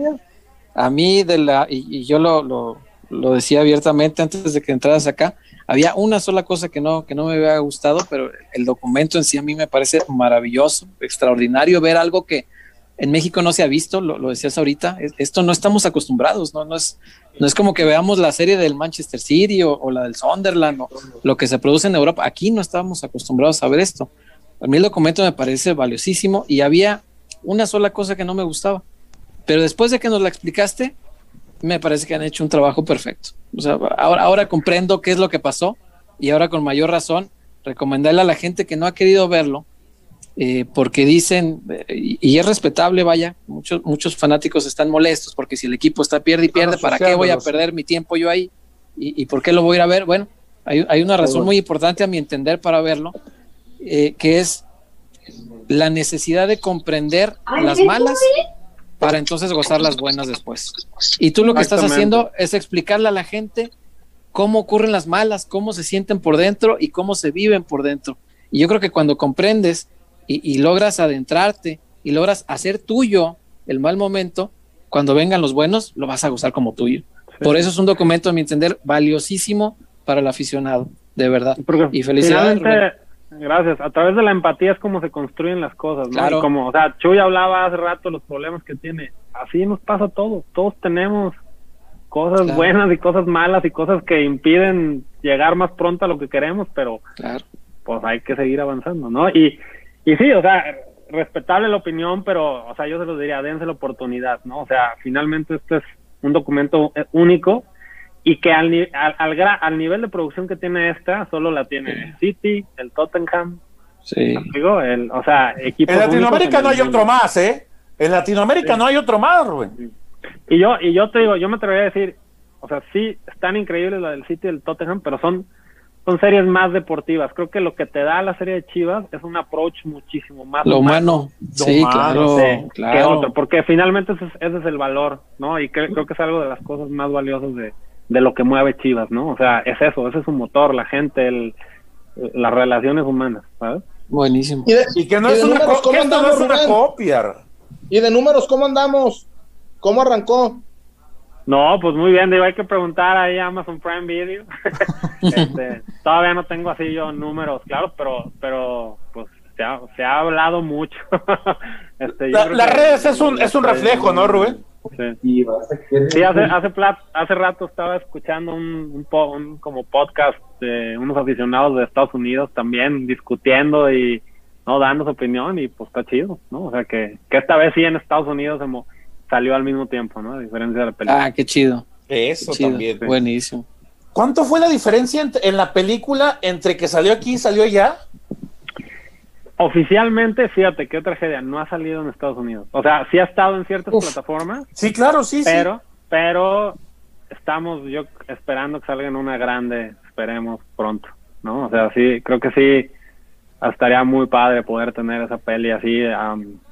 A mí, de la, y, yo lo lo decía abiertamente antes de que entraras acá, había una sola cosa que no, que no me había gustado, pero el documento en sí a mí me parece maravilloso, extraordinario ver algo que en México no se ha visto, lo, decías ahorita, esto no estamos acostumbrados, ¿no? No, es, no es como que veamos la serie del Manchester City o, la del Sunderland o lo que se produce en Europa, aquí no estábamos acostumbrados a ver esto. A mí el documento me parece valiosísimo y había una sola cosa que no me gustaba, pero después de que nos la explicaste, me parece que han hecho un trabajo perfecto. O sea, ahora, ahora comprendo qué es lo que pasó y ahora con mayor razón recomendarle a la gente que no ha querido verlo, eh, porque dicen, eh, y, es respetable, vaya, muchos, muchos fanáticos están molestos porque si el equipo está pierde y pierde, ¿para qué voy a perder mi tiempo yo ahí? ¿Y, por qué lo voy a ir a ver? Bueno, hay, hay una razón muy importante a mi entender para verlo, eh, que es la necesidad de comprender las malas para entonces gozar las buenas después. Y tú lo que estás haciendo es explicarle a la gente cómo ocurren las malas, cómo se sienten por dentro y cómo se viven por dentro. Y yo creo que cuando comprendes y, logras adentrarte y logras hacer tuyo el mal momento, cuando vengan los buenos, lo vas a gozar como tuyo. Por eso es un documento, a mi entender, valiosísimo para el aficionado, de verdad. y felicidades. Gracias. A través de la empatía es como se construyen las cosas, ¿no? como, o sea, Chuy hablaba hace rato los problemas que tiene. Así nos pasa todo. Todos tenemos cosas buenas y cosas malas y cosas que impiden llegar más pronto a lo que queremos, pero pues hay que seguir avanzando, ¿no? Y, y sí, o sea, respetable la opinión, pero, o sea, yo se lo diría, dense la oportunidad, ¿no? O sea, finalmente este es un documento eh, único y que al, al, al, nivel de producción que tiene esta, solo la tiene el City, el Tottenham. Sí. el, o sea, equipos en Latinoamérica no hay otro más, ¿eh? En Latinoamérica no hay otro más, Rubén. Y yo, y yo te digo, yo me atrevería a decir, o sea, sí, están increíbles la del City y el Tottenham, pero son, son series más deportivas. Creo que lo que te da la serie de Chivas es un approach muchísimo más lo humano. Sí, claro, que otro, porque finalmente ese es, ese es el valor, ¿no? Y creo que es algo de las cosas más valiosas de, de lo que mueve Chivas, ¿no? O sea, es eso, ese es su motor, la gente, el, las relaciones humanas, ¿sabes? Buenísimo. Y, que no es, una, copia. ¿Y de números cómo andamos? ¿Cómo arrancó? No, pues muy bien, digo, hay que preguntar ahí a Amazon Prime Video. este, todavía no tengo así yo números, claro, pero, pero pues se ha, se ha hablado mucho. este, las redes es un, es un reflejo, ¿no, Rubén? Sí, sí hace, hace, hace rato estaba escuchando un, un, como podcast de unos aficionados de Estados Unidos también discutiendo y no dando su opinión y pues está chido, ¿no? O sea que, que esta vez sí en Estados Unidos salió al mismo tiempo, ¿no? A diferencia de la película. Ah, qué chido. Eso también. Buenísimo. ¿Cuánto fue la diferencia en la película entre que salió aquí y salió allá? Oficialmente, fíjate qué tragedia, no ha salido en Estados Unidos. O sea, sí ha estado en ciertas plataformas. Sí, claro, sí, pero, sí. Pero estamos yo esperando que salga en una grande, esperemos pronto, ¿no? O sea, sí, creo que sí estaría muy padre poder tener esa peli así,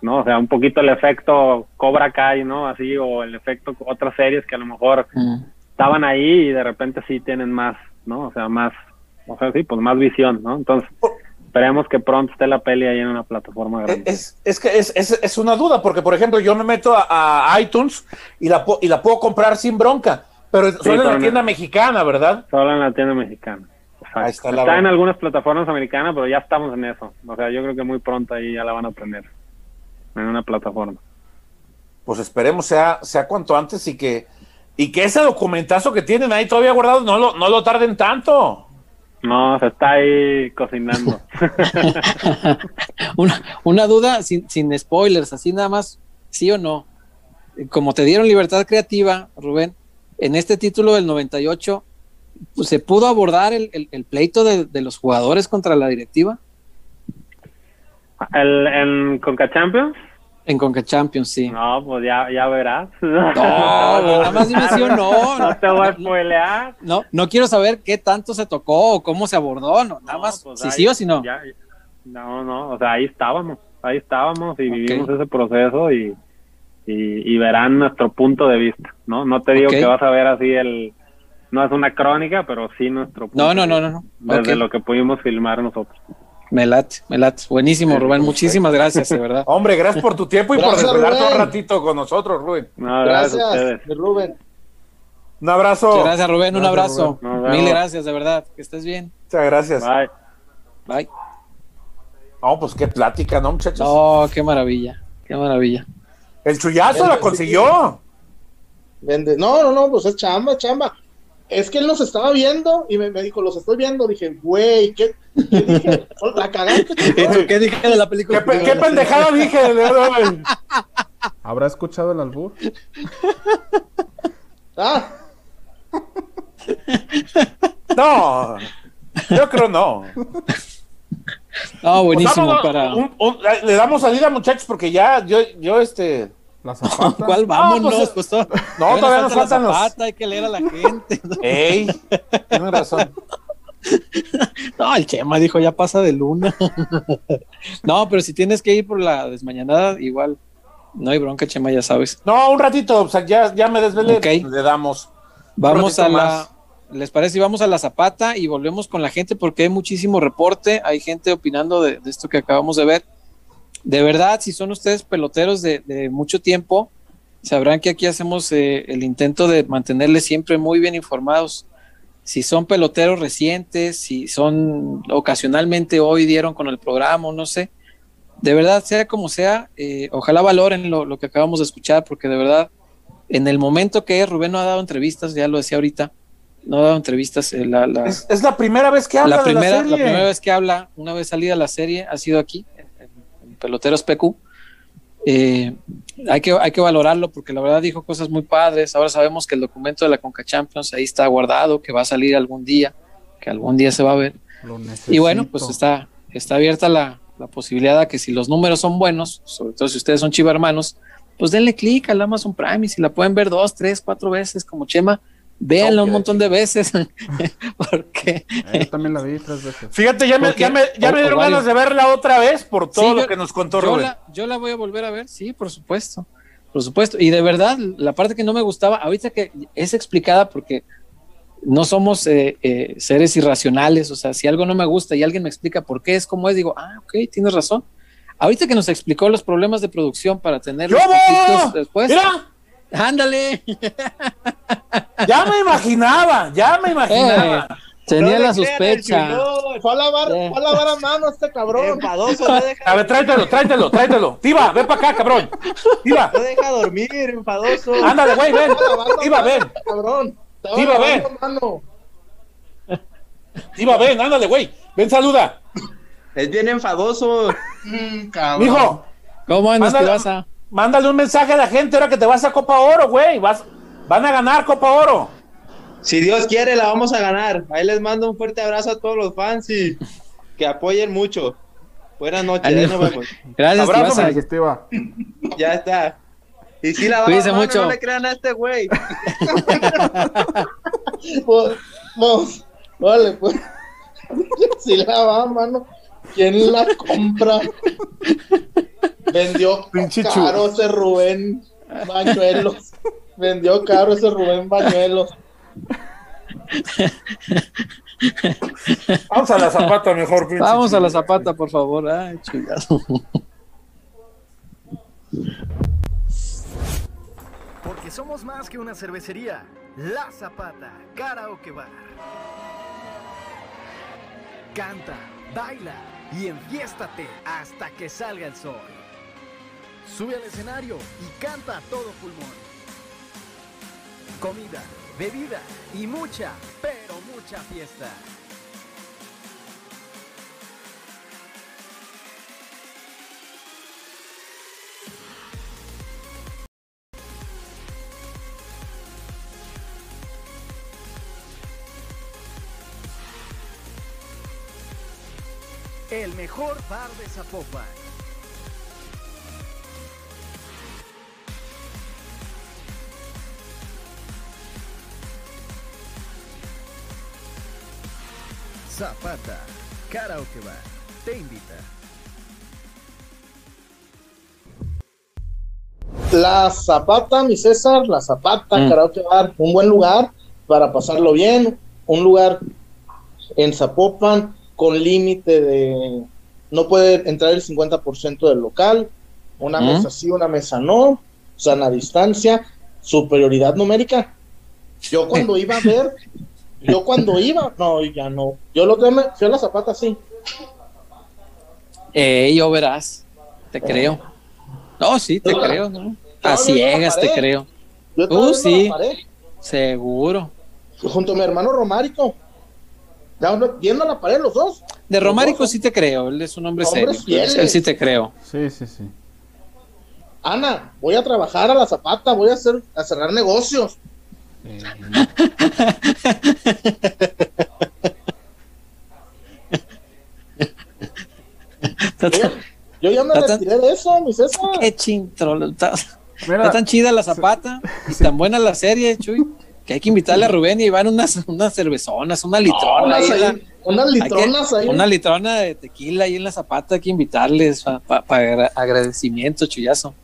¿no? O sea, un poquito el efecto Cobra Kai, ¿no? Así, o el efecto otras series que a lo mejor mm. estaban ahí y de repente sí tienen más, ¿no? O sea, más, o sea, sí, pues más visión, ¿no? Entonces, esperemos que pronto esté la peli ahí en una plataforma grande. Es, es que es, es, es, una duda, porque por ejemplo yo me meto a, iTunes y la, y la puedo comprar sin bronca, pero solo en la tienda mexicana, ¿verdad? Solo en la tienda mexicana. Ahí está, está en algunas plataformas americanas, pero ya estamos en eso. O sea, yo creo que muy pronto ahí ya la van a tener en una plataforma. Pues esperemos sea, sea cuanto antes y que, y que ese documentazo que tienen ahí todavía guardado no lo, no lo tarden tanto. No, se está ahí cocinando. una, una, duda sin, sin spoilers, así nada más, sí o no. Como te dieron libertad creativa, Rubén, en este título del 98, pues, ¿se pudo abordar el, el, pleito de, de, los jugadores contra la directiva? ¿El, ¿En Conca Champions? En Conca Champions, sí. No, pues ya, ya verás. No, nada más dime sí o no. No te voy a spoilear. No, no quiero saber qué tanto se tocó o cómo se abordó, no, nada más pues si sí o si no. no, no, o sea, ahí estábamos, ahí estábamos y vivimos ese proceso y, y, verán nuestro punto de vista, ¿no? No te digo que vas a ver así el, no es una crónica, pero sí nuestro punto. No, no, no, no. no. Desde lo que pudimos filmar nosotros. Me late, me late. Buenísimo, Rubén. Muchísimas gracias, de verdad. Hombre, gracias por tu tiempo y por desvelarte un ratito con nosotros, Rubén. gracias, Rubén. Un abrazo. gracias, Rubén. Un abrazo. Mil gracias, de verdad. Que estés bien. Muchas gracias. Bye. Bye. No, pues qué plática, ¿no, muchachos? No, qué maravilla. Qué maravilla. El chullazo la consiguió. Vende. No, no, no, pues es chamba, chamba es que él nos estaba viendo y me, dijo, los estoy viendo. Dije, güey, ¿qué, dije? La cagaste. ¿Qué dije de la película? ¿Qué, qué pendejada dije? ¿Habrá escuchado el albur? ah. No, yo creo no. No, buenísimo pues para. le damos salida, muchachos, porque ya yo, yo este la zapata. ¿Cuál vámonos? Pues, no, todavía nos faltan la zapata, hay que leer a la gente. Ey, tienes razón. No, el Chema dijo, ya pasa de luna. No, pero si tienes que ir por la desmañanada, igual no hay bronca, Chema, ya sabes. No, un ratito, o sea, ya, ya me desvelé, le damos. Vamos a la, ¿les parece? Vamos a la zapata y volvemos con la gente porque hay muchísimo reporte, hay gente opinando de esto que acabamos de ver de verdad, si son ustedes peloteros de, mucho tiempo, sabrán que aquí hacemos eh, el intento de mantenerles siempre muy bien informados. Si son peloteros recientes, si son ocasionalmente hoy dieron con el programa, no sé. De verdad, sea como sea, eh, ojalá valoren lo, que acabamos de escuchar, porque de verdad, en el momento que Rubén no ha dado entrevistas, ya lo decía ahorita, no ha dado entrevistas. Eh, la, es, la primera vez que habla. La primera, la, la primera vez que habla, una vez salida la serie, ha sido aquí, peloteros PQ. Eh, hay, que, hay que valorarlo porque la verdad dijo cosas muy padres. Ahora sabemos que el documento de la Conca Champions ahí está guardado, que va a salir algún día, que algún día se va a ver. Y bueno, pues está, está abierta la, la posibilidad de que si los números son buenos, sobre todo si ustedes son chiva hermanos, pues denle clic al Amazon Prime y si la pueden ver dos, tres, cuatro veces como Chema, Véanla un montón de veces. porque. Eh, yo también la vi tres veces. Fíjate, ya me, ya me, ya me dieron ganas de verla otra vez por todo lo que nos contó yo La, yo la voy a volver a ver, sí, por supuesto. Por supuesto. Y de verdad, la parte que no me gustaba, ahorita que es explicada porque no somos eh, eh, seres irracionales. O sea, si algo no me gusta y alguien me explica por qué es como es, digo, ah, ok, tienes razón. Ahorita que nos explicó los problemas de producción para tener los después. ¡Mira! Ándale. Ya me imaginaba, ya me imaginaba. Eh, tenía la sospecha. fue a lavar, fue a lavar a mano este cabrón. Enfadoso, no deja, A ver, tráetelo, tráetelo, tráetelo. Tiva, ven para acá, cabrón. Tiva, no deja dormir, enfadoso. ándale, güey, ven. Tiva, ven. Cabrón. Lavando ven. Tiva, ven, ándale, güey. Ven, saluda. Es bien enfadoso. Mm, cabrón. Mijo, ¿Cómo andas? ¿Qué Mándale- un mensaje a la gente ahora que te vas a Copa Oro, güey. Vas, van a ganar Copa Oro. Si Dios quiere, la vamos a ganar. Ahí les mando un fuerte abrazo a todos los fans y que apoyen mucho. Buenas noches, ahí nos vemos. Gracias, Abrazo. Ya está. Y si la va Cuídense mano, mucho. no le crean a este güey. Pues, pues, vale, pues. Si la va, mano. ¿Quién la compra? Vendió Pinche caro ese Rubén Bañuelos. Vendió caro ese Rubén Bañuelos. Vamos a la zapata mejor, pinche. Vamos a la zapata, por favor. Ay, chullazo. Porque somos más que una cervecería. La Zapata, Karaoke Bar. Canta, baila y enfiéstate hasta que salga el sol. Sube al escenario y canta a todo pulmón. Comida, bebida y mucha, pero mucha fiesta. El mejor bar de Zapopan. Zapata, Karaoke Bar, te invita. La Zapata, mi César, la Zapata, Mm. Karaoke Bar, un buen lugar para pasarlo bien, un lugar en Zapopan con límite de no puede entrar el 50% del local, una Mm. mesa sí, una mesa no, sana distancia, superioridad numérica. Yo cuando iba a ver, yo cuando iba, no, ya no. Yo lo que me fui a la Zapata sí. Eh, yo verás. Te creo. No, sí, te creo, ¿no? A ciegas te creo. Yo Uh, sí. la pared. Seguro. junto a mi hermano Romárico. Ya, Viendo la pared los dos. De Romárico dos. sí te creo. Él es un hombre serio. fieles. Él sí te creo. Sí, sí, sí. Ana, voy a trabajar a la zapata, voy a hacer a cerrar negocios. Eh, Yo ya, yo ya me Está tan- retiré de eso, mi César. Qué chintrolo. Está, Mira, está tan chida la zapata y tan buena la serie, Chuy, que hay que invitarle a Rubén y llevar unas, unas cervezonas, una litrona. Unas ahí en la- ahí, unas hay que- litronas ahí. Una litrona de tequila ahí en la zapata, hay que invitarles para agradecimiento, chuyazo.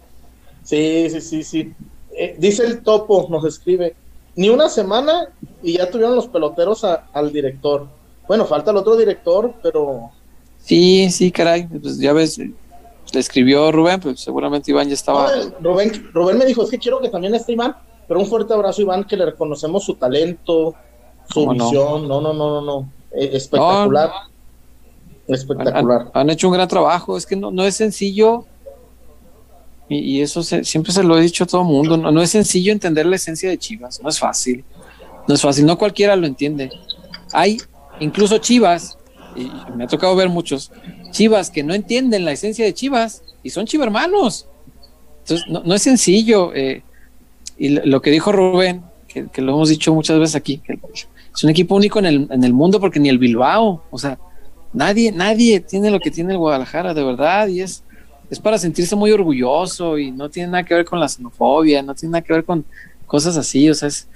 Sí, sí, sí, sí. Eh, dice el topo, nos escribe. Ni una semana y ya tuvieron los peloteros a- al director. Bueno, falta el otro director, pero Sí, sí, caray. Pues ya ves, le escribió Rubén, pues seguramente Iván ya estaba. No, Rubén, Rubén me dijo, es que quiero que también esté Iván, pero un fuerte abrazo Iván, que le reconocemos su talento, su visión, no, no, no, no, no, Eh, espectacular, espectacular. han- han hecho un gran trabajo. Es que no, no es sencillo. Y, y eso se- siempre se lo he dicho a todo mundo. No, no es sencillo entender la esencia de Chivas. No es fácil. No es fácil. No cualquiera lo entiende. Hay incluso Chivas, y me ha tocado ver muchos, Chivas que no entienden la esencia de Chivas y son chivermanos. Entonces, no, es sencillo. eh, y lo que dijo Rubén, que, que lo hemos dicho muchas veces aquí, que es un equipo único en el, en el mundo porque ni el Bilbao, o sea, nadie, nadie tiene lo que tiene el Guadalajara, de verdad, y es, es para sentirse muy orgulloso y no tiene nada que ver con la xenofobia, no tiene nada que ver con cosas así, o sea, es,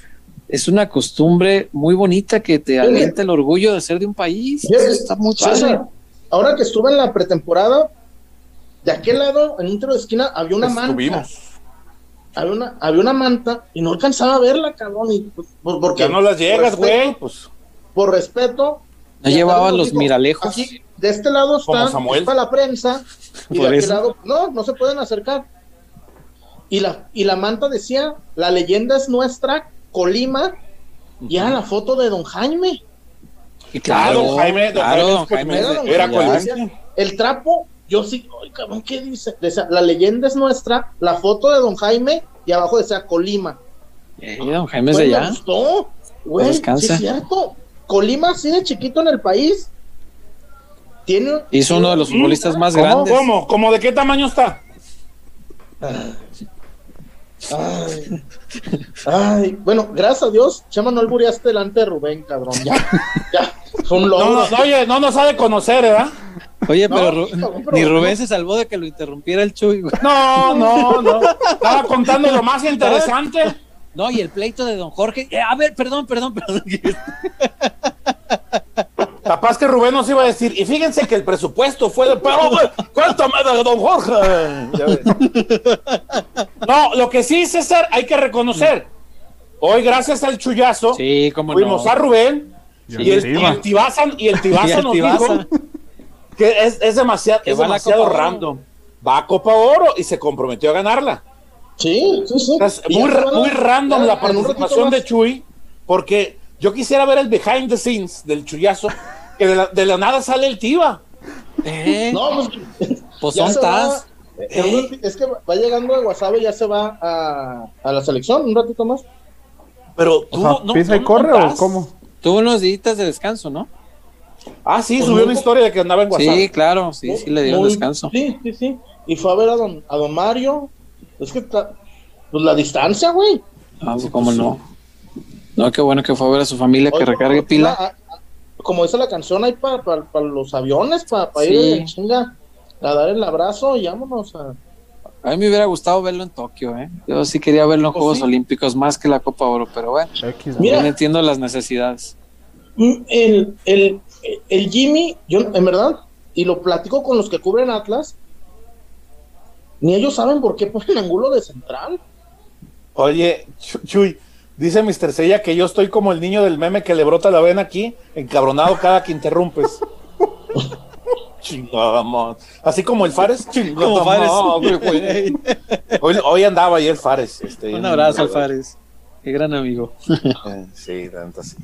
es una costumbre muy bonita que te alienta el orgullo de ser de un país. Sí, está muy padre. Ahora que estuve en la pretemporada, de aquel lado, en un tiro de esquina, había una manta. Estuvimos. Había una, había una manta y no alcanzaba a verla, cabrón. Y, pues, por- porque, Ya no las llegas, güey. Pues Por respeto. No y llevaba Andrés nos los miralejos. Aquí, de este lado está, la prensa y de aquel lado, no, no se pueden acercar. Y la, y la manta decía, la leyenda es nuestra, Colima, y era la foto de don Jaime. Y Ah, claro, don Jaime, don claro, Jaime, don Jaime Era don Jaime, decía, El trapo, yo sí, ay, cabrón, ¿qué dice? Decía, la leyenda es nuestra, la foto de don Jaime y abajo decía Colima. Eh, don Jaime es de me allá. gustó. Güey, sí Descansa. es cierto. Colima, así de chiquito en el país, tiene. Hizo uno de los futbolistas más ¿Cómo? grandes. ¿Cómo? ¿Cómo de qué tamaño está? Ay, ay, bueno, gracias a Dios, Chema, no albureaste delante de Rubén, cabrón. Ya, ya, fue un No, logro. no, no, oye, no nos ha de conocer, ¿verdad? Oye, No, pero, Ru- cabrón, pero ni. Rubén se salvó de que lo interrumpiera el Chuy, güey. No, no, no. Estaba contando lo más interesante. No, y el pleito de don Jorge. Eh, a ver, perdón, perdón, perdón. Capaz que Rubén nos iba a decir, y fíjense que el presupuesto fue de, pero cuéntame de don Jorge. No, lo que sí, César, hay que reconocer. Hoy, gracias al chullazo, Sí, cómo fuimos no. a Rubén Y y el, y el Tibaza, y el Tibaza nos Tibaza. dijo que es, es demasiado, Que es va a la demasiado Copa Oro. random. Va a Copa Oro y se comprometió a ganarla. Sí, sí, sí. Muy, muy random ya, la participación de. Chuy, porque yo quisiera ver el behind the scenes del chullazo, que de la, de la nada sale el Tiva. Eh, No, pues, pues ya son se va- tas. un rati- Es que va llegando de Guasave y ya se va a, a la selección un ratito más. Pero O tú sea, no- ¿pisa y no corre o cómo? Tuvo unos días de descanso, ¿no? Ah, sí, Pues subió una historia de que andaba en WhatsApp. Sí, claro, sí, sí le dieron Muy- descanso. Sí, sí, sí. Y fue a ver a don, a don Mario. Es que está. Pues la distancia, güey. Ah, pues, cómo no. No, qué bueno que fue a ver a su familia que recargue pila. a- a- como dice la canción, ahí para los aviones, para Sí. ir de chinga a dar el abrazo y vámonos a. A mí me hubiera gustado verlo en Tokio, ¿eh? Yo sí quería verlo en Pues Juegos sí. Olímpicos más que la Copa Oro, pero bueno. Mira. yo no entiendo las necesidades. Mm, El, el, el Jimmy, yo en verdad, y lo platico con los que cubren Atlas, ni ellos saben por qué ponen ángulo de central. Oye, Chu- Chuy, dice Mr. Sella que yo estoy como el niño del meme que le brota la vena aquí, encabronado cada que interrumpes. Chingada madre. Así como el Fares. Chingada Como Fares. madre, güey. Hoy, hoy andaba ahí el Fares. Este, Un abrazo al Fares. Qué gran amigo. Eh, Sí, tanto así.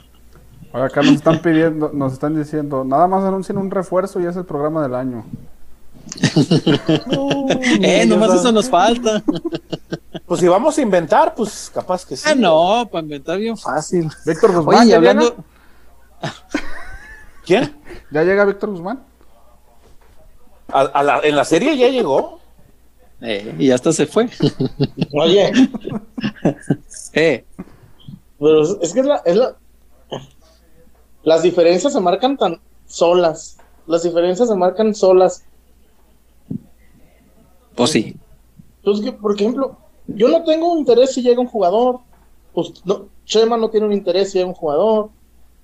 Ahora acá nos están pidiendo, nos están diciendo, nada más anuncien un refuerzo y es el programa del año. eh, nomás eso nos falta. Pues si vamos a inventar, pues capaz que sí. Ah, no, para inventar bien fácil. Víctor Guzmán, Oye, y ¿ya, hablando? ¿Quién? ¿ya llega Víctor Guzmán? ¿A- a la- ¿En la serie ya llegó? eh, y hasta se fue. Oye, Eh, pero es, es que es la, es la. Las diferencias se marcan tan solas. Las diferencias se marcan solas. Pues sí. Pues que, por ejemplo, yo no tengo interés si llega un jugador. Pues no, Chema no tiene un interés si llega un jugador.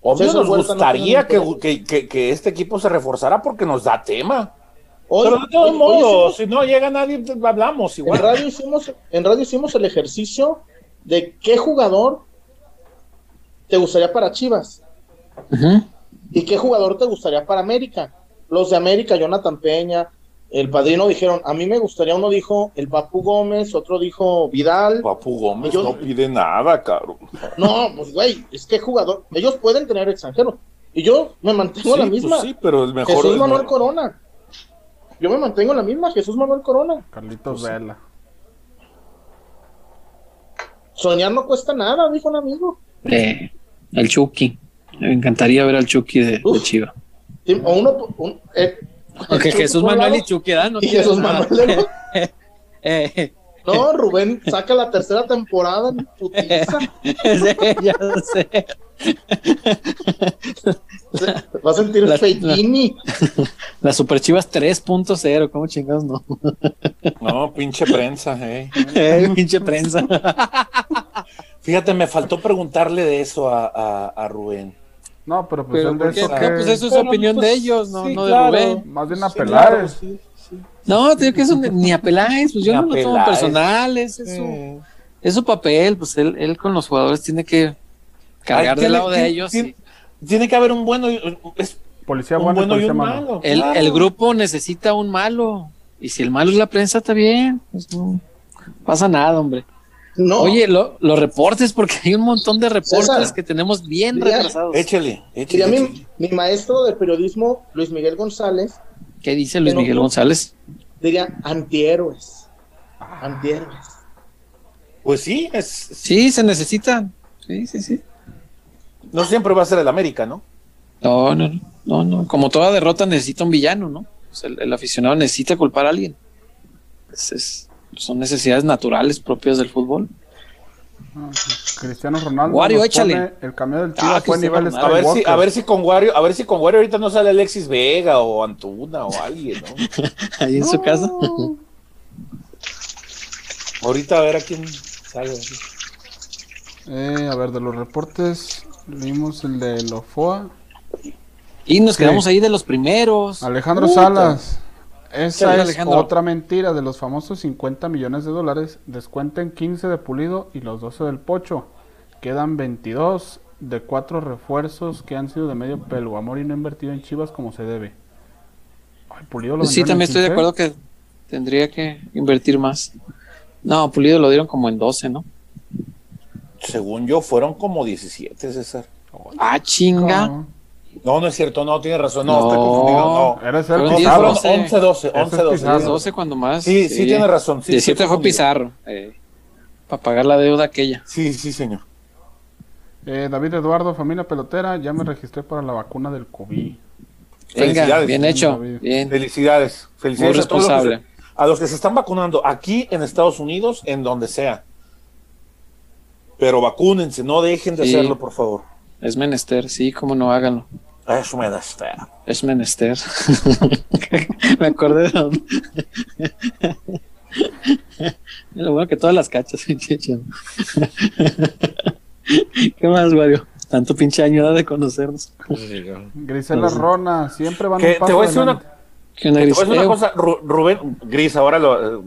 Obvio César nos no gustaría que, que- que- que este equipo se reforzara porque nos da tema. Pero de todos hoy modos, hicimos- si no llega nadie, pues, hablamos en igual. radio hicimos, en radio hicimos el ejercicio de qué jugador te gustaría para Chivas y qué jugador te gustaría para América. Los de América, Jonathan Peña, el padrino dijeron, a mí me gustaría, uno dijo el Papu Gómez, otro dijo Vidal. Papu Gómez no pide nada, cabrón. No, pues güey, es que jugador, ellos pueden tener extranjeros. Y yo me mantengo en la pues misma. sí, pero el mejor Jesús es- Manuel Corona. Yo me mantengo en la misma, Jesús Manuel Corona. Carlitos Pues Vela. Soñar no cuesta nada, dijo un amigo. Eh, el Chucky. Me encantaría ver al Chucky de, de Uf. Chiva. O uno, un, eh, Aunque Jesús Manuel lado, y Chucky, ¿verdad? No y Jesús nada. Manuel Eh, No, Rubén saca la tercera temporada en putiza. sí, ya sé. Va a sentir La- Feitini. Las Super Chivas 3.0, ¿cómo chingados no? No, pinche prensa, eh. Eh, pinche prensa. Fíjate, me faltó preguntarle de eso a, a- a Rubén. No, pero pues Pero él de ¿por qué? eso No, que- pues eso es Pero, opinión pues, de ellos, no, sí, no claro. de Rubén. Más bien a claro, sí, sí. No, tío, que eso ni- a Peláez, pues yo Ni no lo tomo Peláez. personal, es, es su, Eh. es su papel, pues él, él con los jugadores tiene que cargar Ay, del tiene- lado de tiene- ellos. Tiene, y tiene que haber un bueno y es Policía un bueno, y bueno y policía un malo. malo. el, claro. el grupo necesita un malo, y si el malo es la prensa, está bien, pues no pasa nada, hombre. No, Oye, lo- los reportes, porque hay un montón de reportes César. que tenemos bien retrasados. Échele, diría échele. mi, mi maestro de periodismo, Luis Miguel González, ¿Qué dice Luis Miguel González? diría antihéroes. Antihéroes. Pues sí, es, Sí, se necesitan. Sí, sí, sí. no siempre va a ser el América, ¿no? No, no, no, no, no. Como toda derrota necesita un villano, ¿no? O sea, el, el aficionado necesita culpar a alguien. Es- es- son necesidades naturales propias del fútbol. Cristiano Ronaldo. Wario, échale. El cambio del Ah, tiro fue a Cristiano nivel. A ver si, a ver si con Wario, a ver si con Wario ahorita no sale Alexis Vega o Antuna o alguien, ¿no? Ahí en su casa. Ahorita a ver a quién sale. Eh, a ver, de los reportes, leímos el de Lofoa. Y nos Sí. quedamos ahí de los primeros. Alejandro Puta. Salas. Esa es Alejandro. otra mentira de los famosos 50 millones de dólares. Descuenten 15 de Pulido y los 12 del Pocho. Quedan 22 de cuatro refuerzos que han sido de medio pelo. Amor y no invertido en Chivas como se debe. Ay, Pulido lo Sí, también estoy de 15. acuerdo que tendría que invertir más. No, Pulido lo dieron como en 12, ¿no? Según yo, fueron como 17, César. Ah, chinga. No, No, no es cierto, no, tiene razón. No, No. estoy confundido. No. Eres el Fueron No, diez, Pizarro. fueron doce. 11, 12, Ese 11, es 12. Pizarro. Las 12 cuando más. Sí, sí, tiene razón, sí, 17 estoy fue. Pizarro. eh, para pagar la deuda aquella. Sí, sí, señor. Eh, David Eduardo, familia pelotera, ya me registré para la vacuna del COVID. Venga, Felicidades, bien hecho. Bien. Felicidades. Felicidades Muy a todos los que se- responsable. a los que se están vacunando aquí en Estados Unidos, en donde sea. Pero vacúnense, no dejen de Sí. hacerlo, por favor. Es menester, sí, cómo no háganlo. Eso me da fea. Es menester. me acordé de dónde. Lo bueno que todas las cachas. ¿Qué más, Wario? Tanto pinche año de conocernos. Grisela Rona, siempre van Que un te paso voy a decir una, adelante. ¿Qué onda, te voy a decir una cosa, Ru- Rubén, Gris, ahora lo. eh,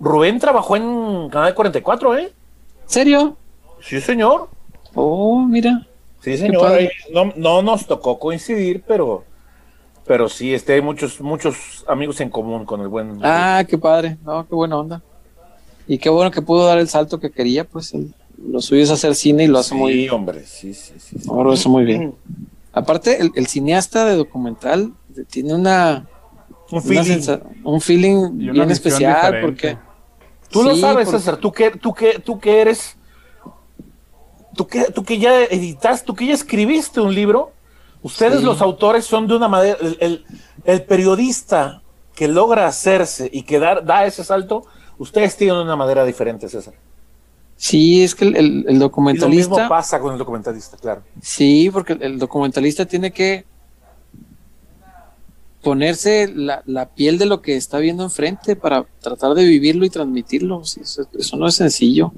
Rubén trabajó en Canal 44, ¿eh? ¿Serio? Sí, señor. Oh, mira. Sí, señor. No, no nos tocó coincidir, pero. Pero sí, este, hay muchos, muchos amigos en común con el buen. Ah, qué padre. No, qué buena onda. Y qué bueno que pudo dar el salto que quería, pues el- lo suyo es hacer cine y lo hace sí, muy bien. hombre, sí, sí, sí. sí. No, lo hace muy bien. Aparte, el, el cineasta de documental tiene una, Un feeling. un feeling bien especial diferente. porque Tú lo Sí, sabes, porque- César, tú que, tú que, tú que eres, tú que, tú que ya editaste, tú que ya escribiste un libro, ustedes Sí. los autores son de una manera, el, el- el periodista que logra hacerse y que dar, da ese salto, ustedes tienen una manera diferente, César. sí, es que el, el- el Y lo mismo documentalista, pasa con el documentalista, claro. sí, porque el, el documentalista tiene que ponerse la, la piel de lo que está viendo enfrente para tratar de vivirlo y transmitirlo. Sí, eso, eso no es sencillo.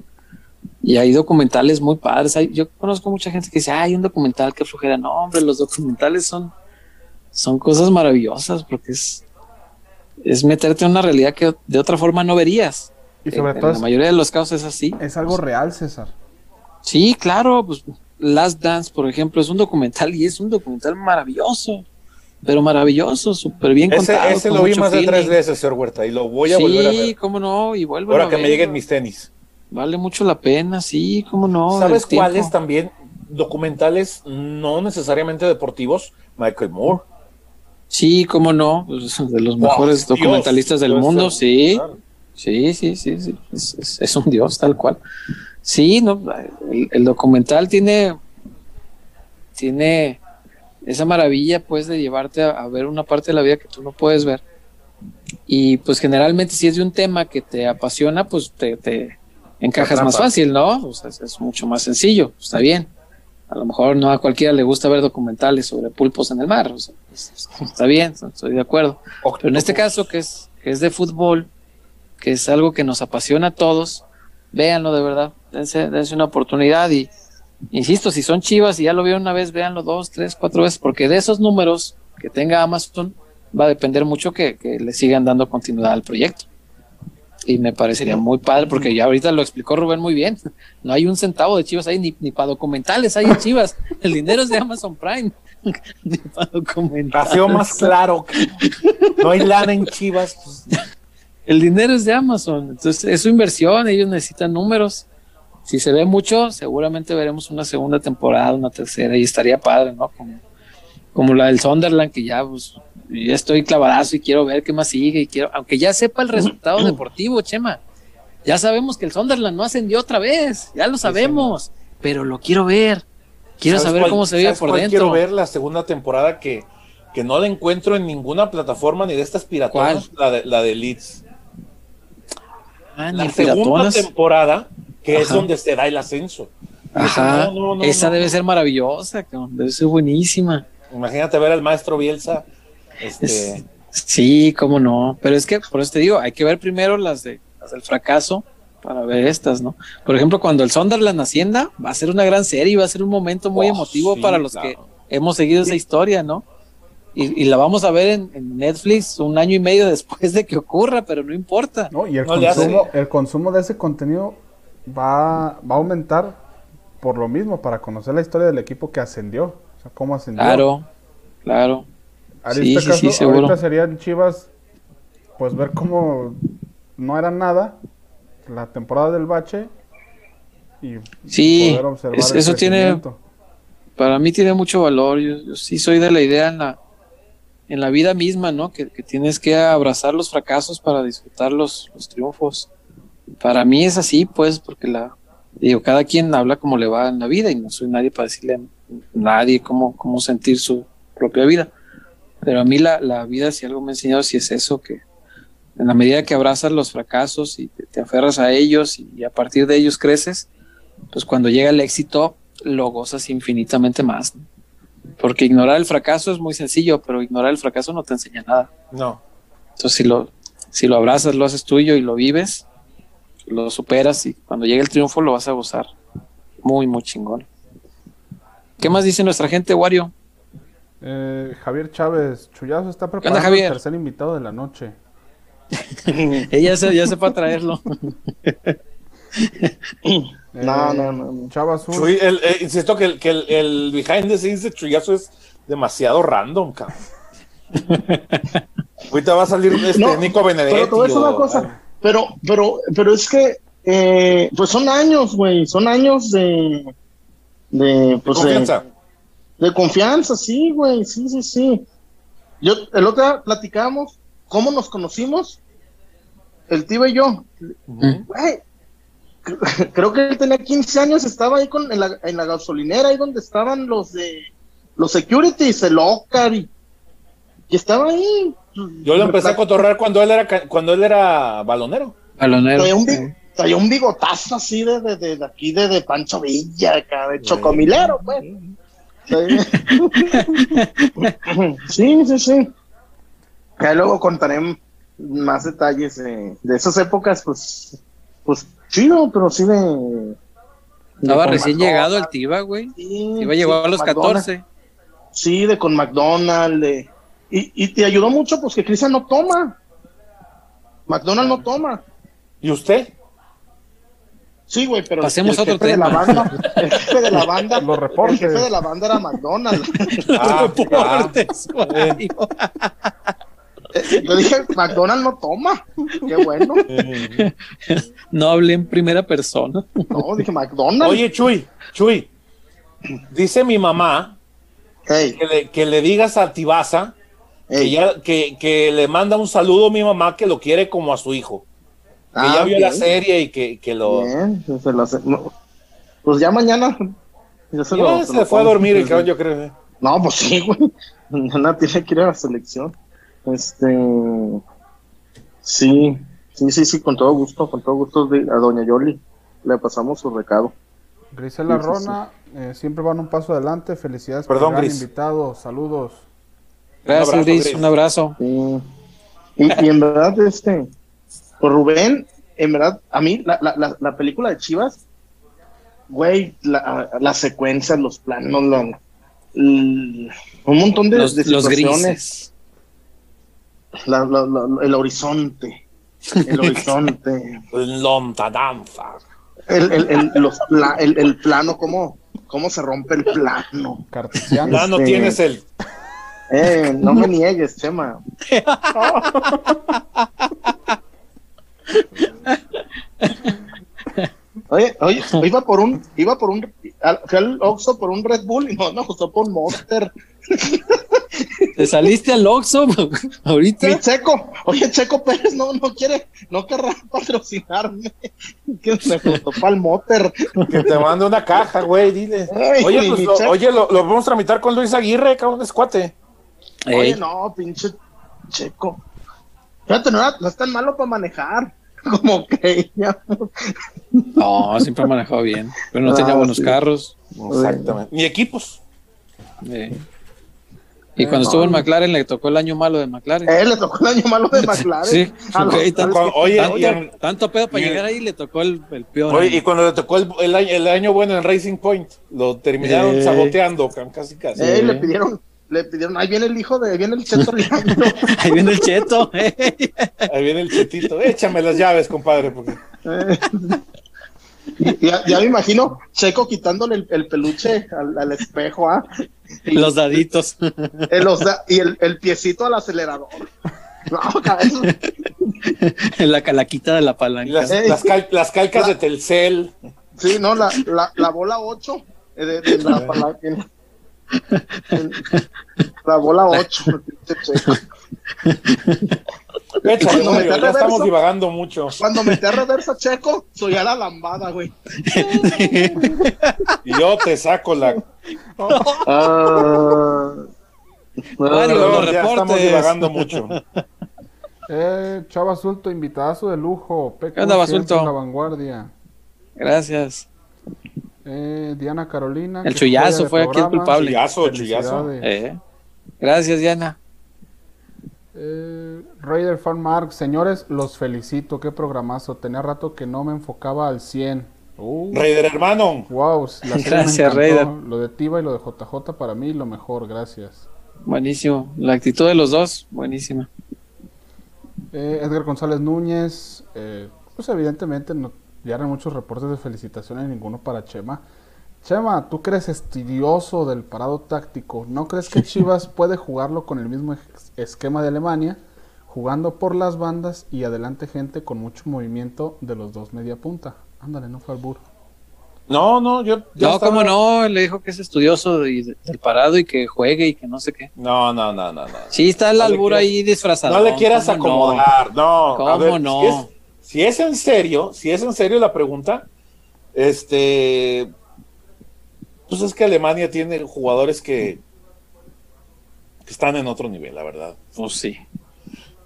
Y hay documentales muy padres. Hay- yo conozco mucha gente que dice, hay un documental que flojera. No, hombre, los documentales son, son cosas maravillosas porque es, es meterte en una realidad que de otra forma no verías. Y sobre en, todo en la mayoría de los casos es así. es algo real, César. Sí, claro, pues Last Dance, por ejemplo, es un documental y es un documental maravilloso, pero maravilloso, súper bien Ese, contado. ese con lo vi más de tres veces, señor Huerta, y lo voy a sí, volver a ver. cómo no, y vuelve Ahora que me lleguen mis tenis. Vale mucho la pena, sí, cómo no. ¿Sabes cuáles también? Documentales no necesariamente deportivos. Michael Moore. Sí, cómo no, pues, de los Wow, mejores Dios, documentalistas del mundo, sí. claro. Sí, sí, sí, sí. Es, es- es un dios tal cual. Sí, no, el, el documental tiene, tiene esa maravilla, pues, de llevarte a, a ver una parte de la vida que tú no puedes ver. Y pues generalmente si es de un tema que te apasiona, pues te, te encajas más fácil, ¿no? O sea, es, mucho más sencillo, está bien. A lo mejor no a cualquiera le gusta ver documentales sobre pulpos en el mar, o sea, es- está bien, estoy de acuerdo. Pero en este caso, que es, que es de fútbol, que es algo que nos apasiona a todos, véanlo de verdad, dense, dense una oportunidad y insisto, si son chivas y ya lo vieron una vez, véanlo dos, tres, cuatro veces, porque de esos números que tenga Amazon va a depender mucho que, que le sigan dando continuidad al proyecto. Y me parecería muy padre, porque ya ahorita lo explicó Rubén muy bien. No hay un centavo de chivas ahí, ni, ni para documentales hay en chivas. El dinero es de Amazon Prime. ni para documentales. Ha sido más claro no hay lana en Chivas. pues, El dinero es de Amazon, entonces es su inversión, ellos necesitan números si se ve mucho, seguramente veremos una segunda temporada, una tercera, y estaría padre, ¿no? Como, como la del Sunderland, que ya, pues, ya estoy clavadazo y quiero ver qué más sigue, y quiero, aunque ya sepa el resultado deportivo, Chema, ya sabemos que el Sunderland no ascendió otra vez, ya lo sabemos, pero lo quiero ver, quiero ¿Sabes saber cuál- cómo se vive por dentro. Quiero ver la segunda temporada que, que no la encuentro en ninguna plataforma ni de estas piratonas, la de, la de Leeds. Ah, La segunda piratonas. temporada, que es donde se da el ascenso. Ajá, No, no, no, esa debe ser maravillosa, debe ser buenísima. Imagínate ver al maestro Bielsa. Este, Es- sí, cómo no. Pero es que, por eso te digo, hay que ver primero las, de, las del fracaso para ver estas, ¿no? Por ejemplo, cuando el Sunderland ascienda, va a ser una gran serie, y va a ser un momento muy Oh, emotivo sí, para los claro. que hemos seguido esa historia, ¿no? Y, y la vamos a ver en, en Netflix un año y medio después de que ocurra, pero no importa. ¿no? Y el, No consumo, el consumo de ese contenido va, va a aumentar por lo mismo, para conocer la historia del equipo que ascendió. O sea, cómo ascendió. Claro, claro. En Sí, este sí, caso, sí, ahorita serían Chivas, pues ver cómo no era nada la temporada del bache y Sí, poder observar es- el eso tiene, para mí tiene mucho valor. Yo, yo sí soy de la idea en la, en la vida misma, ¿no? Que, que tienes que abrazar los fracasos para disfrutar los, los triunfos. Para mí es así, pues, porque la digo, cada quien habla como le va en la vida y no soy nadie para decirle a nadie cómo, cómo sentir su propia vida. Pero a mí la, la vida, si algo me ha enseñado, si es eso, que en la medida que abrazas los fracasos y te, te aferras a ellos y, a partir de ellos creces, pues cuando llega el éxito lo gozas infinitamente más. ¿no? Porque ignorar el fracaso es muy sencillo, pero ignorar el fracaso no te enseña nada. no. Entonces si lo, si lo abrazas, lo haces tuyo y lo vives, lo superas y cuando llegue el triunfo lo vas a gozar. Muy, muy chingón. ¿Qué más dice nuestra gente, Wario? Eh, Javier Chávez, Chuyazo está preparando Javier? el tercer invitado de la noche. Ella se, ya sepa traerlo. No, Eh, no, no, no. Chava Azul, Chuy, el- eh, insisto que, el, que el, el behind the scenes de Chuyazo es demasiado random, cabrón. Ahorita va a salir este No, Nico Benedetti. Pero te voy a decir o- una cosa. Pero, pero, pero es que, eh, pues son años, güey. Son años de, de, pues, de- confianza. De, confianza, sí, güey. Sí, sí, sí. Yo, el otro día platicamos cómo nos conocimos, el tío y yo. Güey, cre- creo que él tenía 15 años, estaba ahí con, en, la, en la gasolinera, ahí donde estaban los de los securities, el Ocar y, y estaba ahí. Yo lo empecé a cotorrar cuando él era cuando él era balonero. Balonero. Traía un, bi- traía un bigotazo así de, de, de, de aquí, de, de Pancho Villa, acá, de chocomilero, pues. Sí, sí, sí. Ya luego contaré más detalles de, de esas épocas, pues, pues chido, pero sí de. de Estaba con recién McDonald's, llegado el Tiva, güey. sí, Iba a llegar sí, a los McDonald's. 14. Sí, de con McDonald's, de, y, y te ayudó mucho, pues que Cristian no toma. McDonald's no toma. ¿Y usted? Sí, güey, pero Pasemos el a otro jefe de la banda, el jefe de la banda, Los reportes. el jefe de la banda era McDonald's. Ah. Eh, Yo dije, McDonald's no toma. Qué bueno. No hablé en primera persona. No, dije McDonald's. Oye, Chuy, Chuy, dice mi mamá que le, que le digas a Tibasa que, ey. ya, que, que le manda un saludo a mi mamá que lo quiere como a su hijo. Que Ah, ya vio la serie y que, que lo. Bien, pues, se lo hace- no, pues ya mañana. ya se Ya lo- se lo le fue a dormir el cabrón, yo creo. ¿eh? No, pues sí, güey. Mañana tiene que ir a la selección. Este. Sí, sí, sí, sí, con todo gusto, con todo gusto de- a Doña Yoli. Le pasamos su recado. Grisela Sí, sí, Rona, eh, siempre van un paso adelante. Felicidades Perdón, por invitado. Saludos. Gracias, abrazo, Gris. Gris. Un abrazo. Sí. Y, y en verdad, este, pues Rubén, en verdad, a mí la, la, la, la película de Chivas, güey, la, las secuencias, los planos, la- l- un montón de, Los, de los situaciones, grises. la- la- la- el horizonte, el horizonte, Lontananza. el, el, el, los pla- el, el plano, cómo, cómo se rompe el plano. Cartesiano. Ya no Este- tienes el. Eh, no me niegues, Chema. Oye, oye, iba por un, iba por un, fui al Oxxo por un Red Bull y no me gustó por un Monster. ¿Te saliste al Oxxo ahorita? Mi Checo, oye, Checo Pérez no, no quiere, no querrá patrocinarme. Que me gustó para el Motor. Que te mande una caja, güey, dile. Ay, Oye, pues lo, oye, lo, lo vamos a tramitar con Luis Aguirre, cabrón, es cuate. Oye, no, pinche Checo. Fíjate, no, era- no es tan malo para manejar. Como que ya. No, siempre ha manejado bien, pero no tenía Ah, buenos sí. carros. Exactamente. Ni equipos. eh. Y cuando estuvo en McLaren le tocó el año malo de McLaren. Eh, le tocó el año malo de McLaren. Sí, A los- ok, a tanto, Oye, tanto, pedo para y llegar ahí le tocó el, el peor. Oye, año. y cuando le tocó el, el año, el año bueno en Racing Point, lo terminaron Eh. saboteando, casi casi. Eh, le pidieron, le pidieron, ahí viene el hijo de, ahí viene el Cheto. Ahí viene el cheto. eh. Ahí viene el chetito. Échame las llaves, compadre, porque Eh, ya, ya me imagino Checo quitándole el, el peluche al, al espejo, ¿ah? Y, Los daditos. eh, los da- y el, el piecito al acelerador. No, cabeza. la calaquita de la palanca. las, cal- las calcas de Telcel. Sí, no, la, la, la bola 8 eh, de, de la palanca. La bola 8. Échale, Cuando Mario, metí ya reverso- estamos divagando mucho. Cuando metí a reversa Checo, soy a la lambada, güey. Y yo te saco la. Los ya estamos divagando mucho. Eh, Chava Sulto, invitazo de lujo. PQ ¿Qué onda, Basulto? en La vanguardia. Gracias. Eh, Diana Carolina. El chullazo fue aquí el culpable. Chullazo, chullazo. Eh. Gracias, Diana. Eh, Raider Farm Mark, señores, los felicito. Qué programazo. Tenía rato que no me enfocaba al 100. Uh, Raider hermano. wow, la Gracias. Raider. Lo de Tiva y lo de JJ para mí lo mejor, gracias. Buenísimo. La actitud de los dos, buenísima. Eh, Edgar González Núñez, eh, pues evidentemente no llegaron muchos reportes de felicitaciones, ninguno para Chema. Chema, tú eres estudioso del parado táctico, ¿no crees que Chivas puede jugarlo con el mismo esquema de Alemania, jugando por las bandas y adelante gente con mucho movimiento de los dos media punta? Ándale, no fue al burro. No, no, yo. ya No, estaba- cómo no, le dijo que es estudioso y de- del parado y que juegue y que no sé qué. No, no, no, no. no. Sí, está el No albur ahí disfrazado. No le quieras acomodar, no. a ¿Cómo ver, no? Si es, si es en serio, si es en serio la pregunta, este, pues es que Alemania tiene jugadores que, que están en otro nivel, la verdad. Pues sí.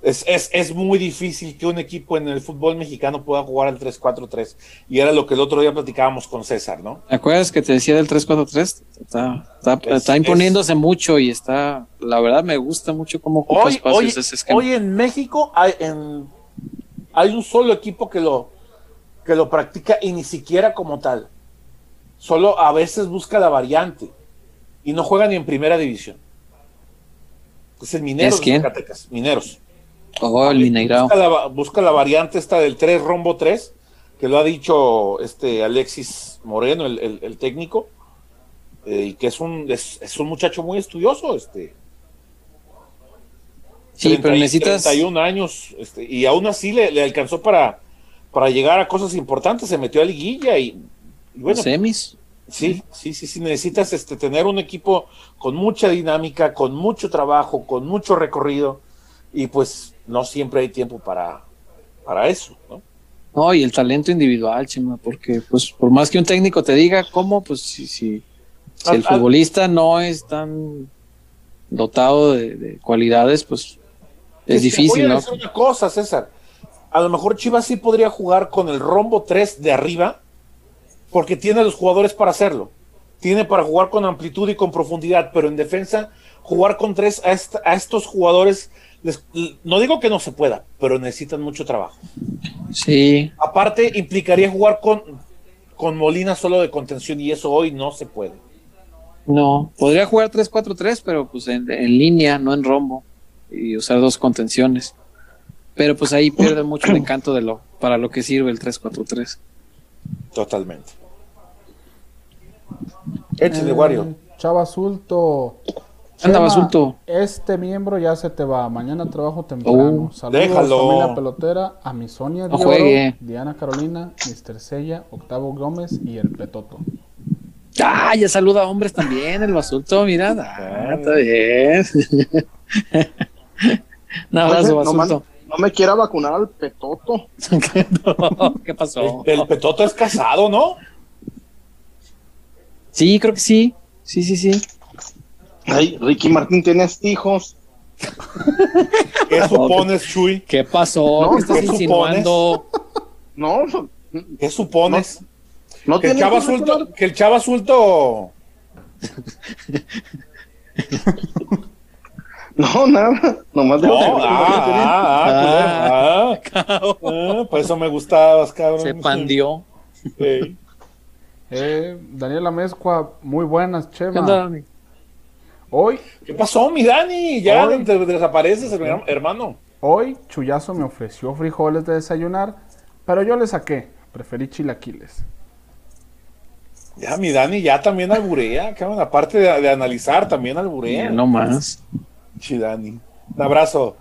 Es, es, es muy difícil que un equipo en el fútbol mexicano pueda jugar al 3-4-3. Y era lo que el otro día platicábamos con César, ¿no? ¿Te acuerdas que te decía del 343? Está, está, Es- está imponiéndose mucho y está, la verdad me gusta mucho cómo ocupa Hoy, espacios hoy, ese esquema. hoy en México hay, en- hay un solo equipo que lo, que lo practica y ni siquiera como tal. Solo a veces busca la variante y no juega ni en primera división. Es el Mineros ¿Es de quién? Zacatecas, Mineros. oh, el Mineirao. Busca la, busca la variante esta del 3 rombo 3, que lo ha dicho este Alexis Moreno, el, el- el técnico, eh, y que es un, es, es un muchacho muy estudioso, este. Sí, 30 pero y- necesitas, 31 años, este, y aún así le, le alcanzó para, para llegar a cosas importantes, se metió a liguilla y, y bueno, semis. sí, sí, sí, sí, necesitas este, tener un equipo con mucha dinámica, con mucho trabajo, con mucho recorrido, y pues no siempre hay tiempo para, para eso, ¿no? No, y el talento individual, Chema, porque pues por más que un técnico te diga cómo, pues si, si, si el Al- al- futbolista no es tan dotado de, de cualidades, pues es difícil, voy a ¿no? decir una cosa, César. A lo mejor Chivas sí podría jugar con el rombo 3 de arriba, porque tiene los jugadores para hacerlo. Tiene para jugar con amplitud y con profundidad, pero en defensa, jugar con tres a, a estos jugadores, les- no digo que no se pueda, pero necesitan mucho trabajo. Sí, Aparte, implicaría jugar con, con Molina solo de contención, y eso hoy no se puede. no, podría jugar 3-4-3, pero pues en, en línea, no en rombo, y usar dos contenciones. Pero pues ahí pierde mucho el encanto de lo para lo que sirve el 3-4-3. Totalmente. Échale, Eh, Wario. Chava Sulto. Anda, Basulto. Este miembro ya se te va. Mañana trabajo temprano. Oh, Saludos, déjalo. familia pelotera, a mi Sonia No de Oro, juegue. Diana Carolina, Mr. Sella, Octavo Gómez y el Petoto. Ah, ya saluda a hombres también, el basulto, mira. Ah, está bien. Un abrazo, Oye, no, man- no me quiera vacunar al petoto. No, ¿Qué pasó? El, el Petoto es casado, ¿no? Sí, creo que sí. Sí, sí, sí. Ay, Ricky Martín tienes hijos. ¿Qué supones, Chuy? ¿Qué pasó? No, ¿Qué estás ¿qué supones? No, ¿Qué supones? no que, el chava azulto, que el chava azulto No, nada. Nomás No, digo que ah, ah, ah, culero, ah, ah, por eso me gustabas, cabrón. Se pandió. Sí. Eh, Daniela Mezcua, muy buenas, ¿Qué Chema. onda, Dani? Hoy, ¿Qué pasó, mi Dani? Ya Hoy- te desapareces, hermano- hermano. hoy Chuyazo me ofreció frijoles de desayunar, pero yo le saqué. Preferí chilaquiles. Ya, mi Dani ya también alburea, cabrón. Aparte de, de analizar, también alburea. No más. Dani. Un abrazo.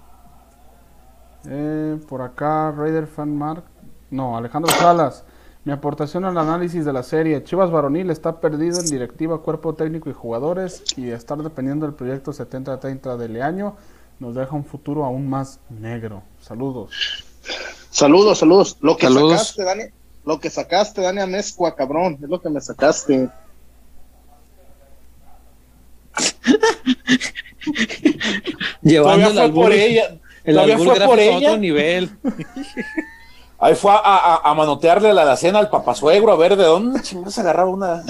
Eh, por acá, Raider Fan Mark. No, Alejandro Salas. Mi aportación al análisis de la serie. Chivas Varonil está perdido en directiva, cuerpo técnico y jugadores. Y estar dependiendo del proyecto 70-30 de Leaño nos deja un futuro aún más negro. Saludos. Saludos, saludos. Lo que Saludos. sacaste, Dani. Lo que sacaste, Dani Amezcua, cabrón. Es lo que me sacaste. Llevando Todavía el fue albur, por ella. el Todavía fue por a ella. otro nivel. Ahí fue a, a- a manotearle la alacena al papasuegro a ver de dónde chingados agarraba una.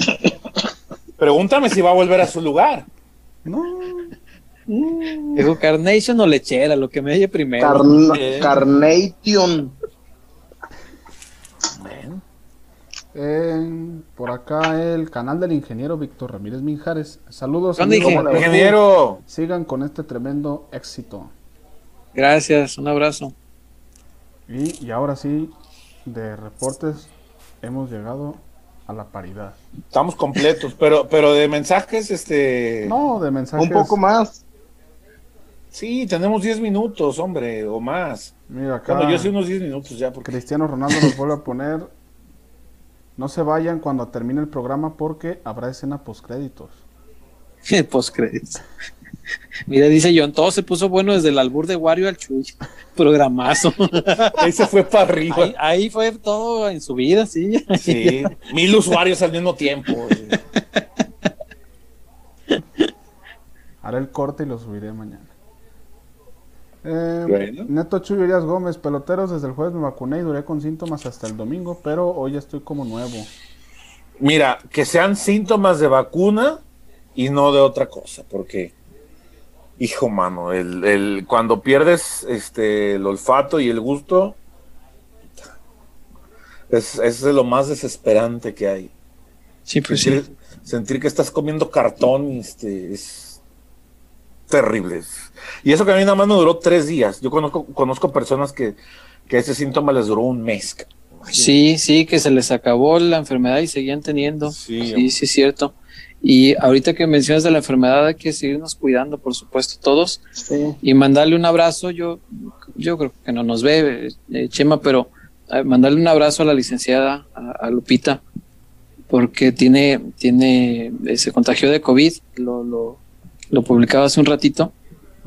Pregúntame si va a volver a su lugar. No, Dijo Carnation o lechera, lo que me oye primero. Carnation. Eh, por acá el canal del ingeniero Víctor Ramírez Minjares. Saludos. ¿Dónde amigo. Ingeniero. Sigan con este tremendo éxito. Gracias, un abrazo. Y, y ahora sí, de reportes, hemos llegado a la paridad. Estamos completos, pero, pero de mensajes, este. No, de mensajes. Un poco más. Sí, tenemos 10 minutos, hombre, o más. Mira acá. Bueno, yo sí unos 10 minutos ya, porque. Cristiano Ronaldo nos vuelve a poner. No se vayan cuando termine el programa porque habrá escena postcréditos. Postcréditos. Mira, dice John, todo se puso bueno desde el albur de Wario al Chuy. Programazo. Ahí se fue para arriba. Ahí, ahí fue todo en su vida, sí. Sí, mil usuarios al mismo tiempo. Haré el corte y lo subiré mañana. Eh, Bueno. Neto Chuy Urias Gómez, peloteros, desde el jueves me vacuné y duré con síntomas hasta el domingo, pero hoy ya estoy como nuevo. Mira, que sean síntomas de vacuna y no de otra cosa, porque, hijo mano, el, el- cuando pierdes este, el olfato y el gusto, es, es de lo más desesperante que hay. Sí, pues sí. sentir, sentir que estás comiendo cartón este, es terrible. Y eso que a mí nada más me duró tres días. Yo conozco, conozco personas que, que ese síntoma les duró un mes. Sí, sí, que se les acabó la enfermedad y seguían teniendo. Sí, Sí, sí, es cierto. Y ahorita que mencionas de la enfermedad, hay que seguirnos cuidando, por supuesto, todos. Sí. Y mandarle un abrazo. Yo, yo creo que no nos ve, eh, Chema, pero eh, mandarle un abrazo a la licenciada, a, a Lupita, porque tiene, tiene, eh, se contagió de COVID, lo, lo, lo publicaba hace un ratito.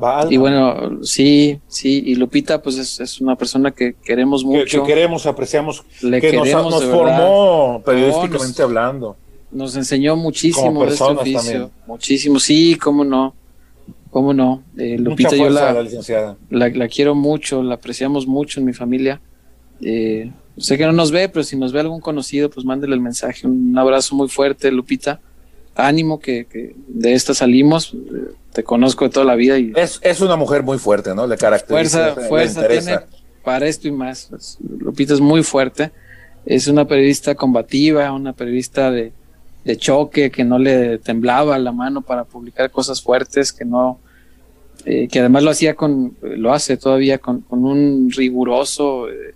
Va, Y bueno, sí, sí, y Lupita, pues es, es una persona que queremos que, mucho. que queremos, apreciamos, le que nos, queremos formó periodísticamente nos- hablando. Nos enseñó muchísimo Como de este oficio. también. Muchísimo, sí, cómo no. Cómo no. Eh, Lupita, yo la, la licenciada. la, la quiero mucho, la apreciamos mucho en mi familia. Eh, sé que no nos ve, pero si nos ve algún conocido, pues mándele el mensaje. Un abrazo muy fuerte, Lupita. Ánimo que, que de esta salimos. Eh, Te conozco de toda la vida y Es, es una mujer muy fuerte, ¿no? Le caracteriza. fuerza, fuerza tiene para esto y más. Pues, Lupita es muy fuerte. Es una periodista combativa, una periodista de, de choque, que no le temblaba la mano para publicar cosas fuertes, que no, eh, que además lo hacía con, lo hace todavía con, con un riguroso eh,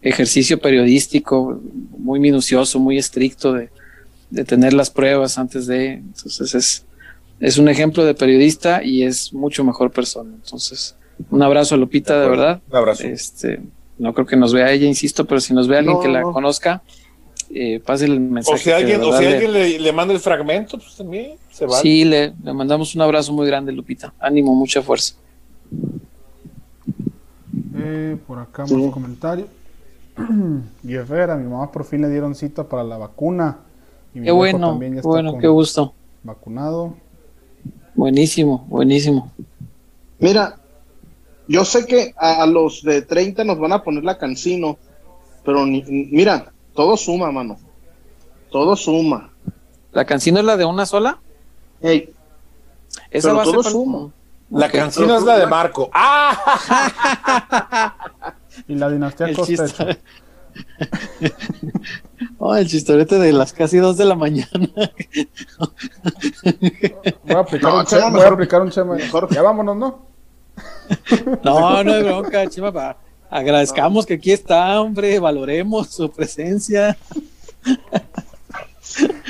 ejercicio periodístico, muy minucioso, muy estricto de, de tener las pruebas antes de. Entonces es, es un ejemplo de periodista y es mucho mejor persona. Entonces, un abrazo a Lupita, de, verdad. Un abrazo. Este, no creo que nos vea ella, insisto, pero si nos ve alguien No, que la no. conozca, eh, pásele el mensaje. O si alguien, o si le- alguien le, le manda el fragmento, pues también se va. Sí, le, le mandamos un abrazo muy grande, Lupita. Ánimo, mucha fuerza. Eh, por acá Sí. más comentarios. Guerrera, mi mamá por fin le dieron cita para la vacuna. Y mi Qué bueno, también ya está bueno, qué gusto. vacunado. Buenísimo, buenísimo. Mira, yo sé que a, los de 30 nos van a poner la cancino, pero ni- mira, todo suma, mano. Todo suma. ¿La canción es la de una sola? Ey, Esa Pero va a ser todo para- suma. La Ok. canción es la de Marco. ¡Ah! Y la dinastía chiste. Oh, el chistorete de las casi dos de la mañana. Voy a aplicar No, un Chema, chema. Voy a mejor- aplicar un chema. mejor. Ya vámonos, ¿no? No, no hay bronca, Chima. pa- Agradezcamos que aquí está, hombre. Valoremos su presencia.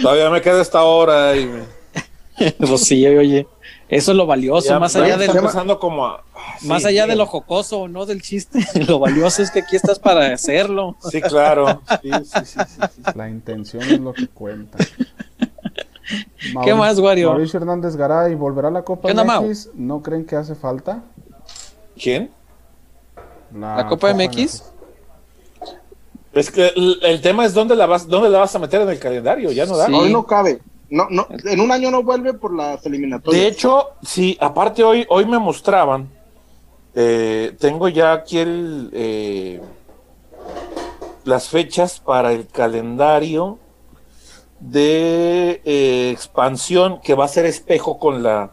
Todavía me queda esta hora y me- Pues sí, oye. Eso es lo valioso, ya- más allá está del, empezando como a- sí, más allá de lo jocoso, no del chiste. Lo valioso es que aquí estás para hacerlo. Sí, claro. Sí, sí, sí, sí, sí. La intención es lo que cuenta. ¿Qué más, Wario? Mauricio Hernández Garay, ¿volverá a la Copa ¿Qué onda, Mau? MX? ¿No creen que hace falta? ¿Quién? ¿La Copa MX? Es que el, el tema es dónde la vas, dónde la vas a meter en el calendario, ya no da. Sí. hoy no cabe. No, no, en un año no vuelve por las eliminatorias. De hecho, sí, aparte hoy, hoy me mostraban, eh, tengo ya aquí el, eh, las fechas para el calendario de eh, expansión que va a ser espejo con la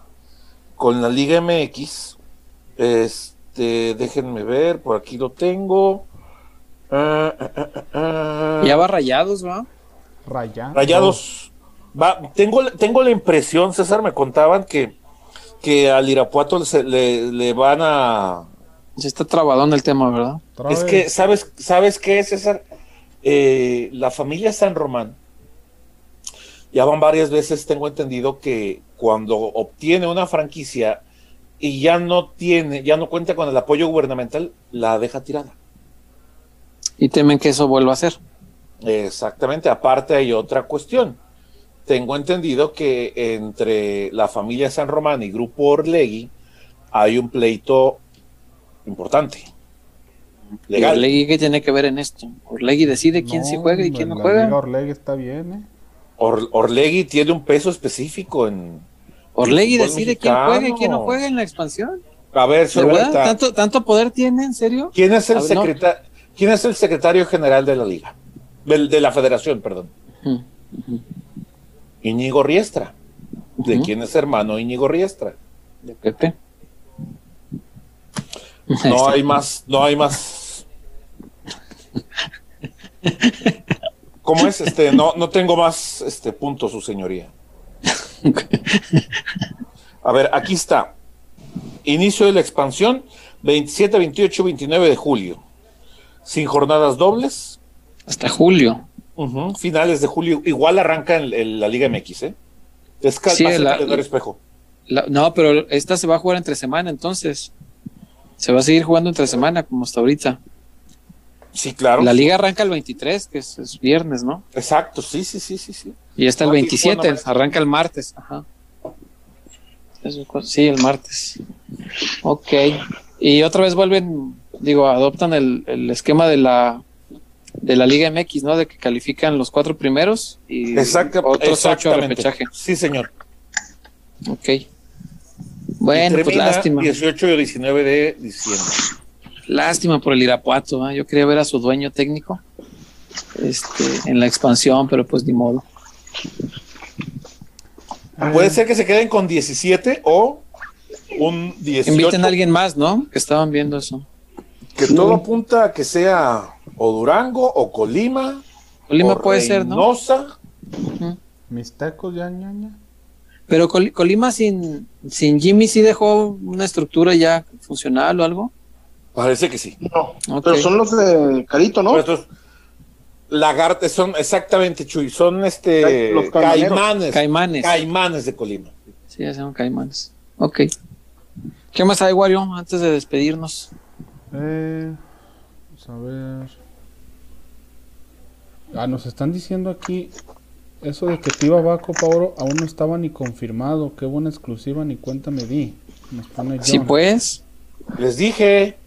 con la Liga MX. Este, déjenme ver, por aquí lo tengo. Ah, ah, ah. Ya va rayados, ¿va? Raya. Rayados. Va, tengo, tengo la impresión, César, me contaban que, que al Irapuato se- le, le van a. Se está trabadón el tema, ¿verdad? Es que, ¿sabes, ¿sabes qué, César? Eh, la familia San Román, ya van varias veces, tengo entendido que cuando obtiene una franquicia y ya no tiene, ya no cuenta con el apoyo gubernamental, la deja tirada. Y temen que eso vuelva a ser. Exactamente, aparte hay otra cuestión. Tengo entendido que entre la familia San Román y Grupo Orlegui hay un pleito importante. Legal. Orlegui, ¿qué tiene que ver en esto? Orlegui decide quién sí juega y quién no la juega. Orlegui está bien, ¿eh? Or- Orlegui tiene un peso específico en. Orlegui decide quién juega y quién no juega en la expansión. A ver, ¿Tanto, ¿Tanto poder tiene? ¿En serio? ¿quién es el ver, no. secretario? ¿Quién es el secretario general de la liga? De la federación, perdón. Íñigo Riestra. ¿De quién es hermano Íñigo Riestra? De Pepe. No hay más, no hay más. ¿Cómo es? Este, no, no tengo más este punto, su señoría. A ver, aquí está. Inicio de la expansión, 27, 28, 29 de julio. Sin jornadas dobles. Hasta julio. Finales de julio. Igual arranca en, en la Liga MX, ¿eh? Es Sí, la- calendario espejo. La- no, pero esta se va a jugar entre semana, entonces. Se va a seguir jugando entre semana, como hasta ahorita. Sí, claro. La liga arranca el 23, que es, es viernes, ¿no? Exacto, sí, sí, sí, sí, sí. Y está el Aquí, 27, bueno, maestro. arranca el martes. Ajá. Sí, el martes. Ok. Y otra vez vuelven, digo, adoptan el, el esquema de la de la Liga MX, ¿no? De que califican los cuatro primeros y otros ocho repechaje. Sí, señor. Ok. Bueno, pues lástima. 18 y 19 de diciembre. Lástima por el Irapuato. ¿eh? Yo quería ver a su dueño técnico este, en la expansión, pero pues ni modo. Puede ser que se queden con 17 o un 18. Inviten a alguien más, ¿no? Que estaban viendo eso. Que todo apunta a que sea o Durango o Colima. Colima o puede ser, ¿no? Reynosa. Mis tacos, ya, ñaña. Pero Col- Colima sin, sin Jimmy sí dejó una estructura ya funcional o algo. Parece que sí. No, pero son los de Carito, ¿no? Pero estos lagartes son exactamente, Chuy, son este Los caimanes. Caimanes. Caimanes de Colima. Sí, Sí, ya son caimanes. Ok. ¿Qué más hay, Wario, antes de despedirnos? Eh, vamos a ver. Ah, nos están diciendo aquí eso de que Tiva va a Copa Oro aún no estaba ni confirmado. Qué buena exclusiva, ni cuenta me di. Nos pone John. Sí, pues. Les dije.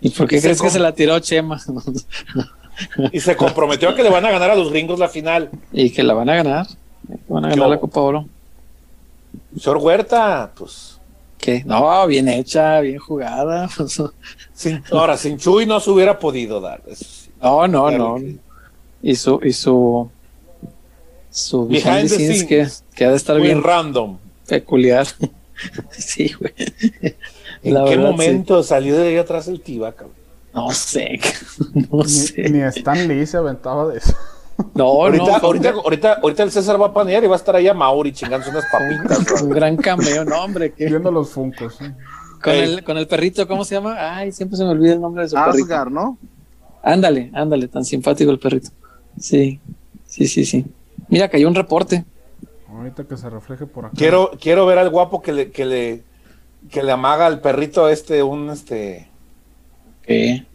¿Y por qué crees que se la tiró Chema? Y se comprometió a que le van a ganar a los gringos la final. y que la van a ganar. Van a ganar Yo- la Copa Oro. Señor Huerta, pues. ¿Qué? No, bien hecha, bien jugada. sin- ahora, sin Chuy no se hubiera podido dar. eso. No, no, Claro no. Y su, y su, su Behind behind the scenes que, scenes. que ha de estar bien random. peculiar. sí, güey. ¿En La qué verdad, momento salió de ahí atrás el Tiva, cabrón? No sé, no Ni, sé. ni Stan Lee se aventaba de eso. No, ahorita, no, ahorita, ahorita, ahorita el César va a panear y va a estar ahí a Mauri chingándose unas papitas. un gran cameo, no, hombre. que- Viendo los funcos. ¿eh? con, el, con el perrito, ¿cómo se llama? Ay, siempre se me olvida el nombre de su perrito. Asgar, ¿no? Ándale, ándale, tan simpático el perrito. Sí, sí, sí, sí. Mira, cayó un reporte. Ahorita que se refleje por acá. Quiero, quiero ver al guapo que le, que le, que le amaga al perrito este, un este, ¿Qué?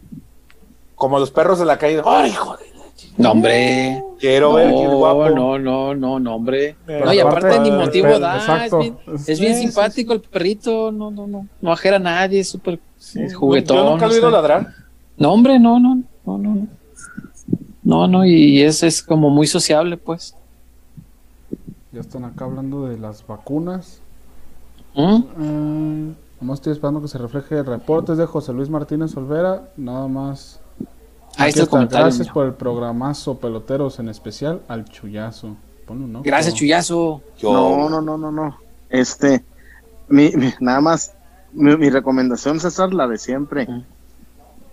como los perros de la calle. ¡Ay, hijo de! No, hombre. Quiero ver que el guapo. No, no, no, no, hombre. Pero No, y aparte aparte ni motivo da. exacto. Es bien, es bien Sí, sí, simpático el perrito. No, no, no. No ajera a nadie. Es súper es juguetón. Yo nunca no lo he oído ladrar. No, hombre, no, no, no, no. No, no, no, y es, es como muy sociable, pues. Ya están acá hablando de las vacunas. ¿Mm? Eh, nomás estoy esperando que se refleje el reporte es de José Luis Martínez Olvera. Nada más. Ahí está el está. comentario. Gracias por el programazo, peloteros, en especial al Chuyazo. Ponle un ojo. Gracias, Chuyazo. Yo- No, no, no, no, no. Este, mi, mi- nada más, mi, mi recomendación, César, la de siempre. Ujú.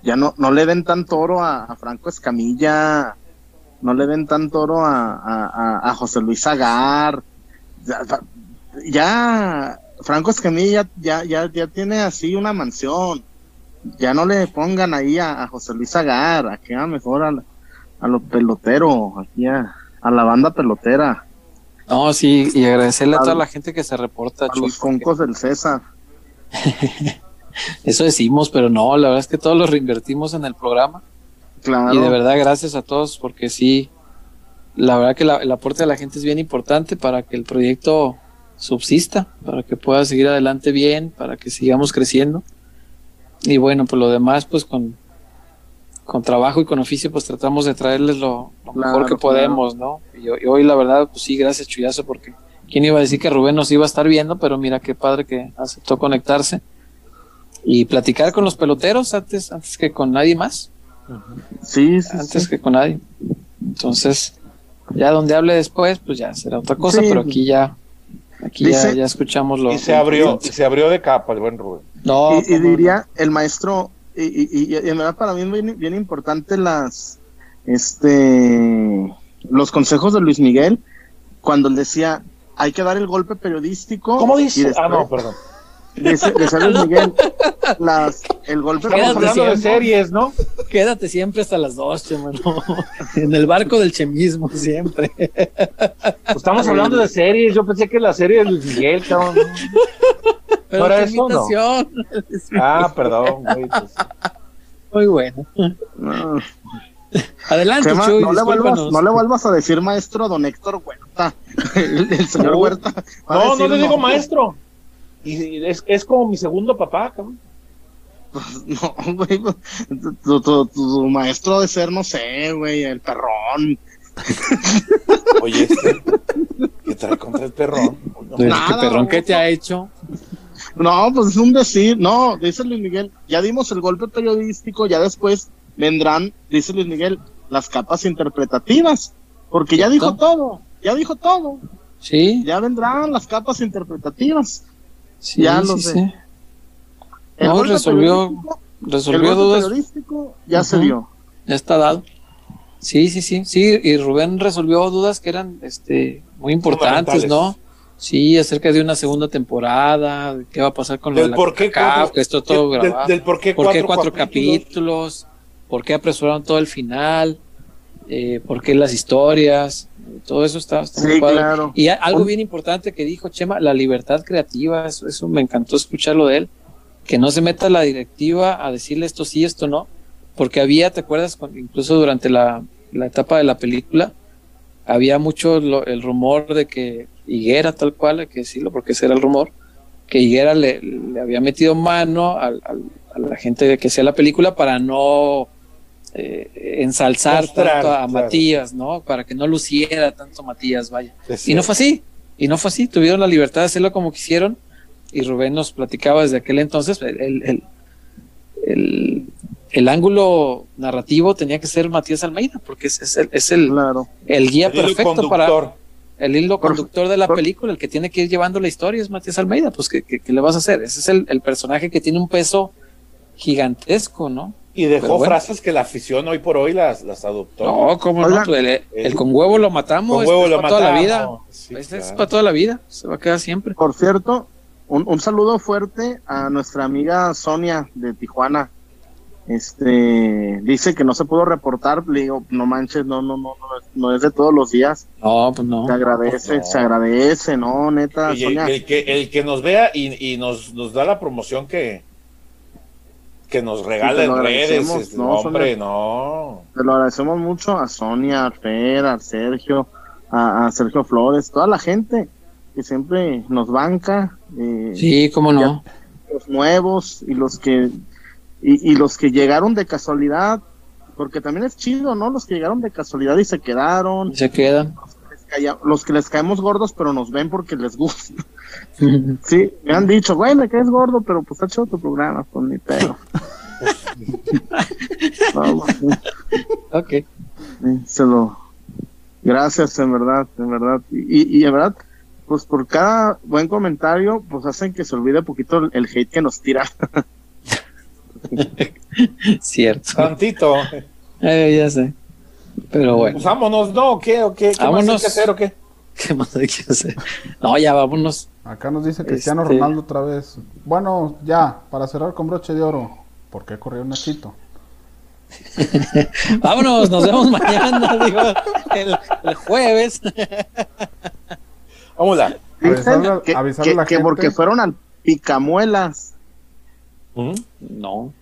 Ya no, no le den tanto oro a, a Franco Escamilla, no le den tanto oro a, a, a- a José Luis Agar. Ya, Franco Escamilla ya, ya, ya tiene así una mansión. Ya no le pongan ahí a, a José Luis Agar, a que mejor a, a los peloteros, aquí a, a la banda pelotera. No, sí, y agradecerle a toda la gente que se reporta, a Chuy, los porque concos del César. Eso decimos, pero no, la verdad es que todos los reinvertimos en el programa. Claro. Y de verdad, gracias a todos, porque sí, la verdad que la- el aporte de la gente es bien importante para que el proyecto subsista, para que pueda seguir adelante bien, para que sigamos creciendo. Y bueno, pues lo demás, pues con, con trabajo y con oficio, pues tratamos de traerles lo, lo Claro, mejor que podemos, ¿no? Y, y hoy, la verdad, pues sí, gracias Chuyazo, porque quién iba a decir que Rubén nos iba a estar viendo, pero mira qué padre que aceptó conectarse y platicar con los peloteros antes, antes que con nadie más Sí, sí, antes sí. que con nadie. Entonces, ya donde hable después, pues ya será otra cosa, Sí. pero aquí ya, aquí ya, Dice- ya escuchamos lo. Y se abrió, y se abrió de capa el buen Rubén. No, y, y cómo no. diría el maestro, y, y, y- y en verdad para mí es bien, bien importante las, este, los consejos de Luis Miguel, cuando él decía, hay que dar el golpe periodístico. ¿Cómo dice? después Ah, no, perdón. Dice, decía Luis Miguel, las, el golpe Estamos hablando de siempre. series, ¿no? Quédate siempre hasta las dos, Chema, no. En el barco del chemismo, siempre. Pues estamos hablando de series. Yo pensé que la serie de Luis Miguel, cabrón. Pero ¿Ahora qué eso, no? Ah, perdón, güey. pues. Muy bueno. No, Adelante, Chema, Chuy, no, le vuelvas, no le vuelvas a decir maestro a don Héctor Huerta. El, el señor No. Huerta. No, no le digo maestro. Y es, es como mi segundo papá, cabrón. No, güey. Tu, tu- tu maestro de ser, no sé, güey, el perrón. Oye, este, ¿qué trae contra el perrón? No, Pues, Nada, ¿Qué perrón que baboso. te ha hecho? No, pues es un decir. No, dice Luis Miguel, ya dimos el golpe periodístico, ya después vendrán, dice Luis Miguel, las capas interpretativas. Porque ya dijo todo, ya dijo todo. Sí, Ya vendrán las capas interpretativas. Sí, ya sí, lo sé. sí. El No, resolvió- el Resolvió dudas ya se dio. Ya está dado. Sí, sí, sí, sí, y Rubén resolvió dudas que eran este muy importantes. ¿no? Sí, acerca de una segunda temporada, de qué va a pasar con lo de la por qué cuatro- que esto todo del- grabado. del por qué ¿Por qué cuatro cuatro capítulos? ¿Por qué apresuraron todo el final? Eh, ¿Por qué las historias? Todo eso está, está Sí, claro. Y algo bien importante que dijo Chema, la libertad creativa, eso, eso me encantó escucharlo de él, que no se meta la directiva a decirle esto sí, esto no, porque había, ¿te acuerdas? Cuando- incluso durante la, la etapa de la película, había mucho lo- el rumor de que Higuera, tal cual, hay que decirlo, porque ese era el rumor, que Higuera le, le había metido mano al- al- a la gente que hacía la película para no eh, ensalzar Mostrar, tanto a claro. Matías, ¿no? Para que no luciera tanto Matías, vaya. Es Y no fue así, y no fue así, tuvieron la libertad de hacerlo como quisieron, y Rubén nos platicaba desde aquel entonces, el, el, el, el- el ángulo narrativo tenía que ser Matías Almeida, porque es, es el, es el, Claro. el guía perfecto para el hilo conductor de la película, el que tiene que ir llevando la historia es Matías Almeida, pues ¿qué, qué- qué le vas a hacer? Ese es el, el personaje que tiene un peso gigantesco, ¿no? Y dejó bueno. frases que la afición hoy por hoy las, las adoptó. No, ¿cómo Oigan, no? El, el- el con huevo lo matamos, Con este huevo es lo para toda la vida. Sí, Este es para toda la vida, se va a quedar siempre. Por cierto, un, un saludo fuerte a nuestra amiga Sonia de Tijuana. Este dice que no se pudo reportar. Le digo, no manches, no, no, no, no, es- no es de todos los días. No, pues no. Se agradece, no. se agradece, no, neta, Y el, Sonia. el que, el que nos vea y, y nos, nos da la promoción que, que nos regala Sí, te en lo redes. agradecemos, este, no, hombre, Sonia. no. Te lo agradecemos mucho a Sonia, a Fer, a Sergio, a, a Sergio Flores, toda la gente que siempre nos banca. eh, Sí, cómo no. los nuevos y los que y, y los que llegaron de casualidad porque también es chido no los que llegaron de casualidad y se quedaron Se quedan. les los que les caemos gordos pero nos ven porque les gusta sí me han dicho güey me caes gordo pero pues ha hecho tu programa con mi sí, ok. se lo gracias en verdad en verdad y, y en verdad pues por cada buen comentario pues hacen que se olvide poquito el, el hate que nos tira Cierto. Tantito. Eh, ya sé. Pero bueno, Pues vámonos, ¿no? ¿O ¿Qué? ¿O qué? ¿Qué más hay Vámonos. que hacer o qué? ¿qué más hay que hacer? No, ya vámonos. Acá nos dice Cristiano Este- Ronaldo otra vez. Bueno, ya, para cerrar con broche de oro. ¿Por qué corrió Nachito? Vámonos, nos vemos mañana, digo, el, el jueves. Vámonos. Avisarle- que, avisarle a la que gente. porque fueron al picamuelas. ¿Mm? No.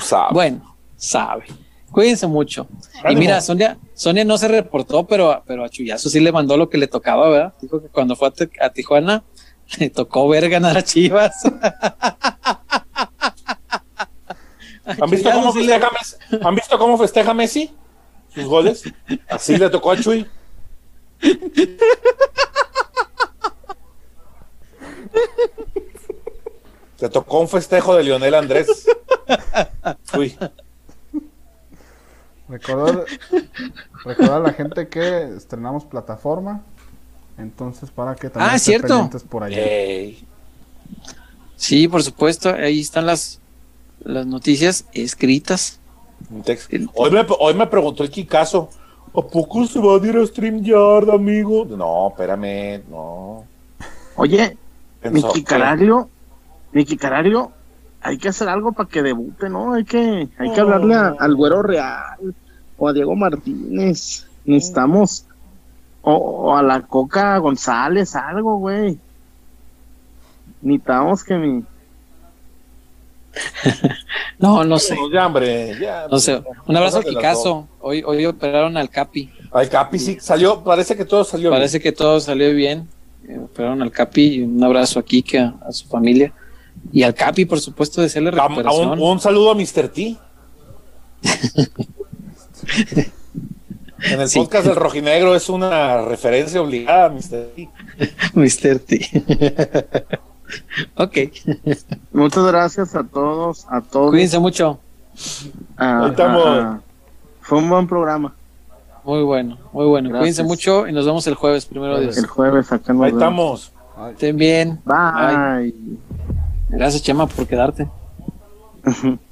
Sabe. Bueno, sabe. Cuídense mucho. Y mira, Sonia, Sonia no se reportó, pero, pero a Chuyazo sí le mandó lo que le tocaba, ¿verdad? Dijo que cuando fue a, Ti- a Tijuana le tocó ver ganar a Chivas. ¿Han visto, cómo sí festeja Messi? ¿Han visto cómo festeja Messi? Sus goles. Así le tocó a Chuy. Te tocó un festejo de Lionel Andrés. Uy, Recordar, recordar a la gente que estrenamos plataforma. Entonces, para que también Ah, estén cierto. pendientes por allá. Sí, por supuesto, ahí están las, las noticias escritas. Hoy me, hoy me preguntó el Kikazo, ¿a poco se va a ir a StreamYard, amigo? No, espérame, no. Oye, Miki Caraglio, Miki Caraglio, hay que hacer algo para que debute, ¿no? Hay que, hay que hablarle a- al Güero Real o a Diego Martínez. Necesitamos, o, o a la Coca González, algo, güey. Necesitamos que mi, No, no sé. Vámonos ya, hombre, ya. No sé. Un abrazo al Kikazo. Hoy, hoy operaron al Capi. Al Capi sí salió, parece que todo salió Parece que todo salió bien. Eh, operaron al Capi. y Un abrazo a Kike, a, a su familia. Y al Capi, por supuesto, desearle bien. A- a recuperación. un, un saludo a Mr. T. En el Sí. podcast del Rojinegro es una referencia obligada a Mr. T. Mr. T. ok. muchas gracias a todos, a todos. Cuídense mucho. a- Ahí estamos. a- a- fue un buen programa. Muy bueno, muy bueno. Gracias. Cuídense mucho y nos vemos el jueves, primero Dios. El jueves acá nos Ahí vemos. estamos. Estén bien. Bye. Gracias, Chema, por quedarte.